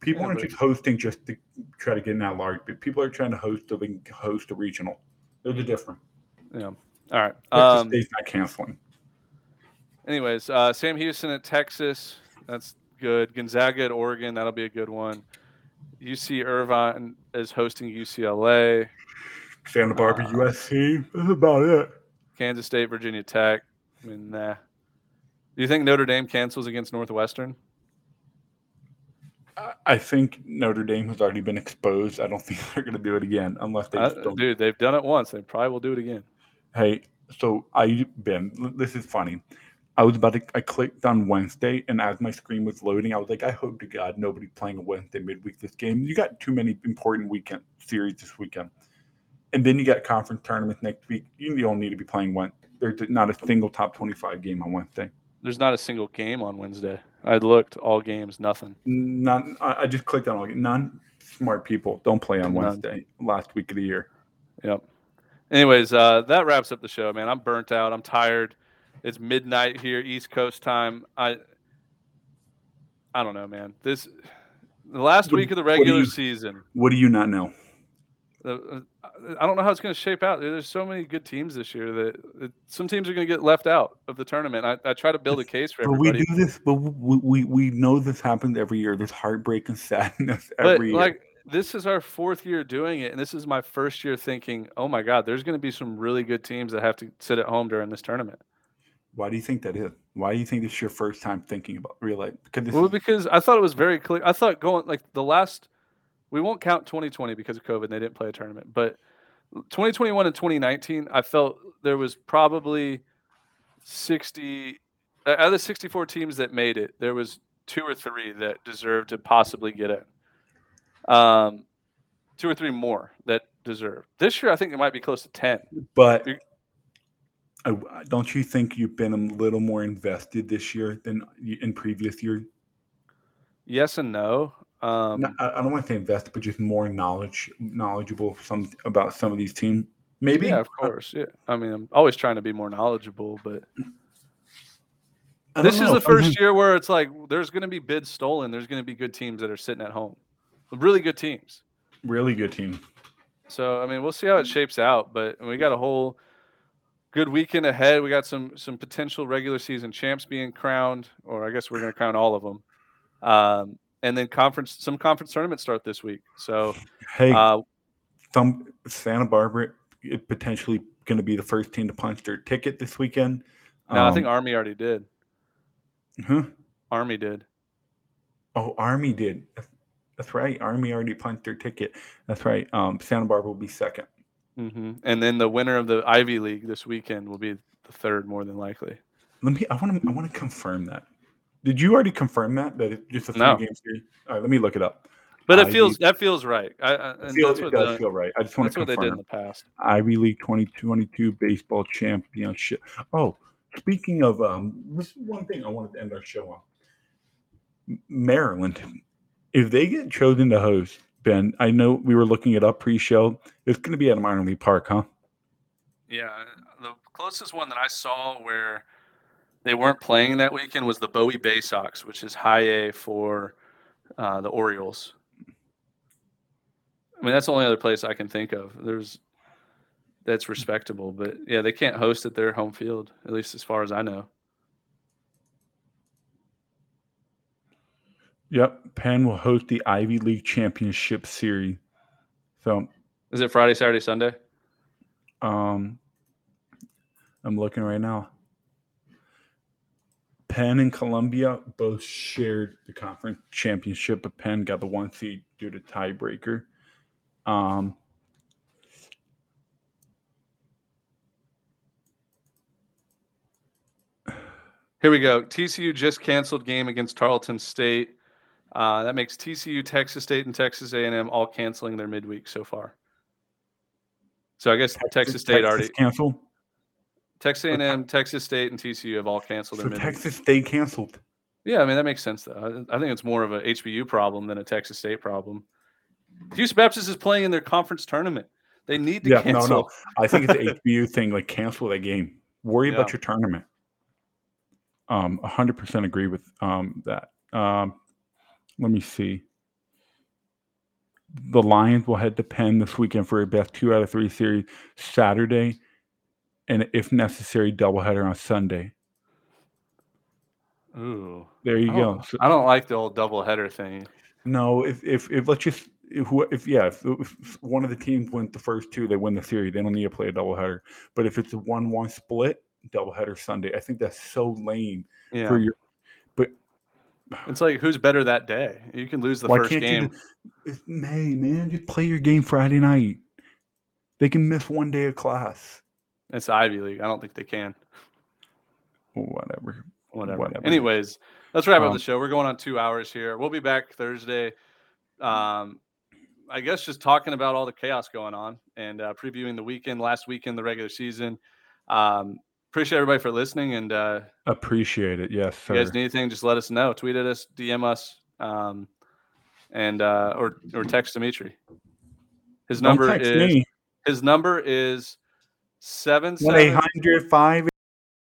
People Yeah, aren't just hosting just to try to get an at large, but people are trying to host can host a regional. They're different. Yeah. All right. Um, State's not canceling. anyways, uh, Sam Houston at Texas. That's good. Gonzaga at Oregon, that'll be a good one. UC Irvine is hosting UCLA. Santa Barbara, Uh, USC. That's about it. Kansas State, Virginia Tech. I mean, nah. Do you think Notre Dame cancels against Northwestern? I- think Notre Dame has already been exposed. I don't *laughs* think they're going to do it again unless they uh. Dude, they've done it once. They probably will do it again. Hey, so I Ben, this is funny. I was about to. I clicked on Wednesday, and as my screen was loading, I was like, I hope to God nobody's playing a Wednesday midweek this game. You got too many important weekend series this weekend, and then you got conference tournaments next week. You don't need to be playing one. There's not a single top twenty-five game on Wednesday. There's not a single game on Wednesday. I looked, all games, nothing. Not. I just clicked on all. none. smart people don't play on None. Wednesday. Last week of the year. Yep. Anyways, uh, that wraps up the show, man. I'm burnt out. I'm tired. It's midnight here, East Coast time. I I don't know, man. This the last What- week of the what regular you- season. What do you not know? the- uh, I don't know how it's going to shape out. There's so many good teams this year that that some teams are going to get left out of the tournament. I, I try to build a case for But we do this. But we, we we know this happens every year. There's heartbreak and *laughs* sadness But every year. like this is our fourth year doing it, and this is my first year thinking, oh my god, there's going to be some really good teams that have to sit at home during this tournament. Why do you think that is? Why do you think this is your first time thinking about realize? Because this Well, because I thought it was very clear. I thought going like the last, we won't count 2020 because of COVID. and They didn't play a tournament, but 2021 and 2019, I felt there was probably 60 uh, out of the 64 teams that made it. There was two or three that deserved to possibly get in. Um, two or three more that deserve. This year, I think it might be close to 10. but I, don't you think you've been a little more invested this year than in previous years? Yes and no. Um, No, I, I don't want to say invested, but just more knowledge, knowledgeable some about some of these teams. Maybe. yeah, of course. Yeah. I mean, I'm always trying to be more knowledgeable, but this is the first year where it's like there's going to be bids stolen. There's going to be good teams that are sitting at home, really good teams. Really good team. So I mean, we'll see how it shapes out. But we got a whole good weekend ahead. We got some some potential regular season champs being crowned, or I guess we're going to crown all of them. Um, and then conference some conference tournaments start this week. So Hey, uh, some Santa Barbara potentially going to be the first team to punch their ticket this weekend. no, I think Um, Army already did. huh? Army did. Oh, Army did. That's- right. Army already punched their ticket. That's right. Um, Santa Barbara will be second. hmm And then the winner of the Ivy League this weekend will be the third, more than likely. Let me. I want to. I want to confirm that. Did you already confirm that? That it's just a three No. game series? All right. Let me look it up. But it feels that feels right. I, I, It, and feels, that's it does the, feel right. I just want that's to what they did in confirm. the past. Ivy League 2022 baseball championship. Oh, speaking of, um, this is one thing I wanted to end our show on. Maryland, if they get chosen to host, Ben, I know we were looking it up pre-show. It's going to be at minor league park, huh? Yeah, the closest one that I saw where they weren't playing that weekend was the Bowie Baysox, which is high A for uh, the Orioles. I mean, that's the only other place I can think of. There's that's respectable, but yeah, they can't host at their home field, at least as far as I know. Yep. Penn will host the Ivy League Championship Series. So, Is it Friday, Saturday, Sunday? um, I'm looking right now. Penn and Columbia both shared the conference championship, but Penn got the one seed due to tiebreaker. Um, Here we go. TCU just canceled game against Tarleton State. Uh, that makes TCU, Texas State, and Texas A&M all canceling their midweek so far. So I guess Texas State already, canceled. Texas A&M, Texas State, and TCU have all canceled So. Texas State canceled. Yeah, I mean that makes sense though. I, I think it's more of a HBU problem than a Texas State problem. Houston Baptist is playing in their conference tournament. They need to Yeah, cancel. no, no. I think it's an *laughs* HBU thing. Like cancel that game. Worry about your tournament. Um, hundred percent agree with um that. Um, let me see. The Lions will head to Penn this weekend for a best two out of three series Saturday, and if necessary, doubleheader on Sunday. Ooh. There you I go. So, I don't like the old double header thing. no, if if if let's just if, who- if yeah, if, if one of the teams wins the first two, they win the series. They don't need to play a doubleheader. But if it's a one-one split, doubleheader Sunday. I think that's so lame Yeah. for your. But It's like who's better that day? You can lose the first game. do- It's May man, just play your game Friday night. They can miss one day of class. It's Ivy League. I don't think they can. Whatever. Whatever. Whatever. Anyways, let's wrap up Um, the show. We're going on two hours here. We'll be back Thursday. Um, I guess just talking about all the chaos going on and uh, previewing the weekend, last weekend, the regular season. Um, appreciate everybody for listening. And uh, Appreciate it. Yes, if you guys need anything, just let us know. Tweet at us, DM us, um, and uh, or or text Dimitri. His number text is me. his number is seven One eight seven. hundred five